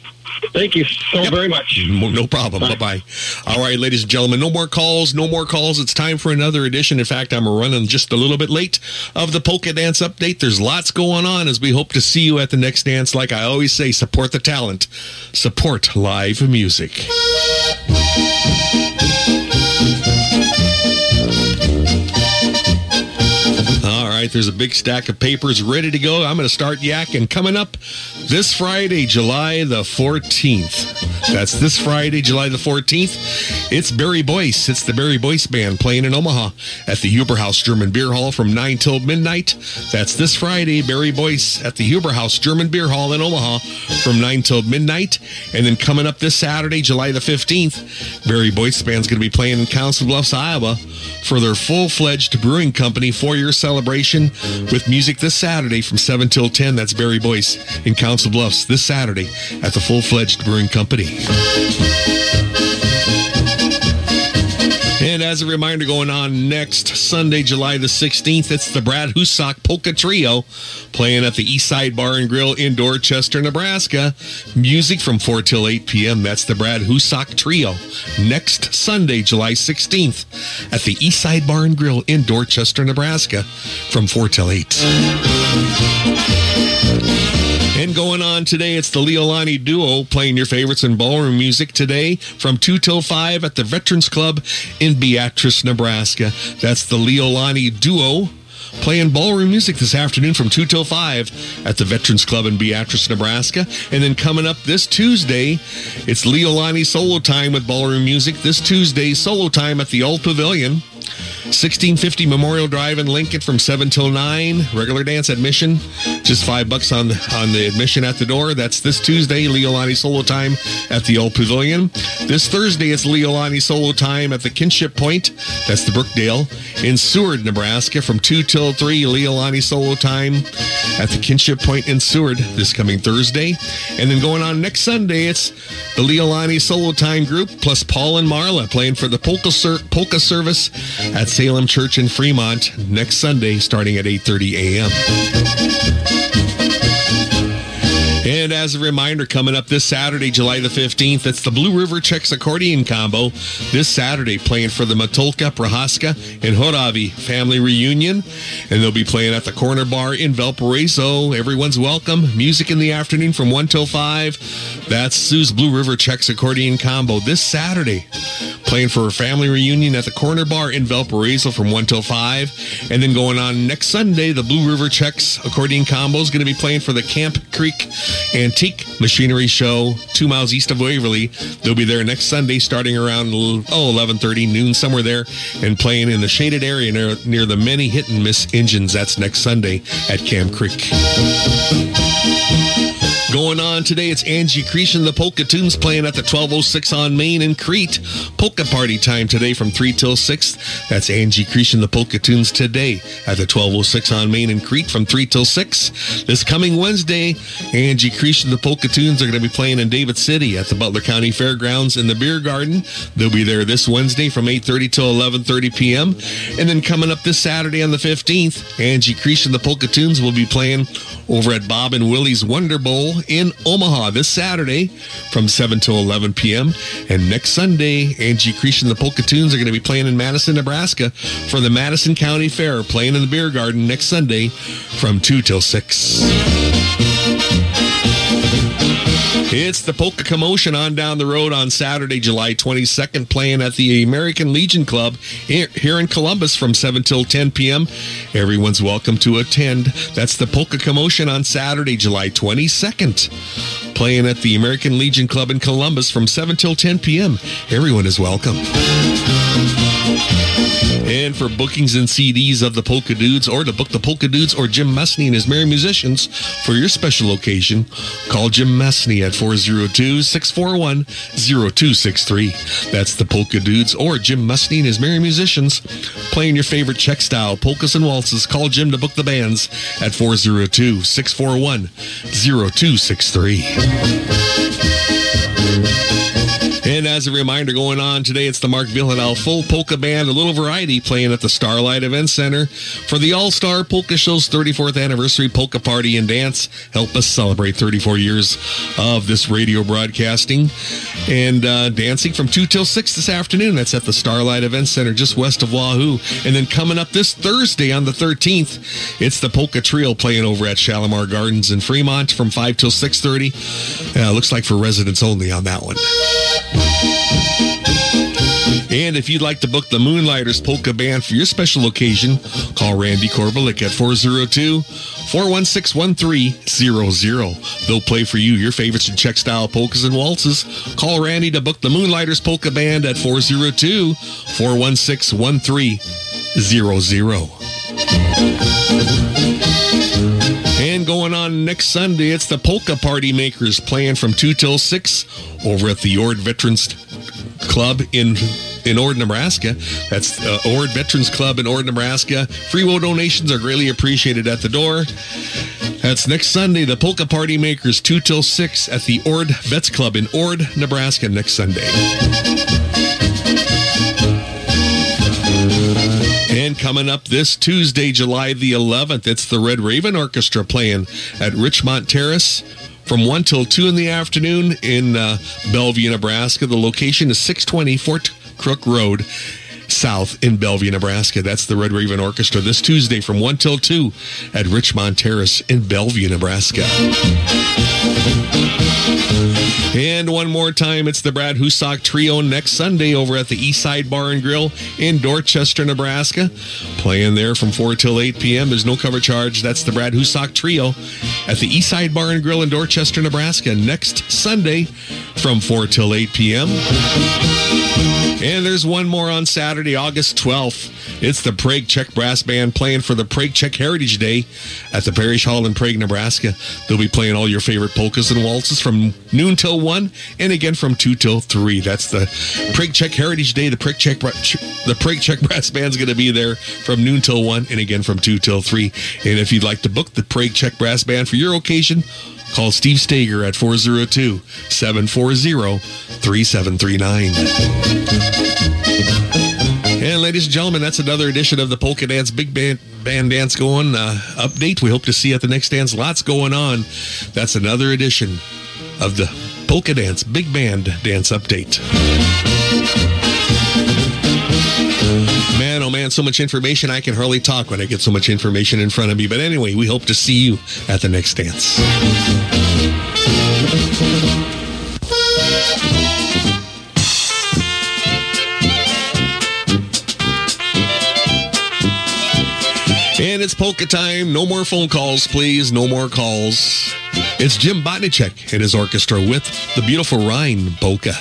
Thank you so very much. No problem. Bye bye. All right, ladies and gentlemen, no more calls. No more calls. It's time for another edition. In fact, I'm running just a little bit late of the Polka Dance Update. There's lots going on as we hope to see you at the next dance. Like I always say, support the talent, support live music. All right, there's a big stack of papers ready to go. I'm going to start yakking. Coming up this Friday, July the 14th. That's this Friday, July the 14th. It's Barry Boyce. It's the Barry Boyce Band playing in Omaha at the Huber House German Beer Hall from 9 till midnight. That's this Friday, Barry Boyce at the Huber House German Beer Hall in Omaha from 9 till midnight. And then coming up this Saturday, July the 15th, Barry Boyce Band's going to be playing in Council Bluffs, Iowa for their full-fledged brewing company four-year celebration with music this Saturday from 7 till 10. That's Barry Boyce in Council Bluffs this Saturday at the full-fledged brewing company. And as a reminder, going on next Sunday, July the 16th, it's the Brad Husak Polka Trio playing at the Eastside Bar and Grill in Dorchester, Nebraska. Music from 4 till 8 p.m. That's the Brad Husak Trio. Next Sunday, July 16th, at the Eastside Bar and Grill in Dorchester, Nebraska from 4 till 8. And going on today, it's the Leolani Duo playing your favorites in ballroom music today from 2 till 5 at the Veterans Club in Beatrice, Nebraska. That's the Leolani Duo playing ballroom music this afternoon from 2 till 5 at the Veterans Club in Beatrice, Nebraska. And then coming up this Tuesday, it's Leolani Solo Time with ballroom music. This Tuesday, solo time at the Old Pavilion. 1650 Memorial Drive in Lincoln from 7 till 9. Regular dance admission, just five bucks on the, on the admission at the door. That's this Tuesday, Leolani Solo Time at the Old Pavilion. This Thursday, it's Leolani Solo Time at the Kinship Point. That's the Brookdale in Seward, Nebraska from 2 till 3. Leolani Solo Time at the Kinship Point in Seward this coming Thursday. And then going on next Sunday, it's the Leolani Solo Time group plus Paul and Marla playing for the polka, polka service at Salem Church in Fremont next Sunday starting at 8:30 a.m. And as a reminder, coming up this Saturday, July the 15th, it's the Blue River Czechs accordion combo. This Saturday, playing for the Matulka, Prohaska, and Horavi family reunion. And they'll be playing at the Corner Bar in Valparaiso. Everyone's welcome. Music in the afternoon from 1 till 5. That's Sue's Blue River Czechs accordion combo this Saturday. Playing for a family reunion at the Corner Bar in Valparaiso from 1 till 5. And then going on next Sunday, the Blue River Czechs accordion combo is going to be playing for the Camp Creek Antique Machinery Show, two miles east of Waverly. They'll be there next Sunday, starting around oh 11:30 noon, somewhere there, and playing in the shaded area near, near the many hit and miss engines. That's next Sunday at Camp Creek. Going on today, it's Angie Creation, the Polka Tunes playing at the 1206 on Main in Crete. Polka party time today from 3 till 6. That's Angie Creation, the Polka Tunes today at the 1206 on Main in Crete from 3 till 6. This coming Wednesday, Angie Creation, the Polka Tunes are going to be playing in David City at the Butler County Fairgrounds in the Beer Garden. They'll be there this Wednesday from 8.30 till 11.30 p.m. And then coming up this Saturday on the 15th, Angie Creation, the Polka Tunes will be playing over at Bob and Willie's Wonder Bowl in Omaha this Saturday from 7 till 11 p.m. And next Sunday, Angie Creation and the Polka Tunes are going to be playing in Madison, Nebraska for the Madison County Fair, playing in the Beer Garden next Sunday from 2 till 6. It's the Polka Commotion on down the road on Saturday, July 22nd, playing at the American Legion Club here in Columbus from 7 till 10 p.m. Everyone's welcome to attend. That's the Polka Commotion on Saturday, July 22nd, playing at the American Legion Club in Columbus from 7 till 10 p.m. Everyone is welcome. And for bookings and CDs of the Polka Dudes or to book the Polka Dudes or Jim Messney and his Merry Musicians for your special occasion, call Jim Messney at 402-641-0263. That's the Polka Dudes or Jim Messney and his Merry Musicians playing your favorite Czech style polkas and waltzes. Call Jim to book the bands at 402-641-0263. And as a reminder, going on today, it's the Mark Vyhlidal Full Polka Band, a little variety playing at the Starlight Event Center for the All Star Polka Show's 34th anniversary polka party and dance. Help us celebrate 34 years of this radio broadcasting and uh, dancing from 2 till 6 this afternoon. That's at the Starlight Event Center just west of Wahoo. And then coming up this Thursday on the 13th, it's the Polka Trio playing over at Shalimar Gardens in Fremont from 5 till 6.30. Uh, looks like for residents only on that one. And if you'd like to book the Moonlighters Polka Band for your special occasion, call Randy Korbelik at 402 416 1300. They'll play for you your favorites in Czech style polkas and waltzes. Call Randy to book the Moonlighters Polka Band at 402 416 1300. Going on next Sunday, it's the Polka Party Makers playing from 2 till 6 over at the Ord Veterans Club in in Ord, Nebraska. That's uh, Ord Veterans Club in Ord, Nebraska. Free will donations are greatly appreciated at the door. That's next Sunday, the Polka Party Makers, 2 till 6 at the Ord Vets Club in Ord, Nebraska next Sunday. And coming up this Tuesday, July the 11th, it's the Red Raven Orchestra playing at Richmond Terrace from 1 till 2 in the afternoon in uh, Bellevue, Nebraska. The location is 620 Fort Crook Road. South in Bellevue, Nebraska. That's the Red Raven Orchestra this Tuesday from 1 till 2 at Richmond Terrace in Bellevue, Nebraska. And one more time, it's the Brad Husak Trio next Sunday over at the Eastside Bar and Grill in Dorchester, Nebraska. Playing there from 4 till 8 p.m. There's no cover charge. That's the Brad Husak Trio at the Eastside Bar and Grill in Dorchester, Nebraska next Sunday from 4 till 8 p.m. And there's one more on Saturday, August 12th. It's the Prague Czech Brass Band playing for the Prague Czech Heritage Day at the Parish Hall in Prague, Nebraska. They'll be playing all your favorite polkas and waltzes from noon till 1 and again from 2 till 3. That's the Prague Czech Heritage Day. The Prague Czech, the Prague Czech Brass Band's going to be there from noon till 1 and again from 2 till 3. And if you'd like to book the Prague Czech Brass Band for your occasion, Call Steve Stager at 402 740 3739. And ladies and gentlemen, that's another edition of the Polka Dance Big Band, band Dance Going uh, update. We hope to see you at the next dance. Lots going on. That's another edition of the Polka Dance Big Band Dance Update. Man, oh man, so much information. I can hardly talk when I get so much information in front of me. But anyway, we hope to see you at the next dance. And it's polka time. No more phone calls, please. No more calls. It's Jim Botnicek and his orchestra with the beautiful Rhine polka.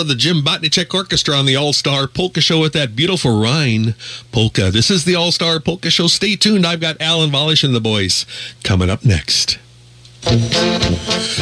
Of the Jim Botnicek Orchestra on the All Star Polka Show with that beautiful Rhine polka. This is the All Star Polka Show. Stay tuned. I've got Alan Volish and the boys coming up next.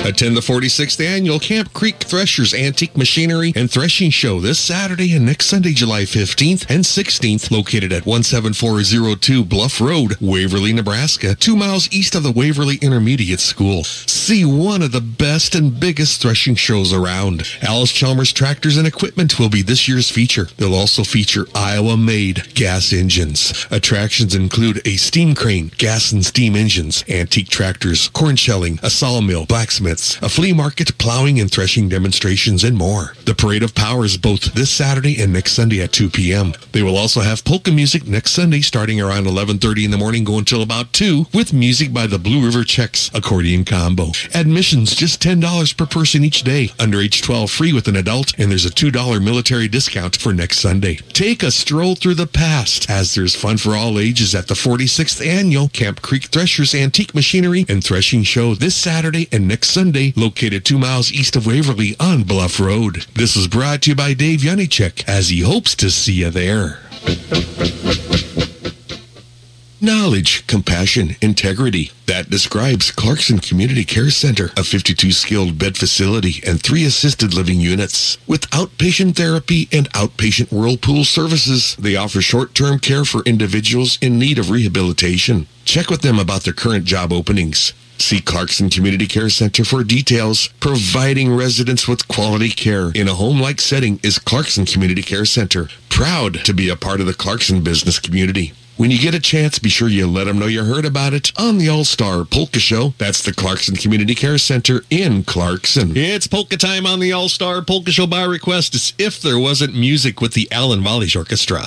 Attend the 46th annual Camp Creek Threshers Antique Machinery and Threshing Show this Saturday and next Sunday, July 15th and 16th, located at 17402 Bluff Road, Waverly, Nebraska, two miles east of the Waverly Intermediate School. See one of the best and biggest threshing shows around. Allis Chalmers Tractors and Equipment will be this year's feature. They'll also feature Iowa-made gas engines. Attractions include a steam crane, gas and steam engines, antique tractors, corn shelling, a sawmill, blacksmiths, a flea market, plowing and threshing demonstrations, and more. The Parade of Power is both this Saturday and next Sunday at 2 p.m. They will also have polka music next Sunday starting around 11.30 in the morning going until about 2 with music by the Blue River Czechs accordion combo. Admissions just $10 per person each day. Under age 12 free with an adult and there's a $2 military discount for next Sunday. Take a stroll through the past as there's fun for all ages at the 46th annual Camp Creek Threshers Antique Machinery and Threshing Show this Saturday and next Sunday, located two miles east of Waverly on Bluff Road. This is brought to you by Dave Yanichek as he hopes to see you there. Knowledge, compassion, integrity. That describes Clarkson Community Care Center, a 52 skilled bed facility and three assisted living units. With outpatient therapy and outpatient whirlpool services, they offer short-term care for individuals in need of rehabilitation. Check with them about their current job openings. See Clarkson Community Care Center for details. Providing residents with quality care in a home-like setting is Clarkson Community Care Center. Proud to be a part of the Clarkson business community. When you get a chance, be sure you let them know you heard about it on the All-Star Polka Show. That's the Clarkson Community Care Center in Clarkson. It's polka time on the All-Star Polka Show by request. It's If There Wasn't Music with the Alan Volish Orchestra.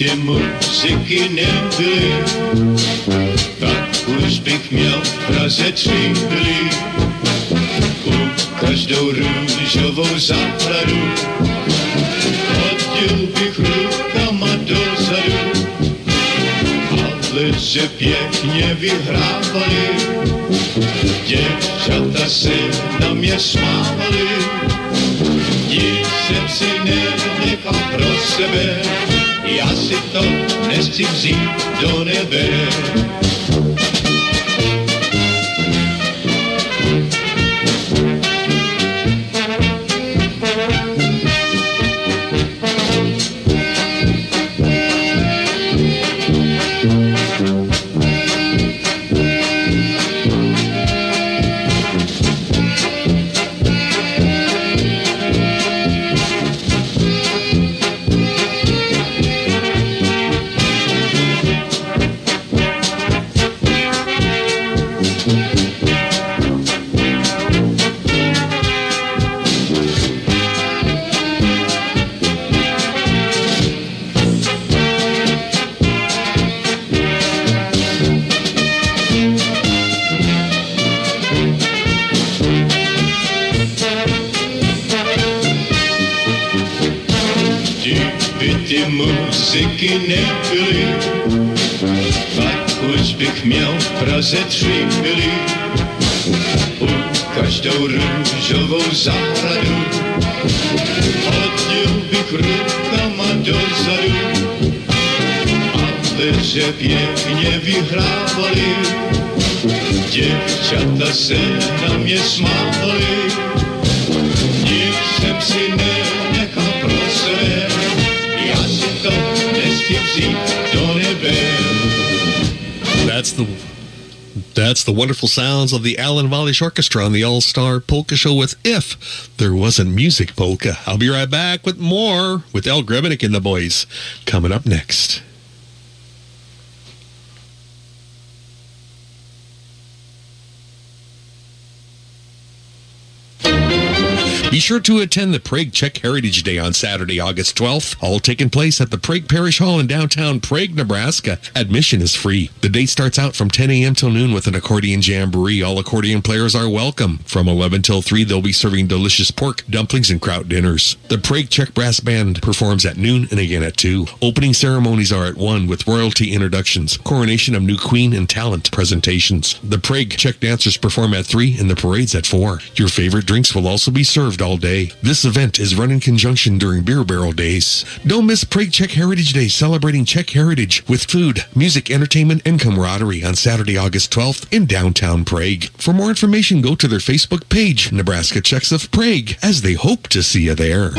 Muzyki nie były tak už bych měl v Praze tři. U každou růžovou zahradu hodil bych rukama dozadu, ale že pěkně vyhrávali, děvčata se na mě smávali. Nic jsem si nenechal pro sebe, já si to nechci vzít do nebe. wielki nieczyli. Pakuś bych miał prasę trzyli. Ukaśną różową zaradu. Odjąłbych rękoma do zadu. Aby się pięknie wichrowali. Dziewczata se na mnie smawali. That's the that's the wonderful sounds of the Alan Valish Orchestra on the All Star Polka Show with If There Wasn't Music Polka. I'll be right back with more with El Grebenik and the boys coming up next. Be sure to attend the Prague Czech Heritage Day on Saturday, August 12th, all taking place at the Prague Parish Hall in downtown Prague, Nebraska. Admission is free. The day starts out from 10 a.m. till noon with an accordion jamboree. All accordion players are welcome. From 11 till 3, they'll be serving delicious pork, dumplings, and kraut dinners. The Prague Czech Brass Band performs at noon and again at 2. Opening ceremonies are at 1 with royalty introductions, coronation of new queen, and talent presentations. The Prague Czech dancers perform at 3 and the parade's at 4. Your favorite drinks will also be served all day. This event is run in conjunction during Beer Barrel Days. Don't miss Prague Czech Heritage Day celebrating Czech heritage with food, music, entertainment, and camaraderie on Saturday, August 12th in downtown Prague. For more information, go to their Facebook page, Nebraska Czechs of Prague, as they hope to see you there.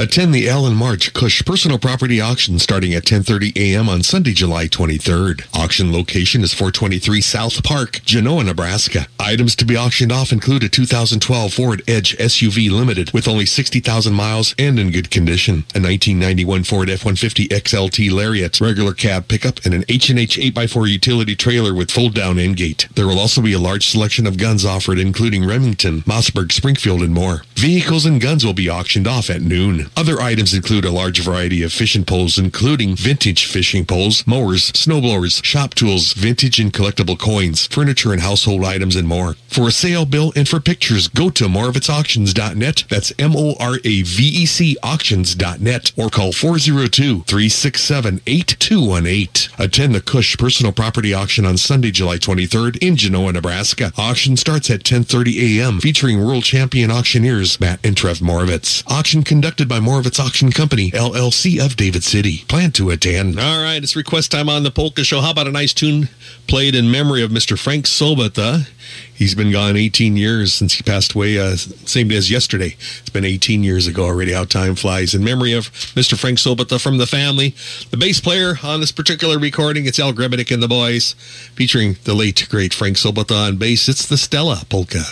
Attend the Allen March Cush Personal Property Auction starting at 10:30 a.m. on Sunday, July 23rd. Auction location is 423 South Park, Genoa, Nebraska. Items to be auctioned off include a 2012 Ford Edge SUV Limited with only 60,000 miles and in good condition, a 1991 Ford F-150 XLT Lariat regular cab pickup, and an H&H 8x4 utility trailer with fold-down end gate. There will also be a large selection of guns offered, including Remington, Mossberg, Springfield, and more. Vehicles and guns will be auctioned off at noon. Other items include a large variety of fishing poles, including vintage fishing poles, mowers, snowblowers, shop tools, vintage and collectible coins, furniture and household items, and more. For a sale bill and for pictures, go to moravecauctions.net. That's M-O-R-A-V-E-C auctions.net or call 402-367-8218. Attend the Cush Personal Property Auction on Sunday, July 23rd in Genoa, Nebraska. Auction starts at 10.30 a.m. featuring world champion auctioneers Matt and Trev Moravec. Auction conducted by Moravec Auction Company, LLC of David City. Plan to attend. All right, it's request time on the Polka Show. How about a nice tune played in memory of Mr. Frank Sobota? He's been gone 18 years since he passed away, uh, same day as yesterday. It's been 18 years ago already how time flies. In memory of Mr. Frank Sobota from the family, the bass player on this particular recording, it's Al Grebenik and the boys, featuring the late, great Frank Sobota on bass. It's the Stella Polka.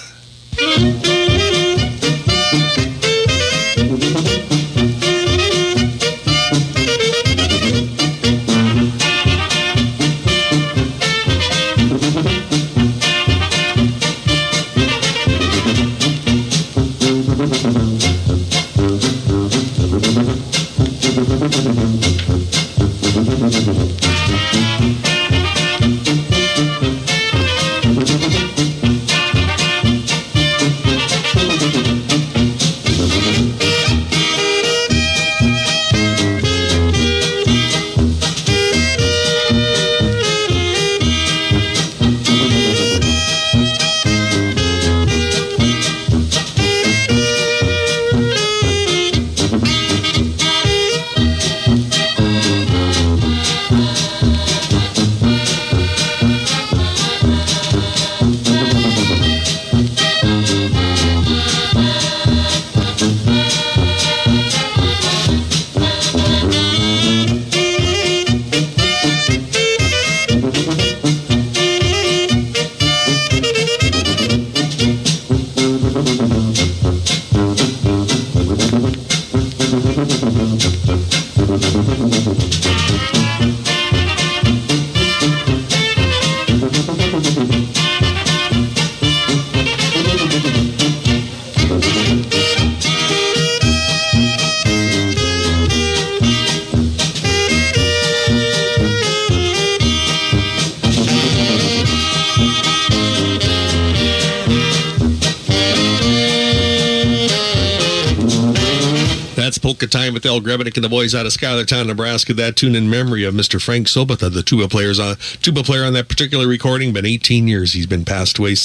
The boys out of Schuylertown, Nebraska. That tune in memory of Mr. Frank Sobota, the tuba players on tuba player on that particular recording. Been 18 years he's been passed away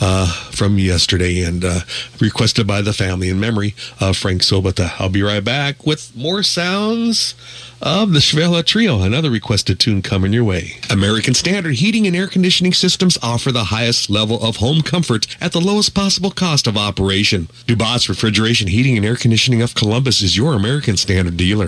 uh, from yesterday and uh, requested by the family in memory of Frank Sobota. I'll be right back with more sounds of the Schwela Trio, another requested tune coming your way. American Standard Heating and Air Conditioning Systems offer the highest level of home comfort at the lowest possible cost of operation. Dubas Refrigeration Heating and Air Conditioning of Columbus is your American Standard dealer.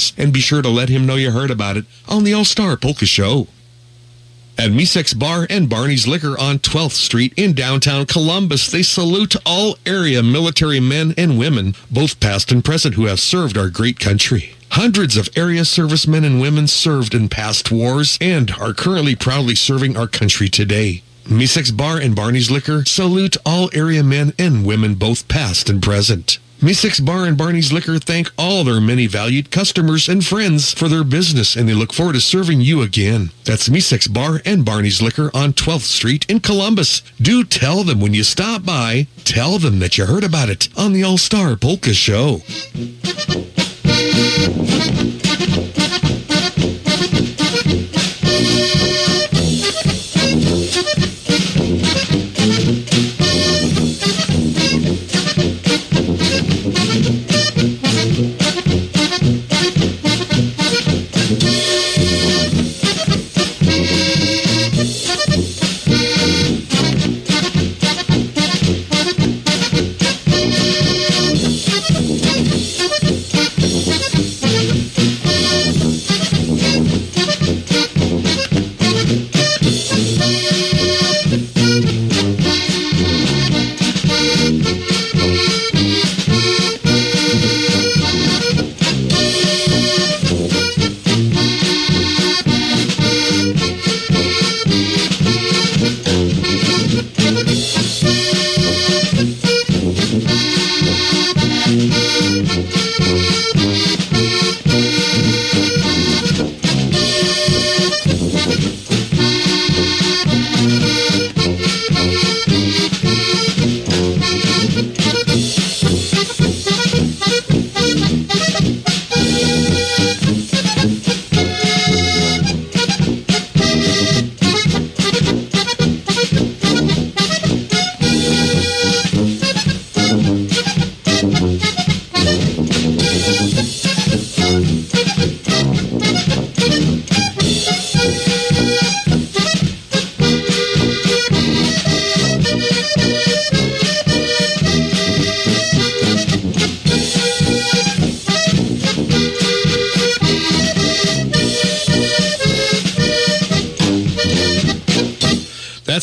and be sure to let him know you heard about it on the All Star Polka Show. At Misek's Bar and Barney's Liquor on 12th Street in downtown Columbus, they salute all area military men and women, both past and present, who have served our great country. Hundreds of area servicemen and women served in past wars and are currently proudly serving our country today. Misek's Bar and Barney's Liquor salute all area men and women, both past and present. Misek's Bar and Barney's Liquor thank all their many valued customers and friends for their business, and they look forward to serving you again. That's Misek's Bar and Barney's Liquor on 12th Street in Columbus. Do tell them when you stop by, tell them that you heard about it on the All Star Polka Show.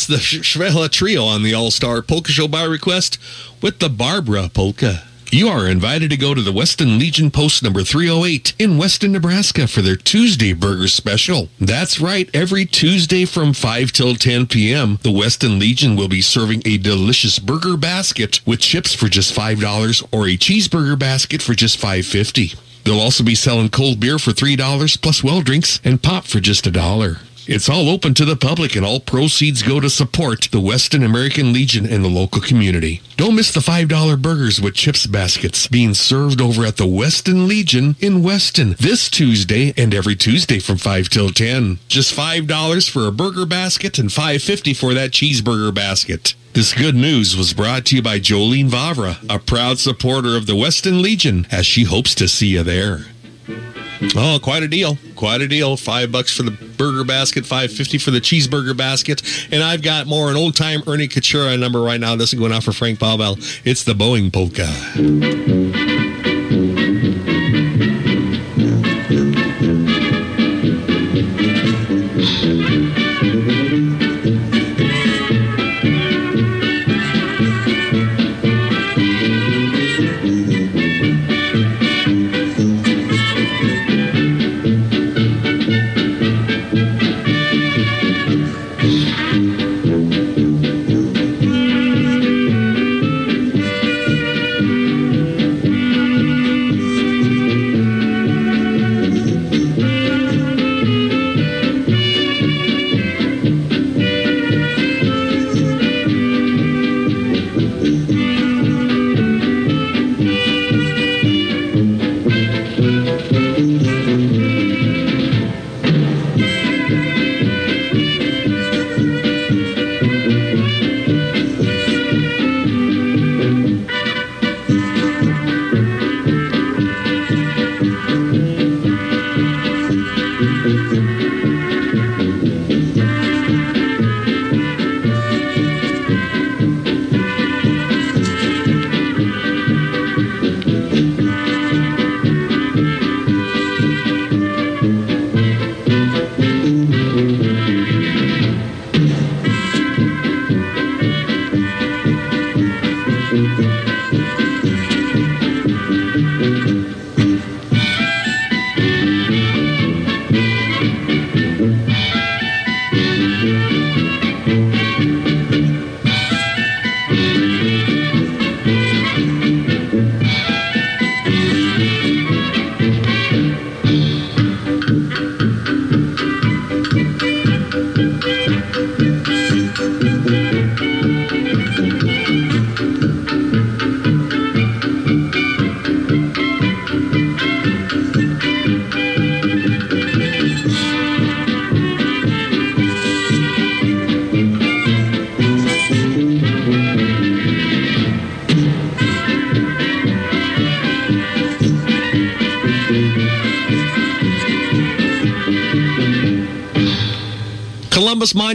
The Schwela Trio on the All Star Polka Show by request with the Barbara Polka. You are invited to go to the Weston Legion Post number 308 in Weston, Nebraska for their Tuesday Burger Special. That's right, every Tuesday from 5 till 10 p.m., the Weston Legion will be serving a delicious burger basket with chips for just $5 or a cheeseburger basket for just $5.50. They'll also be selling cold beer for $3 plus well drinks and pop for just a dollar. It's all open to the public and all proceeds go to support the Weston American Legion and the local community. Don't miss the $5 burgers with chips baskets being served over at the Weston Legion in Weston this Tuesday and every Tuesday from 5 till 10. Just $5 for a burger basket and $5.50 for that cheeseburger basket. This good news was brought to you by Jolene Vavra, a proud supporter of the Weston Legion, as she hopes to see you there. Oh, quite a deal. Quite a deal. Five bucks for the burger basket, five fifty for the cheeseburger basket. And I've got more an old time Ernie Kachura number right now. This is going out for Frank Pavel. It's the Boeing polka.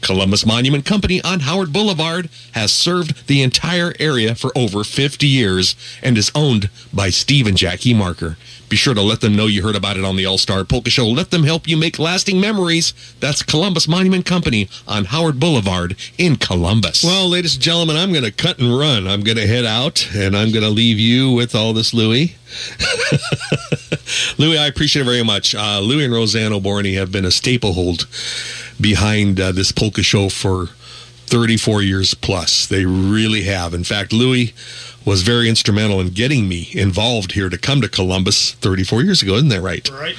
Columbus Monument Company on Howard Boulevard has served the entire area for over 50 years and is owned by Steve and Jackie Marker. Be sure to let them know you heard about it on the All Star Polka Show. Let them help you make lasting memories. That's Columbus Monument Company on Howard Boulevard in Columbus. Well, ladies and gentlemen, I'm going to cut and run. I'm going to head out and I'm going to leave you with all this, Louie. Louie, I appreciate it very much. Uh, Louie and Roseanne O'Borney have been a staple hold behind uh, this polka show for 34 years plus. They really have. In fact, Louie was very instrumental in getting me involved here to come to Columbus 34 years ago. Isn't that right? Right.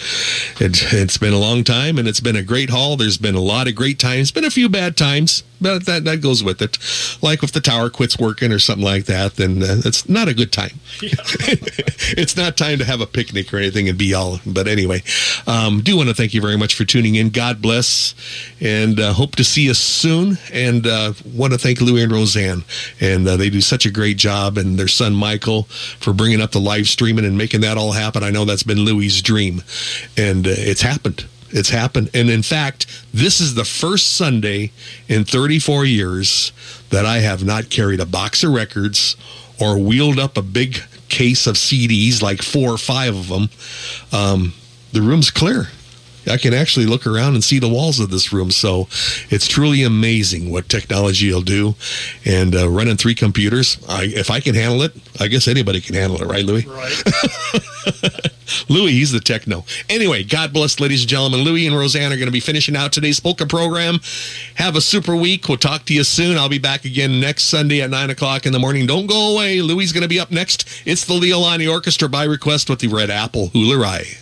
It, it's been a long time and it's been a great haul. There's been a lot of great times, been a few bad times, but that, that goes with it. Like if the tower quits working or something like that, then uh, it's not a good time. it's not time to have a picnic or anything and be all. But anyway, um, do want to thank you very much for tuning in. God bless and uh, hope to see us soon. And uh, want to thank Louie and Roseanne. And uh, they do such a great job. And their son Michael for bringing up the live streaming and making that all happen. I know that's been Louie's dream. And uh, it's happened. It's happened. And in fact, this is the first Sunday in 34 years that I have not carried a box of records or wheeled up a big case of CDs, like four or five of them. Um, the room's clear. I can actually look around and see the walls of this room. So it's truly amazing what technology will do. And uh, running three computers, I, if I can handle it, I guess anybody can handle it, right, Louie? Right. Louie, he's the techno. Anyway, God bless, ladies and gentlemen. Louie and Roseanne are going to be finishing out today's polka program. Have a super week. We'll talk to you soon. I'll be back again next Sunday at 9 o'clock in the morning. Don't go away. Louie's going to be up next. It's the Leolani Orchestra by request with the Red Apple Hula Rye.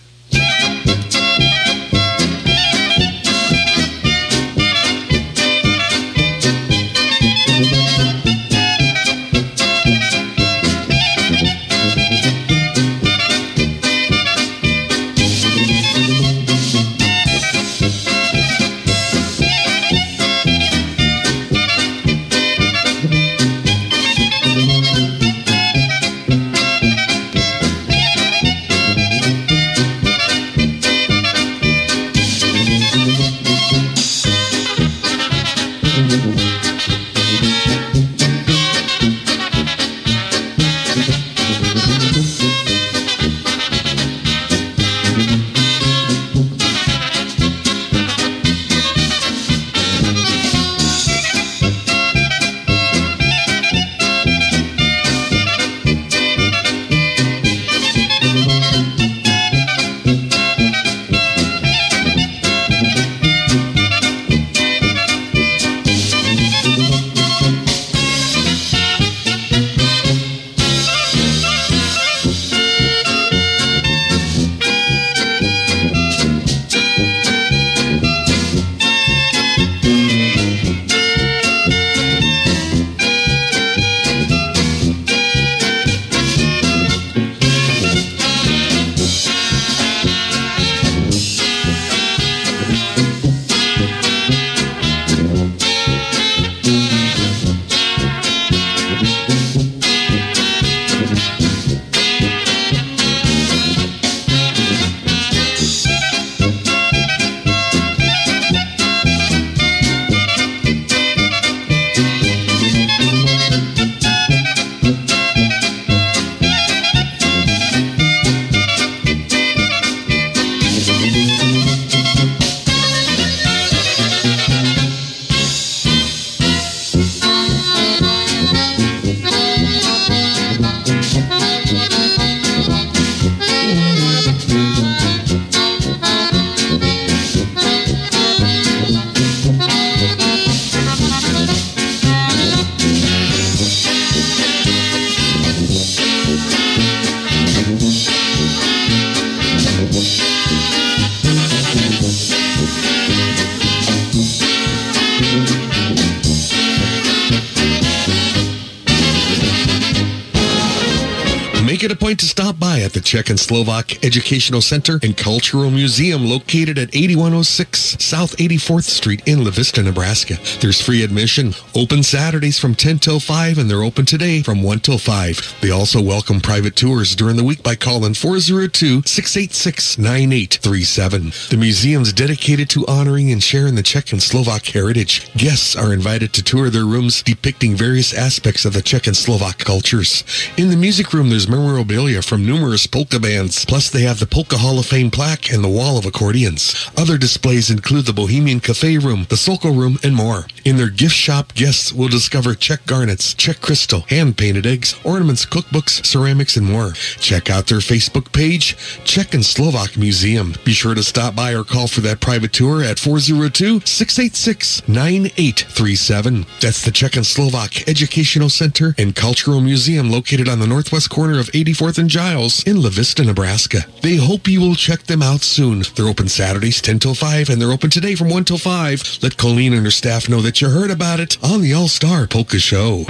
Czech and Slovak Educational Center and Cultural Museum located at 8106 South 84th Street in La Vista, Nebraska. There's free admission, open Saturdays from 10 till 5, and they're open today from 1 till 5. They also welcome private tours during the week by calling 402-686-9837. The museum's dedicated to honoring and sharing the Czech and Slovak heritage. Guests are invited to tour their rooms depicting various aspects of the Czech and Slovak cultures. In the music room, there's memorabilia from numerous polka bands. Plus, they have the Polka Hall of Fame plaque and the wall of accordions. Other displays include the Bohemian Cafe Room, the Sokol Room, and more. In their gift shop, guests will discover Czech garnets, Czech crystal, hand-painted eggs, ornaments, cookbooks, ceramics, and more. Check out their Facebook page, Czech and Slovak Museum. Be sure to stop by or call for that private tour at 402-686-9837. That's the Czech and Slovak Educational Center and Cultural Museum located on the northwest corner of 84th and Giles in La Vista, Nebraska. They hope you will check them out soon. They're open Saturdays 10 till 5 and they're open today from 1 till 5. Let Colleen and her staff know that you heard about it on the All-Star Polka Show.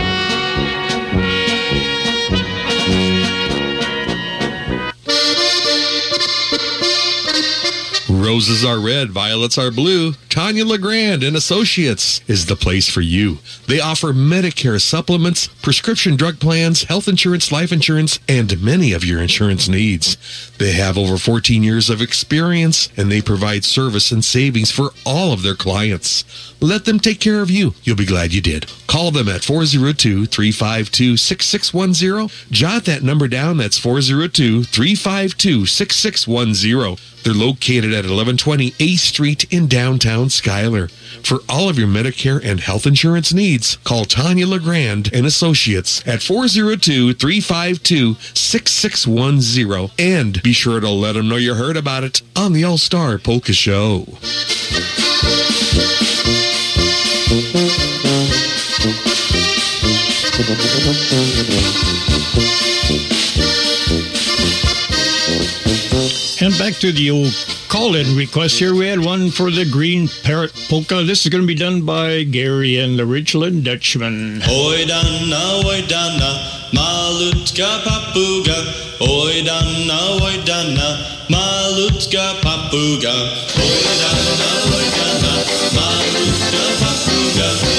Roses are red, violets are blue. Tanya LeGrand and Associates is the place for you. They offer Medicare supplements, prescription drug plans, health insurance, life insurance, and many of your insurance needs. They have over 14 years of experience and they provide service and savings for all of their clients. Let them take care of you. You'll be glad you did. Call them at 402-352-6610. Jot that number down. That's 402-352-6610. They're located at 1120 8th Street in downtown Schuyler. For all of your Medicare and health insurance needs, call Tanya LeGrand and Associates at 402-352-6610 and be sure to let them know you heard about it on the All-Star Polka Show. And back to the old call-in request here. We had one for the Green Parrot Polka. This is going to be done by Gary and the Richland Dutchman. Oj Dana, oj Dana, malutka papuga. Oj Dana, oj Dana, malutka papuga. Oj Dana, oj Dana, malutka papuga. Oj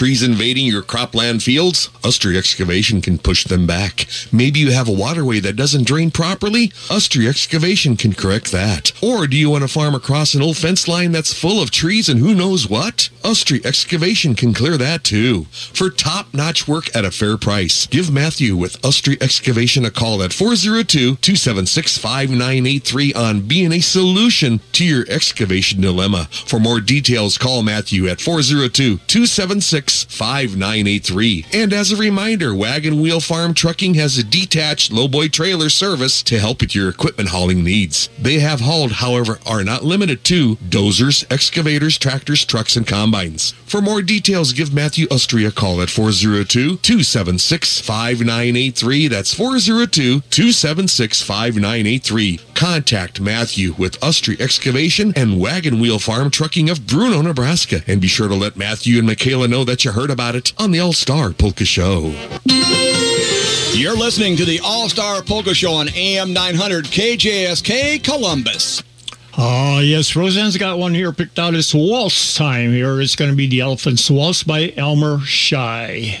trees invading your cropland fields? Ustry Excavation can push them back. Maybe you have a waterway that doesn't drain properly? Ustry Excavation can correct that. Or do you want to farm across an old fence line that's full of trees and who knows what? Ustry Excavation can clear that too. For top-notch work at a fair price, give Matthew with Ustry Excavation a call at 402-276-5983 on being a solution to your excavation dilemma. For more details, call Matthew at 402-276-5983. And as a reminder, Wagon Wheel Farm Trucking has a detached lowboy trailer service to help with your equipment hauling needs. They have hauled, however, are not limited to dozers, excavators, tractors, trucks, and combines. For more details, give Matthew Ustry a call at 402-276-5983. That's 402-276-5983. Contact Matthew with Ustry Excavation and Wagon Wheel Farm Trucking of Bruno, Nebraska. And be sure to let Matthew and Michaela know that you heard about it on the All-Star Polka Show. You're listening to the All Star Polka Show on AM 900 KJSK Columbus. Oh, yes. Roseanne's got one here picked out. It's waltz time here. It's going to be The Elephant's Waltz by Elmer Shy.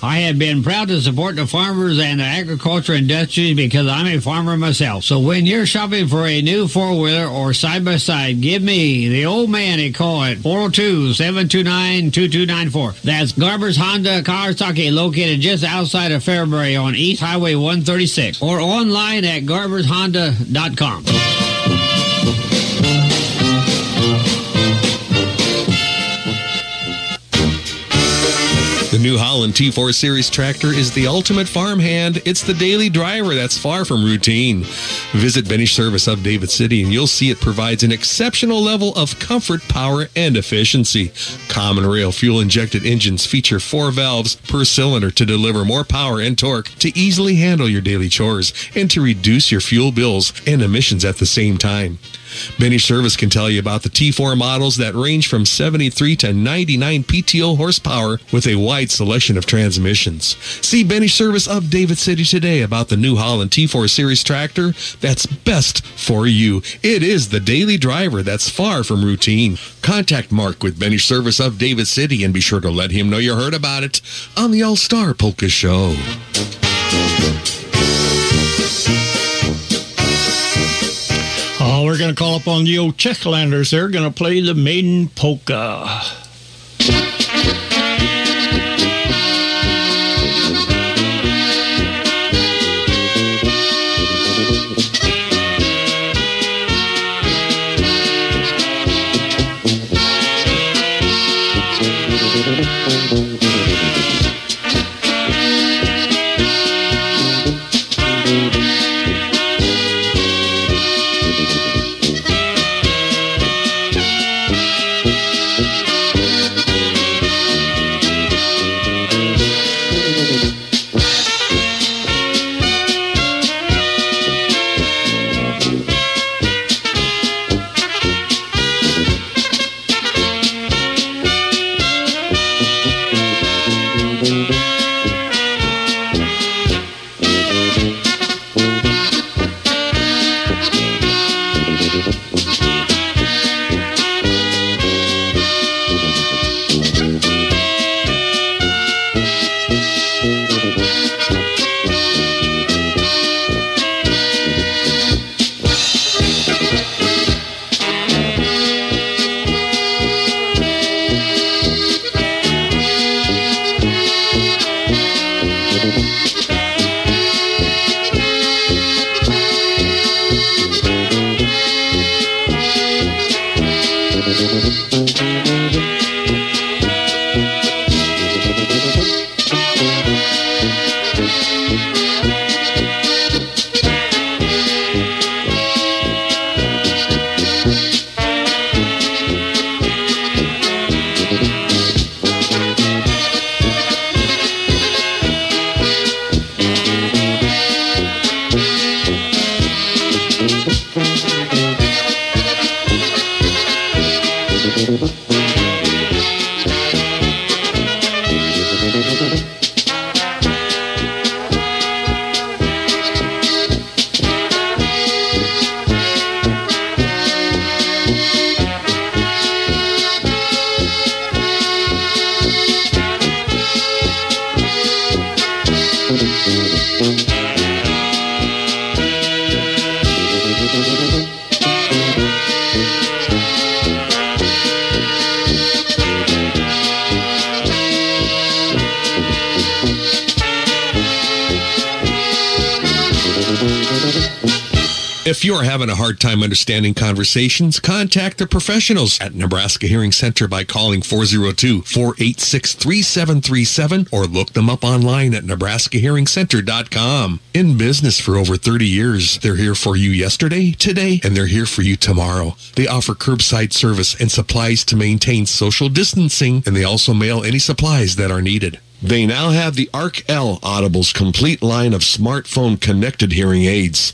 I have been proud to support the farmers and the agriculture industry because I'm a farmer myself. So when you're shopping for a new four wheeler or side by side, give me the old man a call at 402 729 2294. That's Garber's Honda Kawasaki located just outside of Fairbury on East Highway 136 or online at garbershonda.com. Holland T4 Series tractor is the ultimate farmhand. It's the daily driver that's far from routine. Visit Benes Service of David City and you'll see it provides an exceptional level of comfort, power, and efficiency. Common rail fuel injected engines feature four valves per cylinder to deliver more power and torque to easily handle your daily chores and to reduce your fuel bills and emissions at the same time. Benes Service can tell you about the T4 models that range from 73 to 99 PTO horsepower with a wide selection of transmissions. See Benes Service of David City today about the New Holland T4 Series tractor that's best for you. It is the daily driver that's far from routine. Contact Mark with Benes Service of David City and be sure to let him know you heard about it on the All Star Polka Show. We're going to call upon the old Czechlanders. They're going to play the Maiden Polka. Having a hard time understanding conversations, contact the professionals at Nebraska Hearing Center by calling 402-486-3737 or look them up online at nebraskahearingcenter.com. In business for over 30 years, they're here for you yesterday, today, and they're here for you tomorrow. They offer curbside service and supplies to maintain social distancing, and they also mail any supplies that are needed. They now have the Arc L Audible's complete line of smartphone connected hearing aids.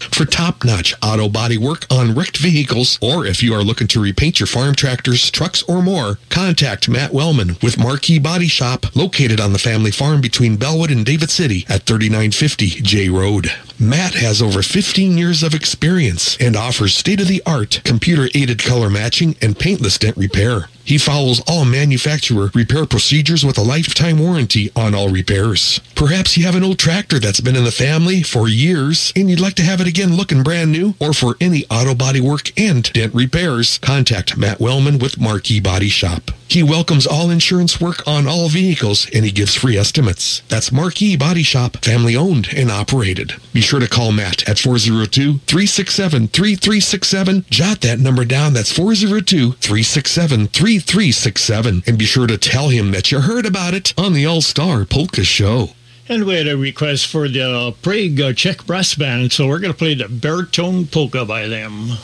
For top-notch auto body work on wrecked vehicles, or if you are looking to repaint your farm tractors, trucks, or more, contact Matt Wellman with Marquee Body Shop, located on the family farm between Bellwood and David City at 3950 J Road. Matt has over 15 years of experience and offers state-of-the-art computer-aided color matching and paintless dent repair. He follows all manufacturer repair procedures with a lifetime warranty on all repairs. Perhaps you have an old tractor that's been in the family for years and you'd like to have it again looking brand new, or for any auto body work and dent repairs, contact Matt Wellman with Marquee Body Shop. He welcomes all insurance work on all vehicles and he gives free estimates. That's Marquee Body Shop, family owned and operated. Be sure to call Matt at 402 367 3367. Jot that number down. That's 402 367 3367. And be sure to tell him that you heard about it on the All Star Polka Show. And we had a request for the Prague uh, Czech Brass Band, so we're going to play the baritone polka by them.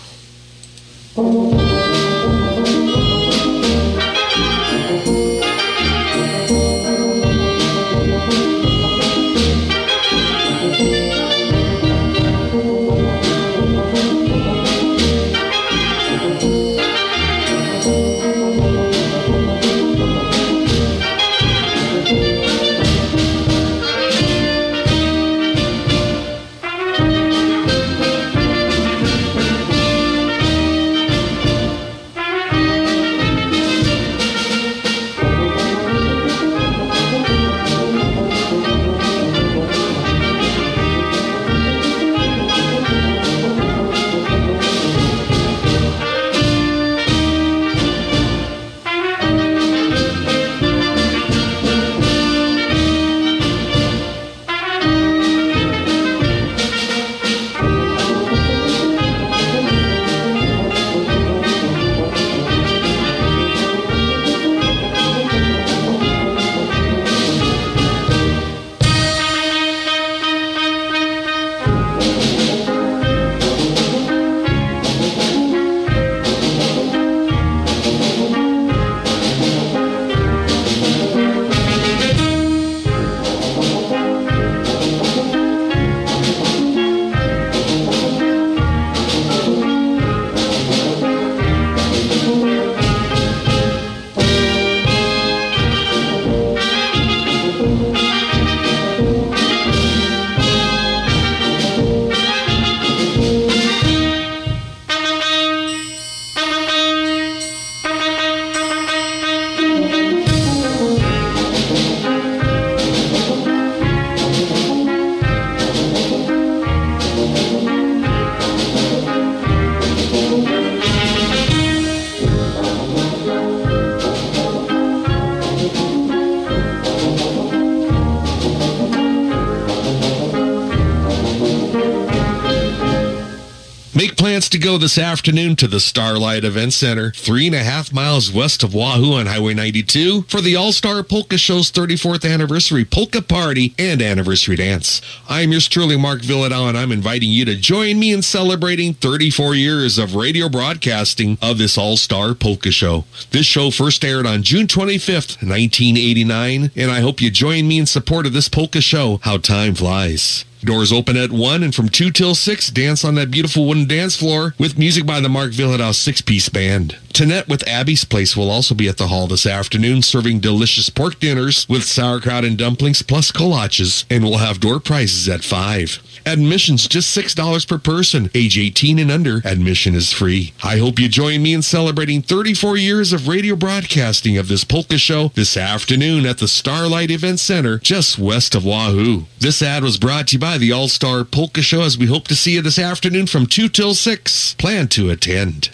This afternoon to the Starlight Event Center, three and a half miles west of Wahoo on Highway 92, for the All Star Polka Show's 34th anniversary polka party and anniversary dance. I'm yours truly, Mark Vyhlidal, and I'm inviting you to join me in celebrating 34 years of radio broadcasting of this All Star Polka Show. This show first aired on June 25th, 1989, and I hope you join me in support of this polka show, How Time Flies. Doors open at 1 and from 2 till 6, dance on that beautiful wooden dance floor with music by the Mark Vyhlidal six-piece band. Tanette with Abby's Place will also be at the hall this afternoon serving delicious pork dinners with sauerkraut and dumplings plus kolaches and will have door prizes at 5. Admission's just $6 per person. Age 18 and under, admission is free. I hope you join me in celebrating 34 years of radio broadcasting of this polka show this afternoon at the Starlight Event Center just west of Wahoo. This ad was brought to you by the All-Star Polka Show as we hope to see you this afternoon from 2 till 6. Plan to attend.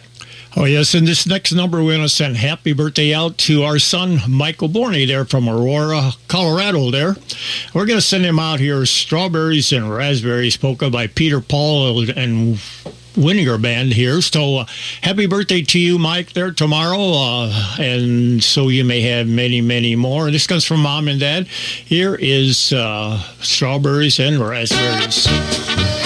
Oh, yes. And this next number, we're going to send happy birthday out to our son, Michael Borney, there from Aurora, Colorado, there. We're going to send him out here Strawberries and Raspberries polka by Peter Paul and Winninger Band here. So uh, happy birthday to you, Mike, there tomorrow. Uh, and so you may have many, many more. This comes from mom and dad. Here is uh, Strawberries and Raspberries.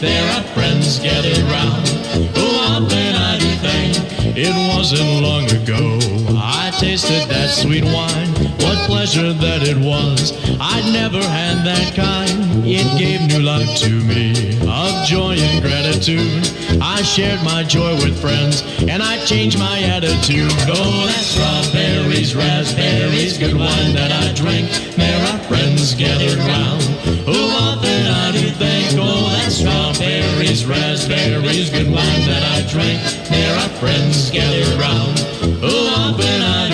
There are friends gathered round. Often I do think, it wasn't long ago. I tasted that sweet wine. What pleasure that it was. I'd never had that kind. It gave new life to me of joy and gratitude. I shared my joy with friends and I changed my attitude. Oh, that's strawberries, raspberries, good wine that I drink. There are friends gathered round. Who often I do think, oh, that's strawberries, raspberries, good wine that I drink. There are friends gathered round. Who often I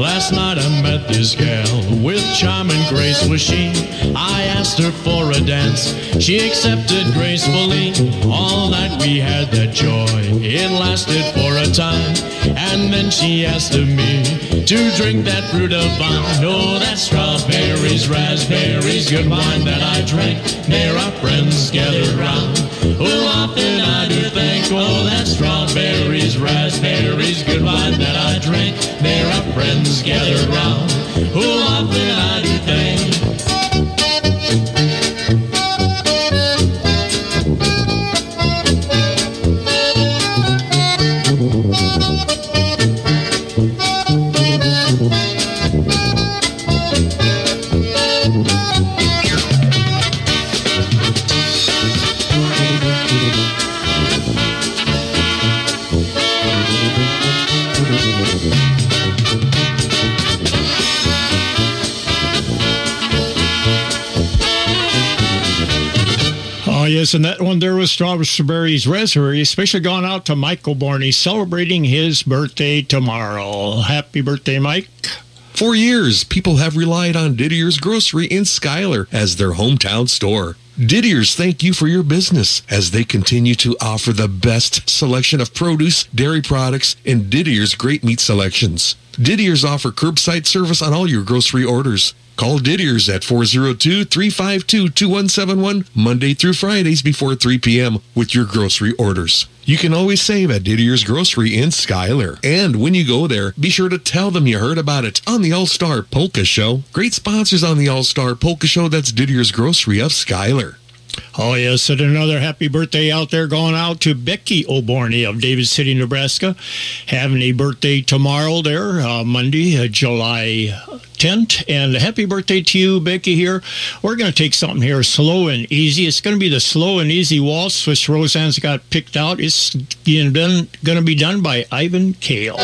last night I met this gal with charm and grace was she. I asked her for a dance. She accepted gracefully. All night we had that joy. It lasted for a time. And then she asked of me to drink that fruit of vine. Oh, that's strawberries, raspberries, good wine that I drink. There are friends gathered round. Oh, often I do think, oh, that's strawberries, raspberries, good wine that I drink. There are friends gathered round. Oh, often I do think. Oh, and that one there was Strawberries Raspberry, especially gone out to Michael Borney celebrating his birthday tomorrow. Happy birthday, Mike. For years, people have relied on Didier's Grocery in Schuyler as their hometown store. Didier's thank you for your business as they continue to offer the best selection of produce, dairy products, and Didier's great meat selections. Didier's offer curbside service on all your grocery orders. Call Didier's at 402-352-2171 Monday through Fridays before 3 p.m. with your grocery orders. You can always save at Didier's Grocery in Schuyler. And when you go there, be sure to tell them you heard about it on the All-Star Polka Show. Great sponsors on the All-Star Polka Show. That's Didier's Grocery of Schuyler. Oh, yes, and another happy birthday out there going out to Becky O'Borney of David City, Nebraska. Having a birthday tomorrow there, uh, Monday, uh, July 10th. And happy birthday to you, Becky, here. We're going to take something here slow and easy. It's going to be the slow and easy waltz, which Roseanne's got picked out. It's going to be done by Ivan Kale.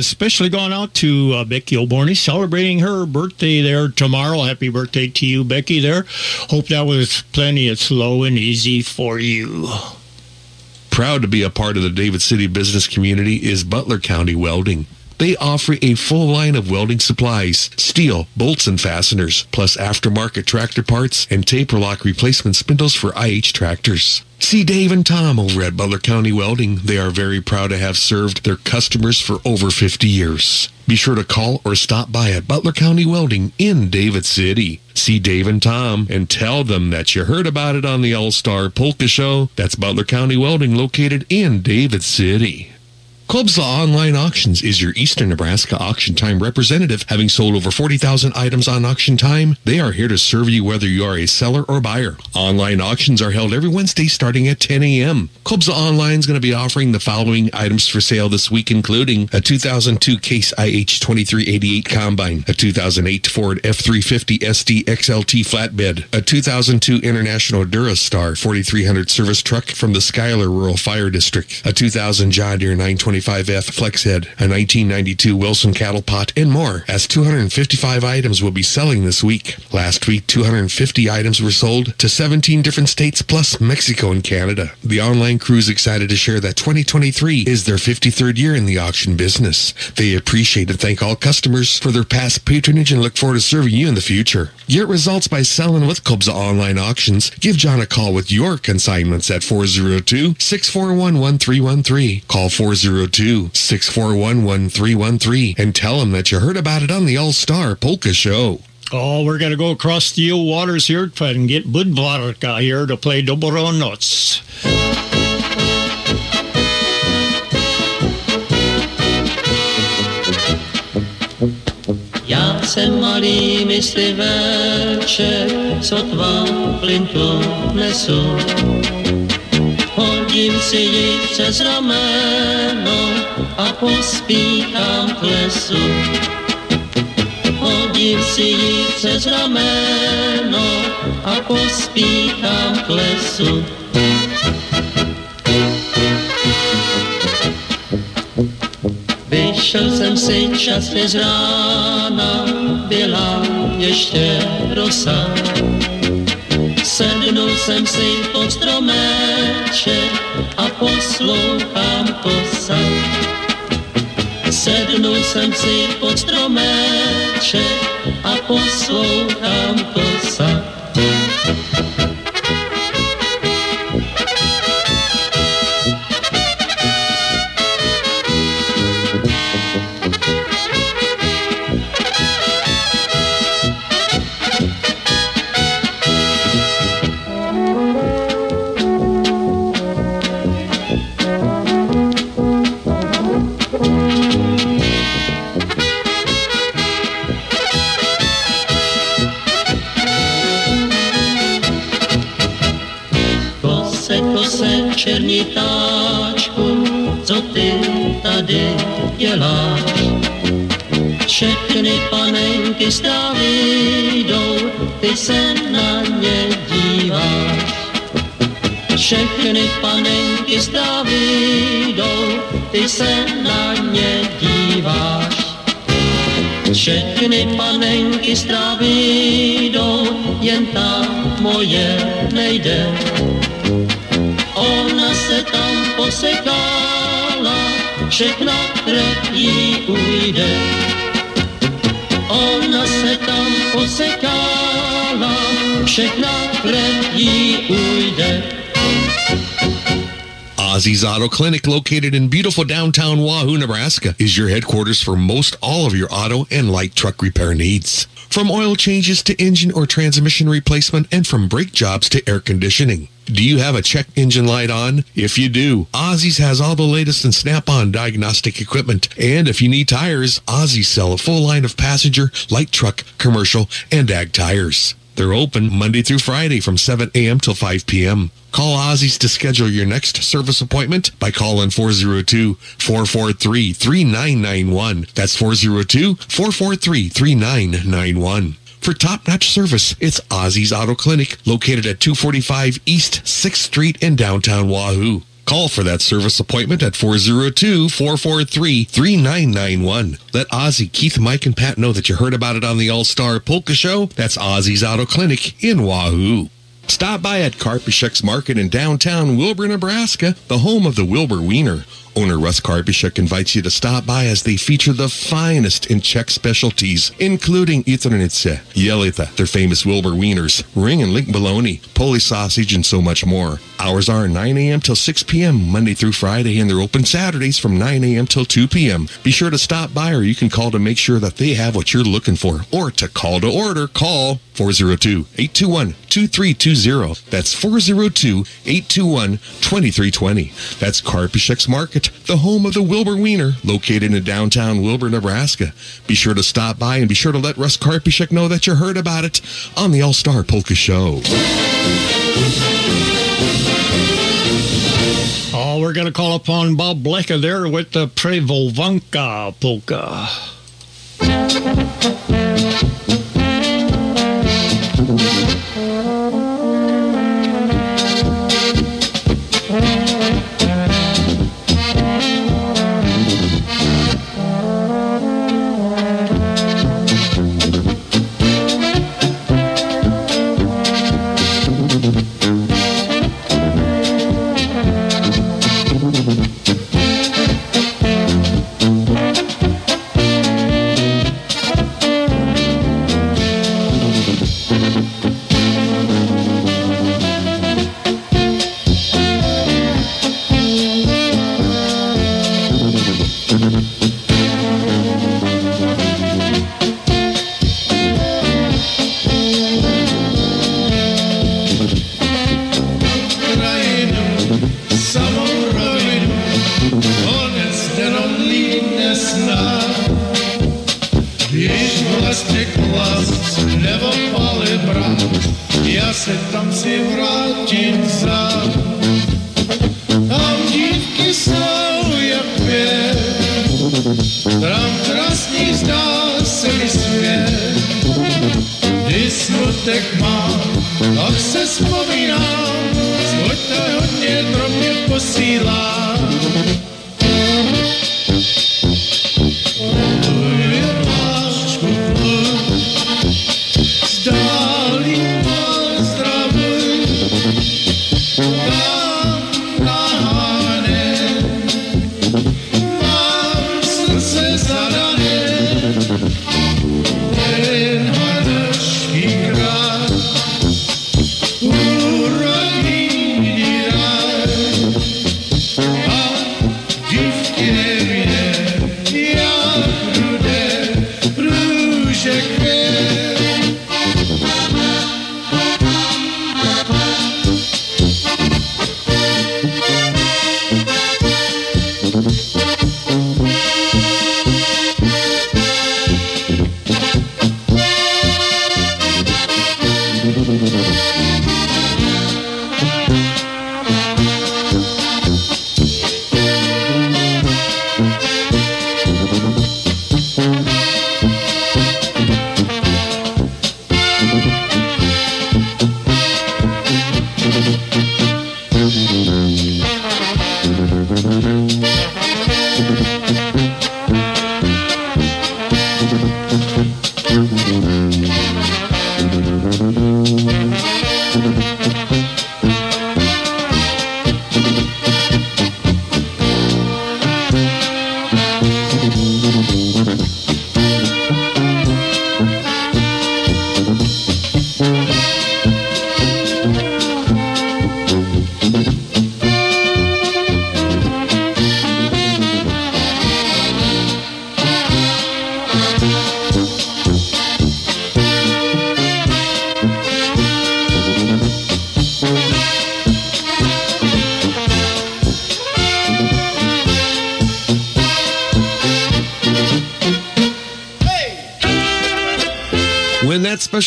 Especially gone out to uh, Becky O'Borney celebrating her birthday there tomorrow. Happy birthday to you, Becky, there. Hope that was plenty of slow and easy for you. Proud to be a part of the David City business community is Butler County Welding. They offer a full line of welding supplies, steel, bolts and fasteners, plus aftermarket tractor parts and taper lock replacement spindles for IH tractors. See Dave and Tom over at Butler County Welding. They are very proud to have served their customers for over 50 years. Be sure to call or stop by at Butler County Welding in David City. See Dave and Tom and tell them that you heard about it on the All Star Polka Show. That's Butler County Welding located in David City. Clubslaw Online Auctions is your Eastern Nebraska Auction Time representative. Having sold over 40,000 items on Auction Time, they are here to serve you whether you are a seller or buyer. Online auctions are held every Wednesday starting at 10 a.m. Clubslaw Online is going to be offering the following items for sale this week, including a 2002 Case IH 2388 Combine, a 2008 Ford F350 SD XLT Flatbed, a 2002 International Durastar 4300 service truck from the Schuyler Rural Fire District, a 2000 John Deere 920 25F Flexhead, a 1992 Wilson cattle pot, and more, as 255 items will be selling this week. Last week, 250 items were sold to 17 different states plus Mexico and Canada. The online crew is excited to share that 2023 is their 53rd year in the auction business. They appreciate and thank all customers for their past patronage and look forward to serving you in the future. Get results by selling with Kubza Online Auctions. Give John a call with your consignments at 402 641 1313. Call 402 641-1313 and tell them that you heard about it on the All-Star Polka Show. Oh, we're going to go across the old waters here and get Budvarka here to play Dobro Noc. Já jsem malý mysliveček, sotva flintu nesu. Hodím si ji přes rameno a pospíchám k lesu. Hodím si ji přes rameno a pospíchám k lesu. Vyšel jsem si časně z rána, byla ještě rosa. Sednul jsem si pod stromeček a poslouchám kosa. Sednul jsem si pod stromeček a poslouchám kosa. Černitáčku, co ty tady děláš? Všechny panenky z jdou, ty se na ně díváš. Všechny panenky z jdou, ty se na ně díváš. Všechny panenky z jdou, jen ta moje nejde. Ona se tam posekala, všechna krev jí ujde. Ona se tam posekala, všechna krev jí ujde. Ozzy's Auto Clinic, located in beautiful downtown Wahoo, Nebraska, is your headquarters for most all of your auto and light truck repair needs. From oil changes to engine or transmission replacement, and from brake jobs to air conditioning. Do you have a check engine light on? If you do, Ozzy's has all the latest in snap-on diagnostic equipment. And if you need tires, Ozzy's sell a full line of passenger, light truck, commercial, and ag tires. They're open Monday through Friday from 7 a.m. till 5 p.m. Call Ozzy's to schedule your next service appointment by calling 402-443-3991. That's 402-443-3991. For top-notch service, it's Ozzy's Auto Clinic, located at 245 East 6th Street in downtown Wahoo. Call for that service appointment at 402-443-3991. Let Ozzy, Keith, Mike, and Pat know that you heard about it on the All-Star Polka Show. That's Ozzy's Auto Clinic in Wahoo. Stop by at Karpisek's Market in downtown Wilber, Nebraska, the home of the Wilber Wiener. Owner Russ Karpisek invites you to stop by as they feature the finest in Czech specialties, including Jitrnice, Jelita, their famous Wilber Wieners, ring and link bologna, Polish sausage, and so much more. Hours are 9 a.m. till 6 p.m. Monday through Friday, and they're open Saturdays from 9 a.m. till 2 p.m. Be sure to stop by or you can call to make sure that they have what you're looking for. Or to call to order, call 402-821-2320. That's 402-821-2320. That's Karpisek's Market, the home of the Wilber Wiener, located in downtown Wilber, Nebraska. Be sure to stop by and be sure to let Russ Karpisek know that you heard about it on the All-Star Polka Show. Oh, we're going to call upon Bob Blecka there with the Prevolvanka polka. Pět, tam krásný zdá se mi svět. Smutek mám, tak se vzpomínám, to hodně drobně posílá.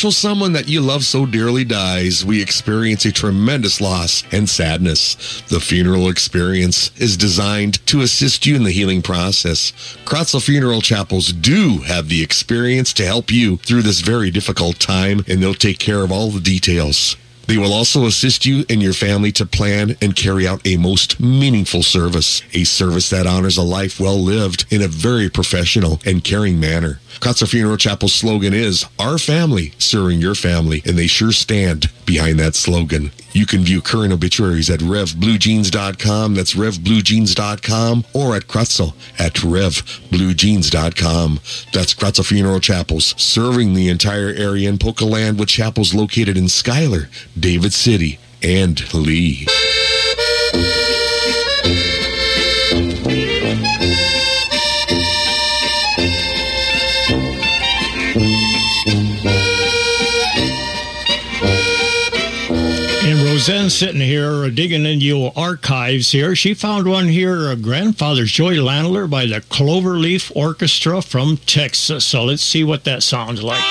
Special someone that you love so dearly dies, we experience a tremendous loss and sadness. The funeral experience is designed to assist you in the healing process. Kracl Funeral Chapels do have the experience to help you through this very difficult time, and they'll take care of all the details. They will also assist you and your family to plan and carry out a most meaningful service, a service that honors a life well lived in a very professional and caring manner. Kracl Funeral Chapel's slogan is Our Family Serving Your Family, and they sure stand behind that slogan. You can view current obituaries at revbluejeans.com, that's revbluejeans.com, or at Kracl at revbluejeans.com. That's Kracl Funeral Chapels, serving the entire area in Polka Land with chapels located in Schuyler, David City, and Leigh. Roseanne sitting here digging in your archives here. She found one here, uh, Grandfather's Joy Landler by the Cloverleaf Orchestra from Texas. So let's see what that sounds like.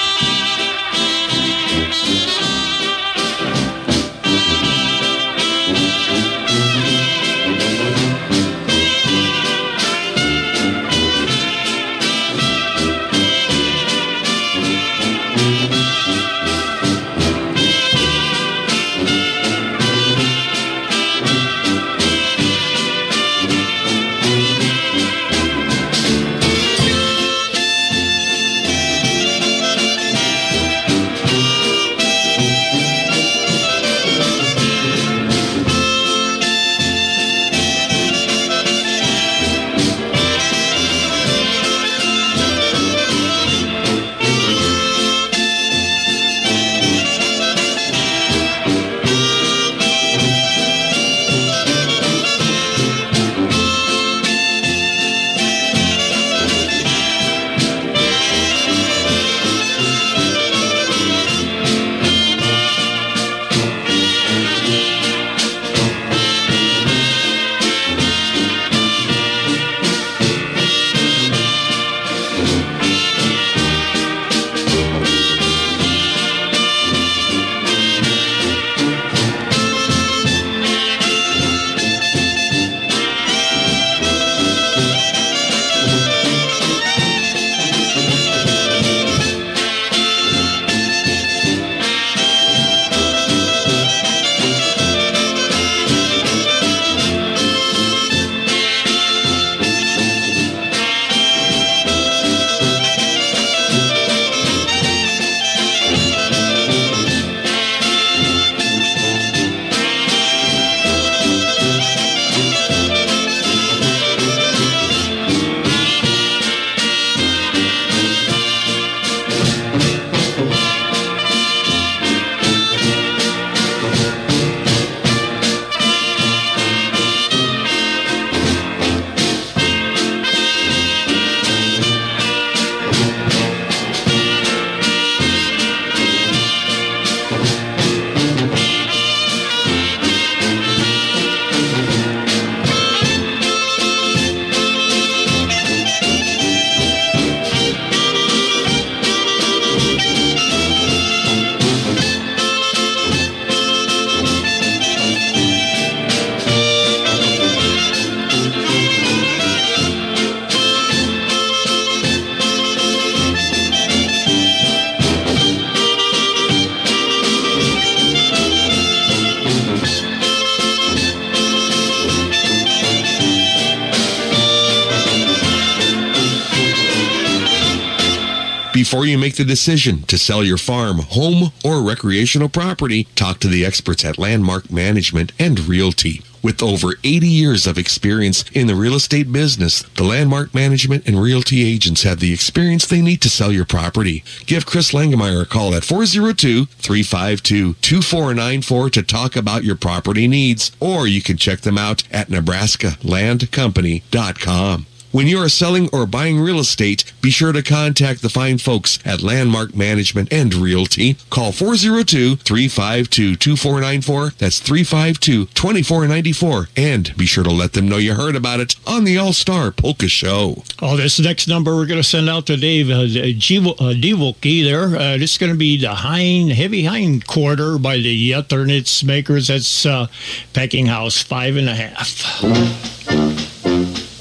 Make the decision to sell your farm, home, or recreational property, talk to the experts at Landmark Management and Realty. With over 80 years of experience in the real estate business, the Landmark Management and Realty agents have the experience they need to sell your property. Give Chris Langemeyer a call at 402-352-2494 to talk about your property needs, or you can check them out at nebraskalandcompany.com. When you are selling or buying real estate, be sure to contact the fine folks at Landmark Management and Realty. Call 402-352-2494. That's 352-2494. And be sure to let them know you heard about it on the All-Star Polka Show. Oh, this next number we're going to send out to Dave uh, G- uh, uh there. Uh, this is going to be the hind, heavy hind quarter by the Yetternitzmakers. That's uh, Packing House 5.5.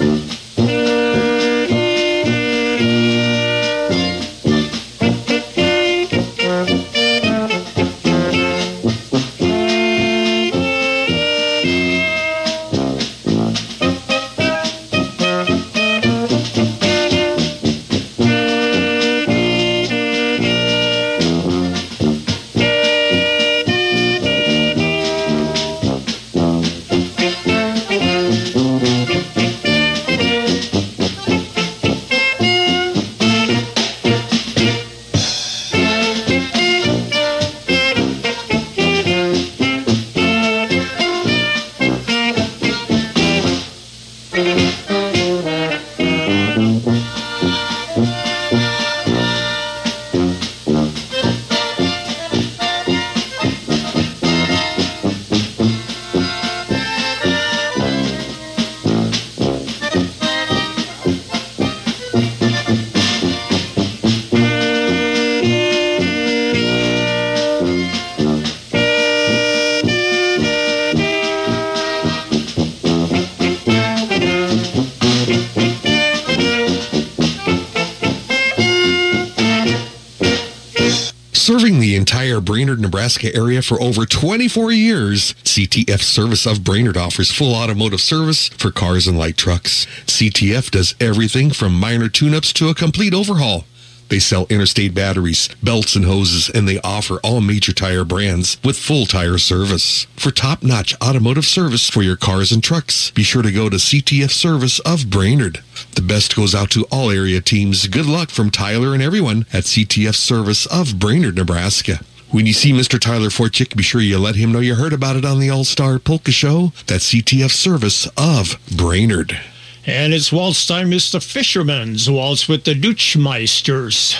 Nebraska area for over 24 years, CTF Service of Brainard offers full automotive service for cars and light trucks. CTF does everything from minor tune-ups to a complete overhaul. They sell interstate batteries, belts and hoses, and they offer all major tire brands with full tire service. For top-notch automotive service for your cars and trucks, be sure to go to CTF Service of Brainard. The best goes out to all area teams. Good luck from Tyler and everyone at CTF Service of Brainard, Nebraska. When you see Mr. Tyler Forchick, be sure you let him know you heard about it on the All-Star Polka Show. That's CTF Service of Brainard. And it's waltz time. It's the Fisherman's Waltz with the Dutchmeisters.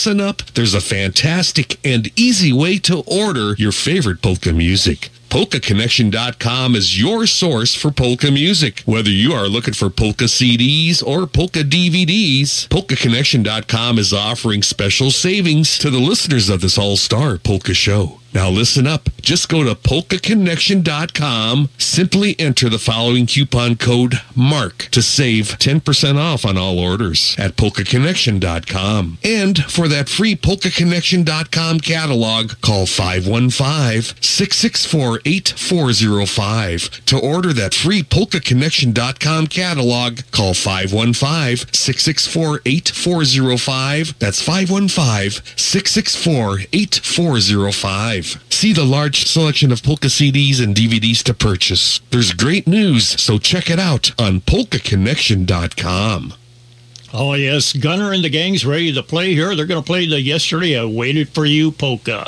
Listen up. There's a fantastic and easy way to order your favorite polka music. PolkaConnection.com is your source for polka music. Whether you are looking for polka CDs or polka DVDs, PolkaConnection.com is offering special savings to the listeners of this all-star polka show. Now listen up. Just go to polkaconnection.com. Simply enter the following coupon code MARK to save 10% off on all orders at polkaconnection.com. And for that free polkaconnection.com catalog, call 515-664-8405. To order that free polkaconnection.com catalog, call 515-664-8405. That's 515-664-8405. See the large selection of polka CDs and DVDs to purchase. There's great news, so check it out on polkaconnection.com. Oh, yes. Gunner and the gang's ready to play here. They're going to play the Yesterday I Waited for You polka.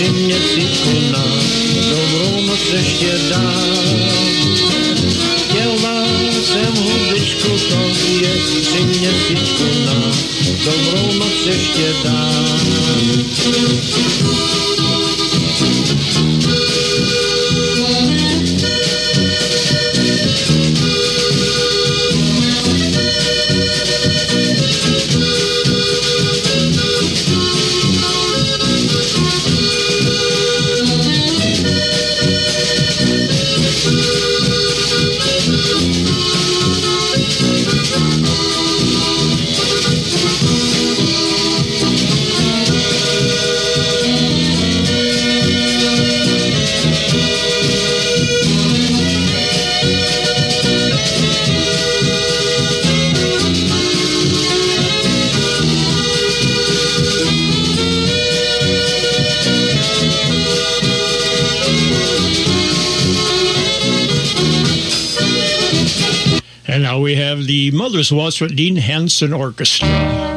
tři měsíců na dobrou noc ještě dál. Chtěl mám jsem hubičku, to je tři měsíců na dobrou noc ještě dál. Now we have the Mother's Waltz with Dean Henson Orchestra.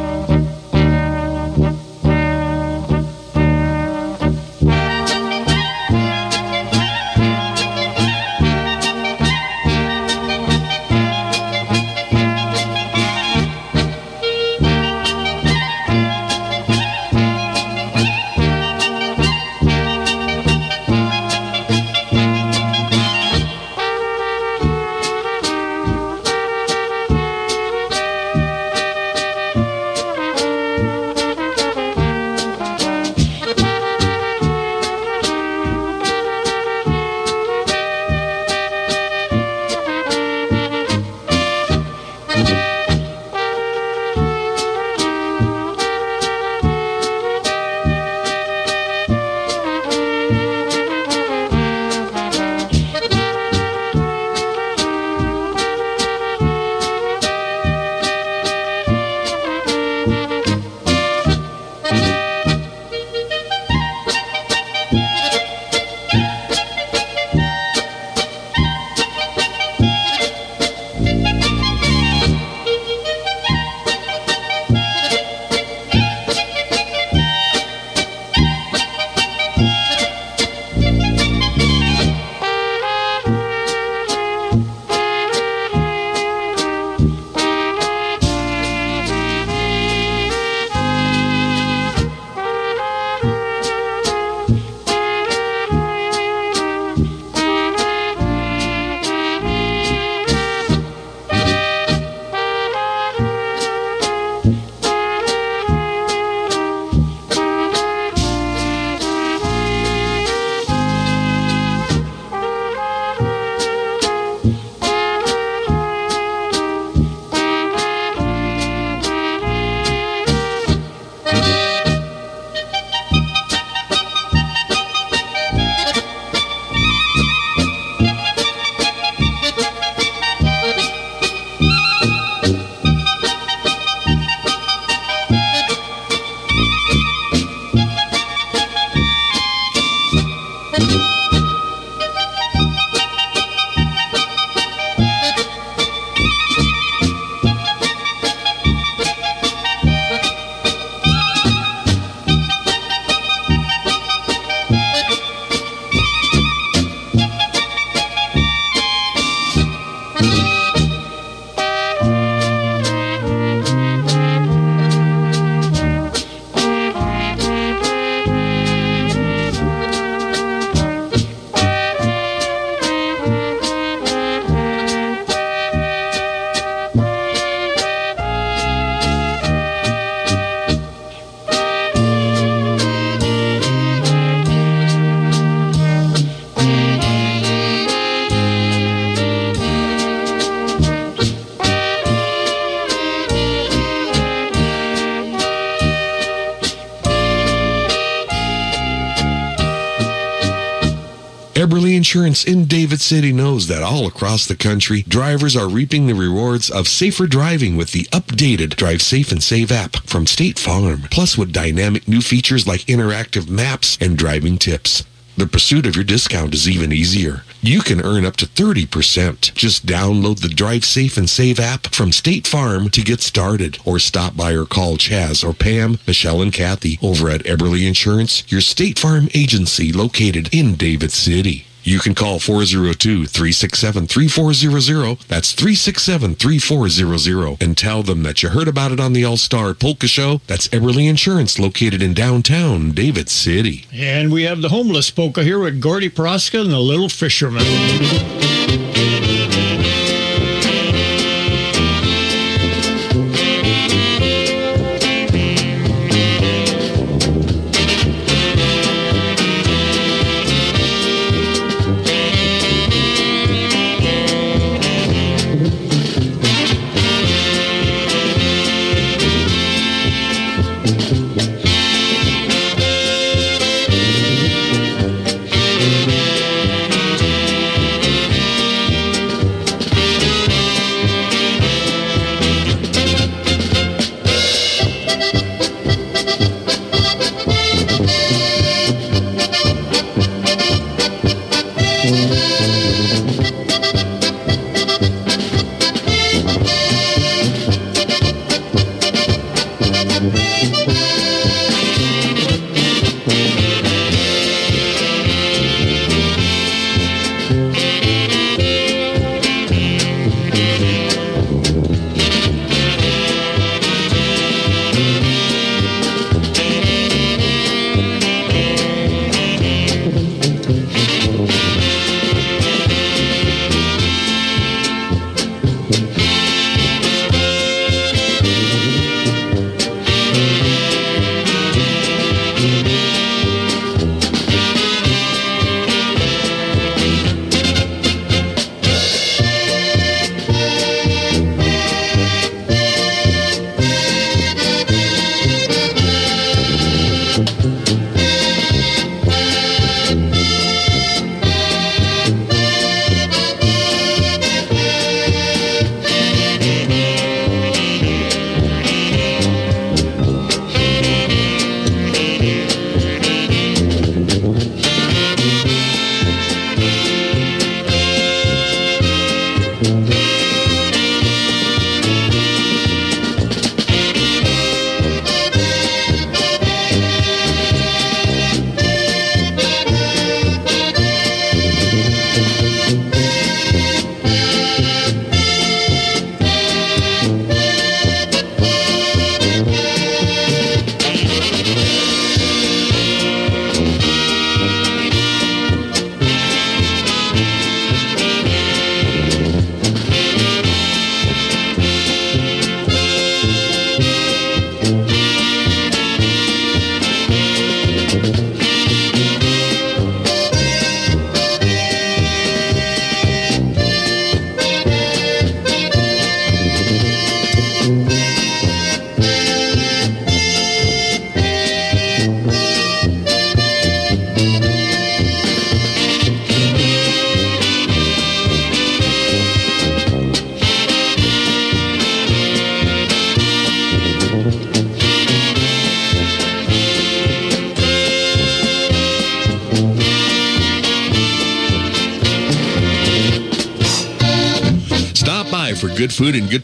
Knows that all across the country, drivers are reaping the rewards of safer driving with the updated Drive Safe and Save app from State Farm, plus with dynamic new features like interactive maps and driving tips. The pursuit of your discount is even easier. You can earn up to 30%. Just download the Drive Safe and Save app from State Farm to get started or stop by or call Chaz or Pam, Michelle, and Kathy over at Eberly Insurance, your State Farm agency located in David City. You can call 402-367-3400. That's 367-3400 and tell them that you heard about it on the All-Star Polka Show. That's Eberly Insurance located in downtown David City. And we have the homeless polka here with Gordy Proska and the Little Fisherman.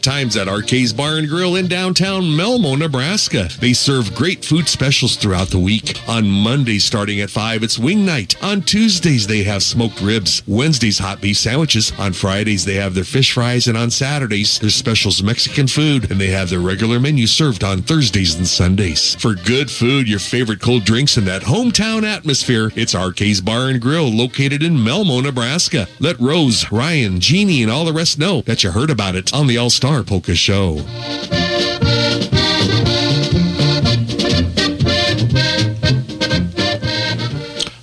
Times at Arcade's Bar and Grill in downtown Malmo, Nebraska. They serve great food specials throughout the week. On Mondays starting at 5, it's wing night. On Tuesdays, they have smoked ribs. Wednesdays, hot beef sandwiches. On Fridays, they have their fish fries. And on Saturdays, their specials Mexican food. And they have their regular menu served on Thursdays and Sundays. For good food, your favorite cold drinks, and that hometown atmosphere, it's Arcade's Bar and Grill located in Malmo, Nebraska. Let Rose, Ryan, Jeannie, and all the rest know that you heard about it on the All Star Polka Show.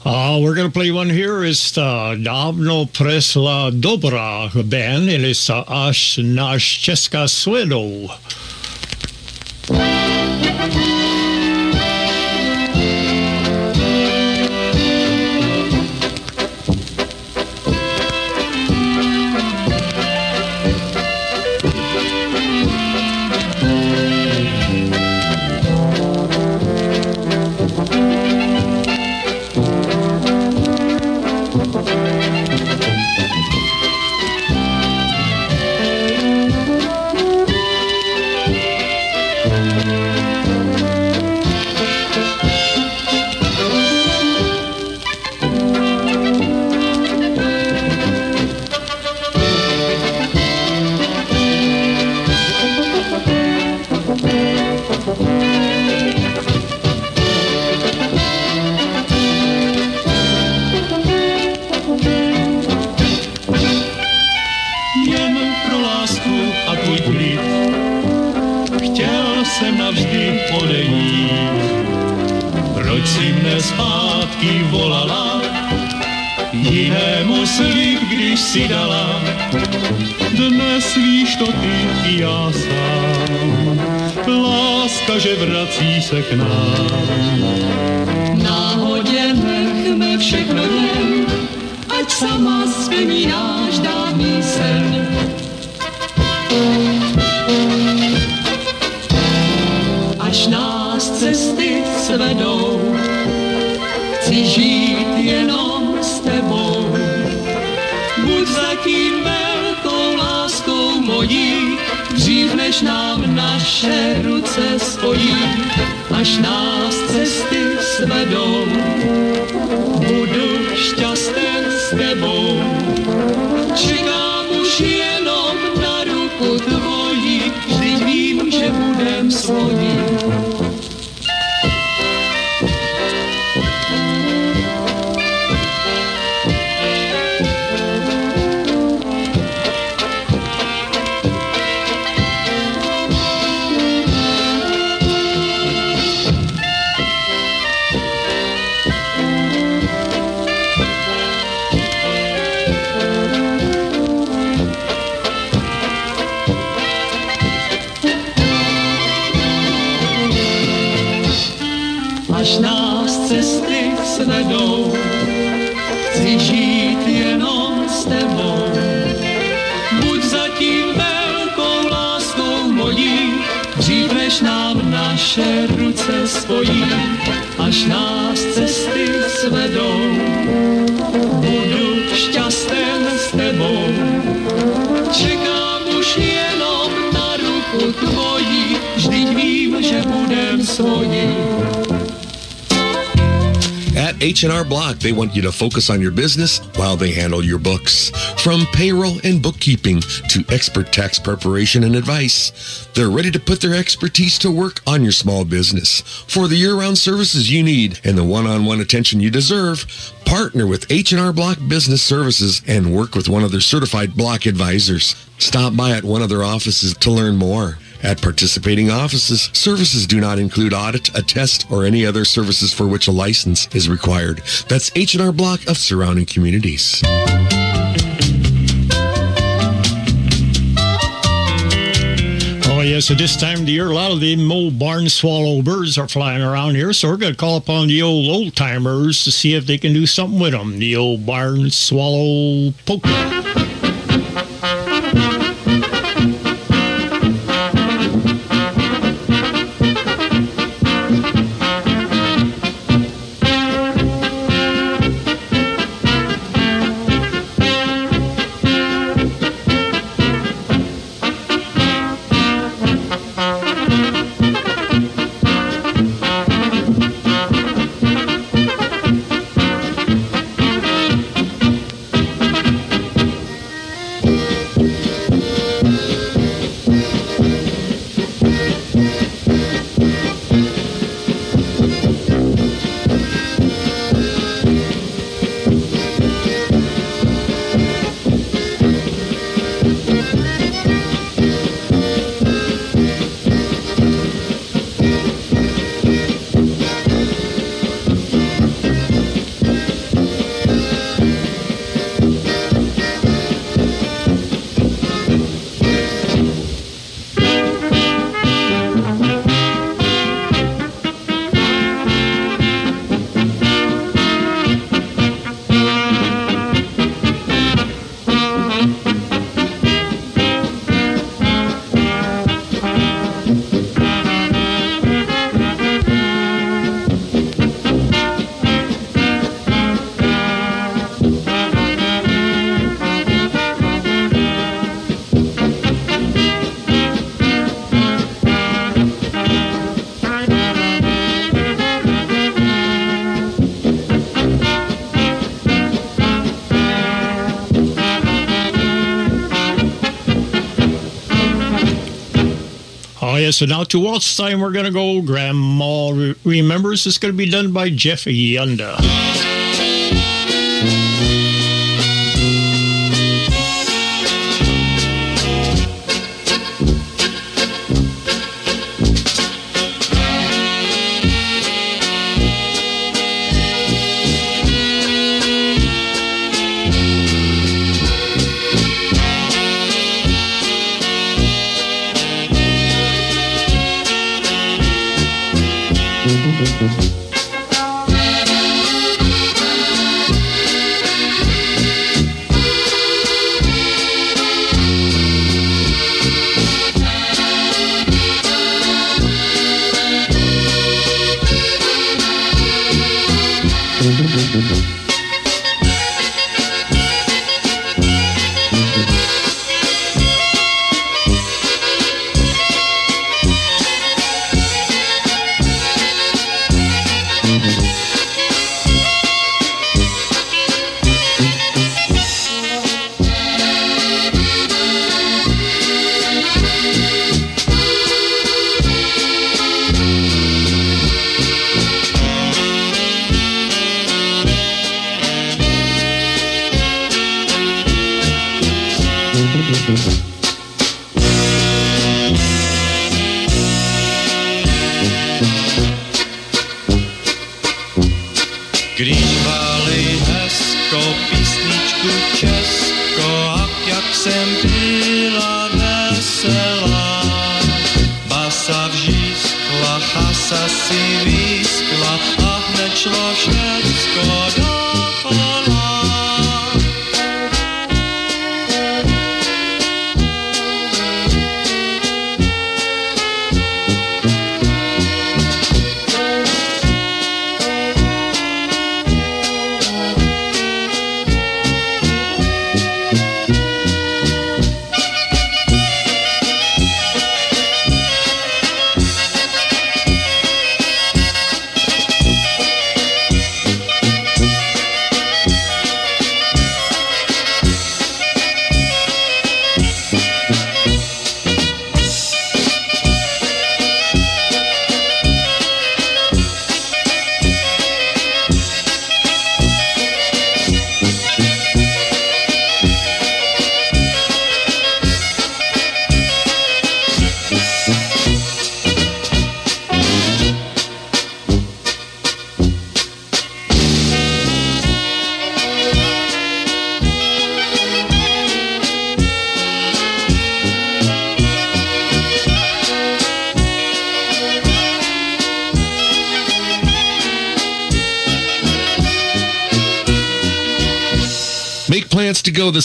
Uh, we're going to play one here. It's the Dawno Presla Dobra band, and it's uh, Aż Nasz Česka Swedo. They want you to focus on your business while they handle your books. From payroll and bookkeeping to expert tax preparation and advice, they're ready to put their expertise to work on your small business. For the year-round services you need and the one-on-one attention you deserve, partner with H&R Block Business Services and work with one of their certified block advisors. Stop by at one of their offices to learn more. At participating offices, services do not include audit, a test, or any other services for which a license is required. That's H&R Block of surrounding communities. Oh, yes, at this time of the year, a lot of the old barn swallow birds are flying around here, so we're going to call upon the old old timers to see if they can do something with them. The old barn swallow polka. So now to waltz time, we're going to go. Grandma remembers it's going to be done by Jeff Yunda.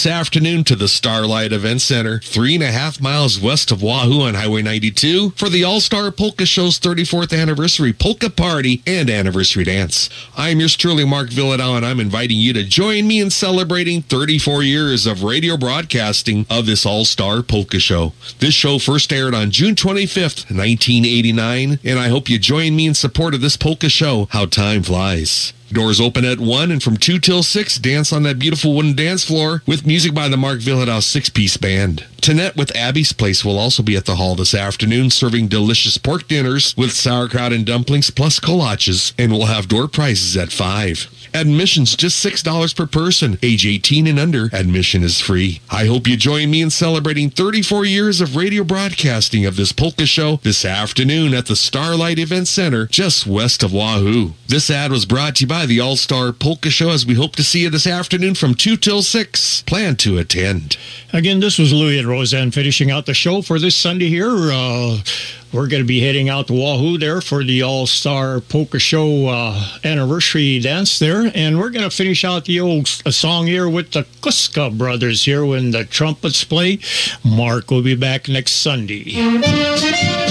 This afternoon to the Starlight Event Center, three and a half miles west of Wahoo on Highway 92, for the All Star Polka Show's 34th anniversary polka party and anniversary dance. I'm yours truly, Mark Vyhlidal, and I'm inviting you to join me in celebrating 34 years of radio broadcasting of this All Star Polka Show. This show first aired on June 25th, 1989, and I hope you join me in support of this polka show, How Time Flies. Doors open at 1 and from 2 till 6, dance on that beautiful wooden dance floor with music by the Mark Vyhlidal six-piece band. Tanette with Abby's Place will also be at the hall this afternoon serving delicious pork dinners with sauerkraut and dumplings plus kolaches and will have door prizes at 5. Admission's just $6 per person. Age 18 and under, admission is free. I hope you join me in celebrating 34 years of radio broadcasting of this polka show this afternoon at the Starlight Event Center just west of Wahoo. This ad was brought to you by the All Star Polka Show as we hope to see you this afternoon from 2 till 6. Plan to attend. Again, this was Louis and Roseanne finishing out the show for this Sunday here. Uh, we're going to be heading out to Wahoo there for the All Star Polka Show uh, anniversary dance there. And we're going to finish out the old song here with the Kuska brothers here when the trumpets play. Mark will be back next Sunday.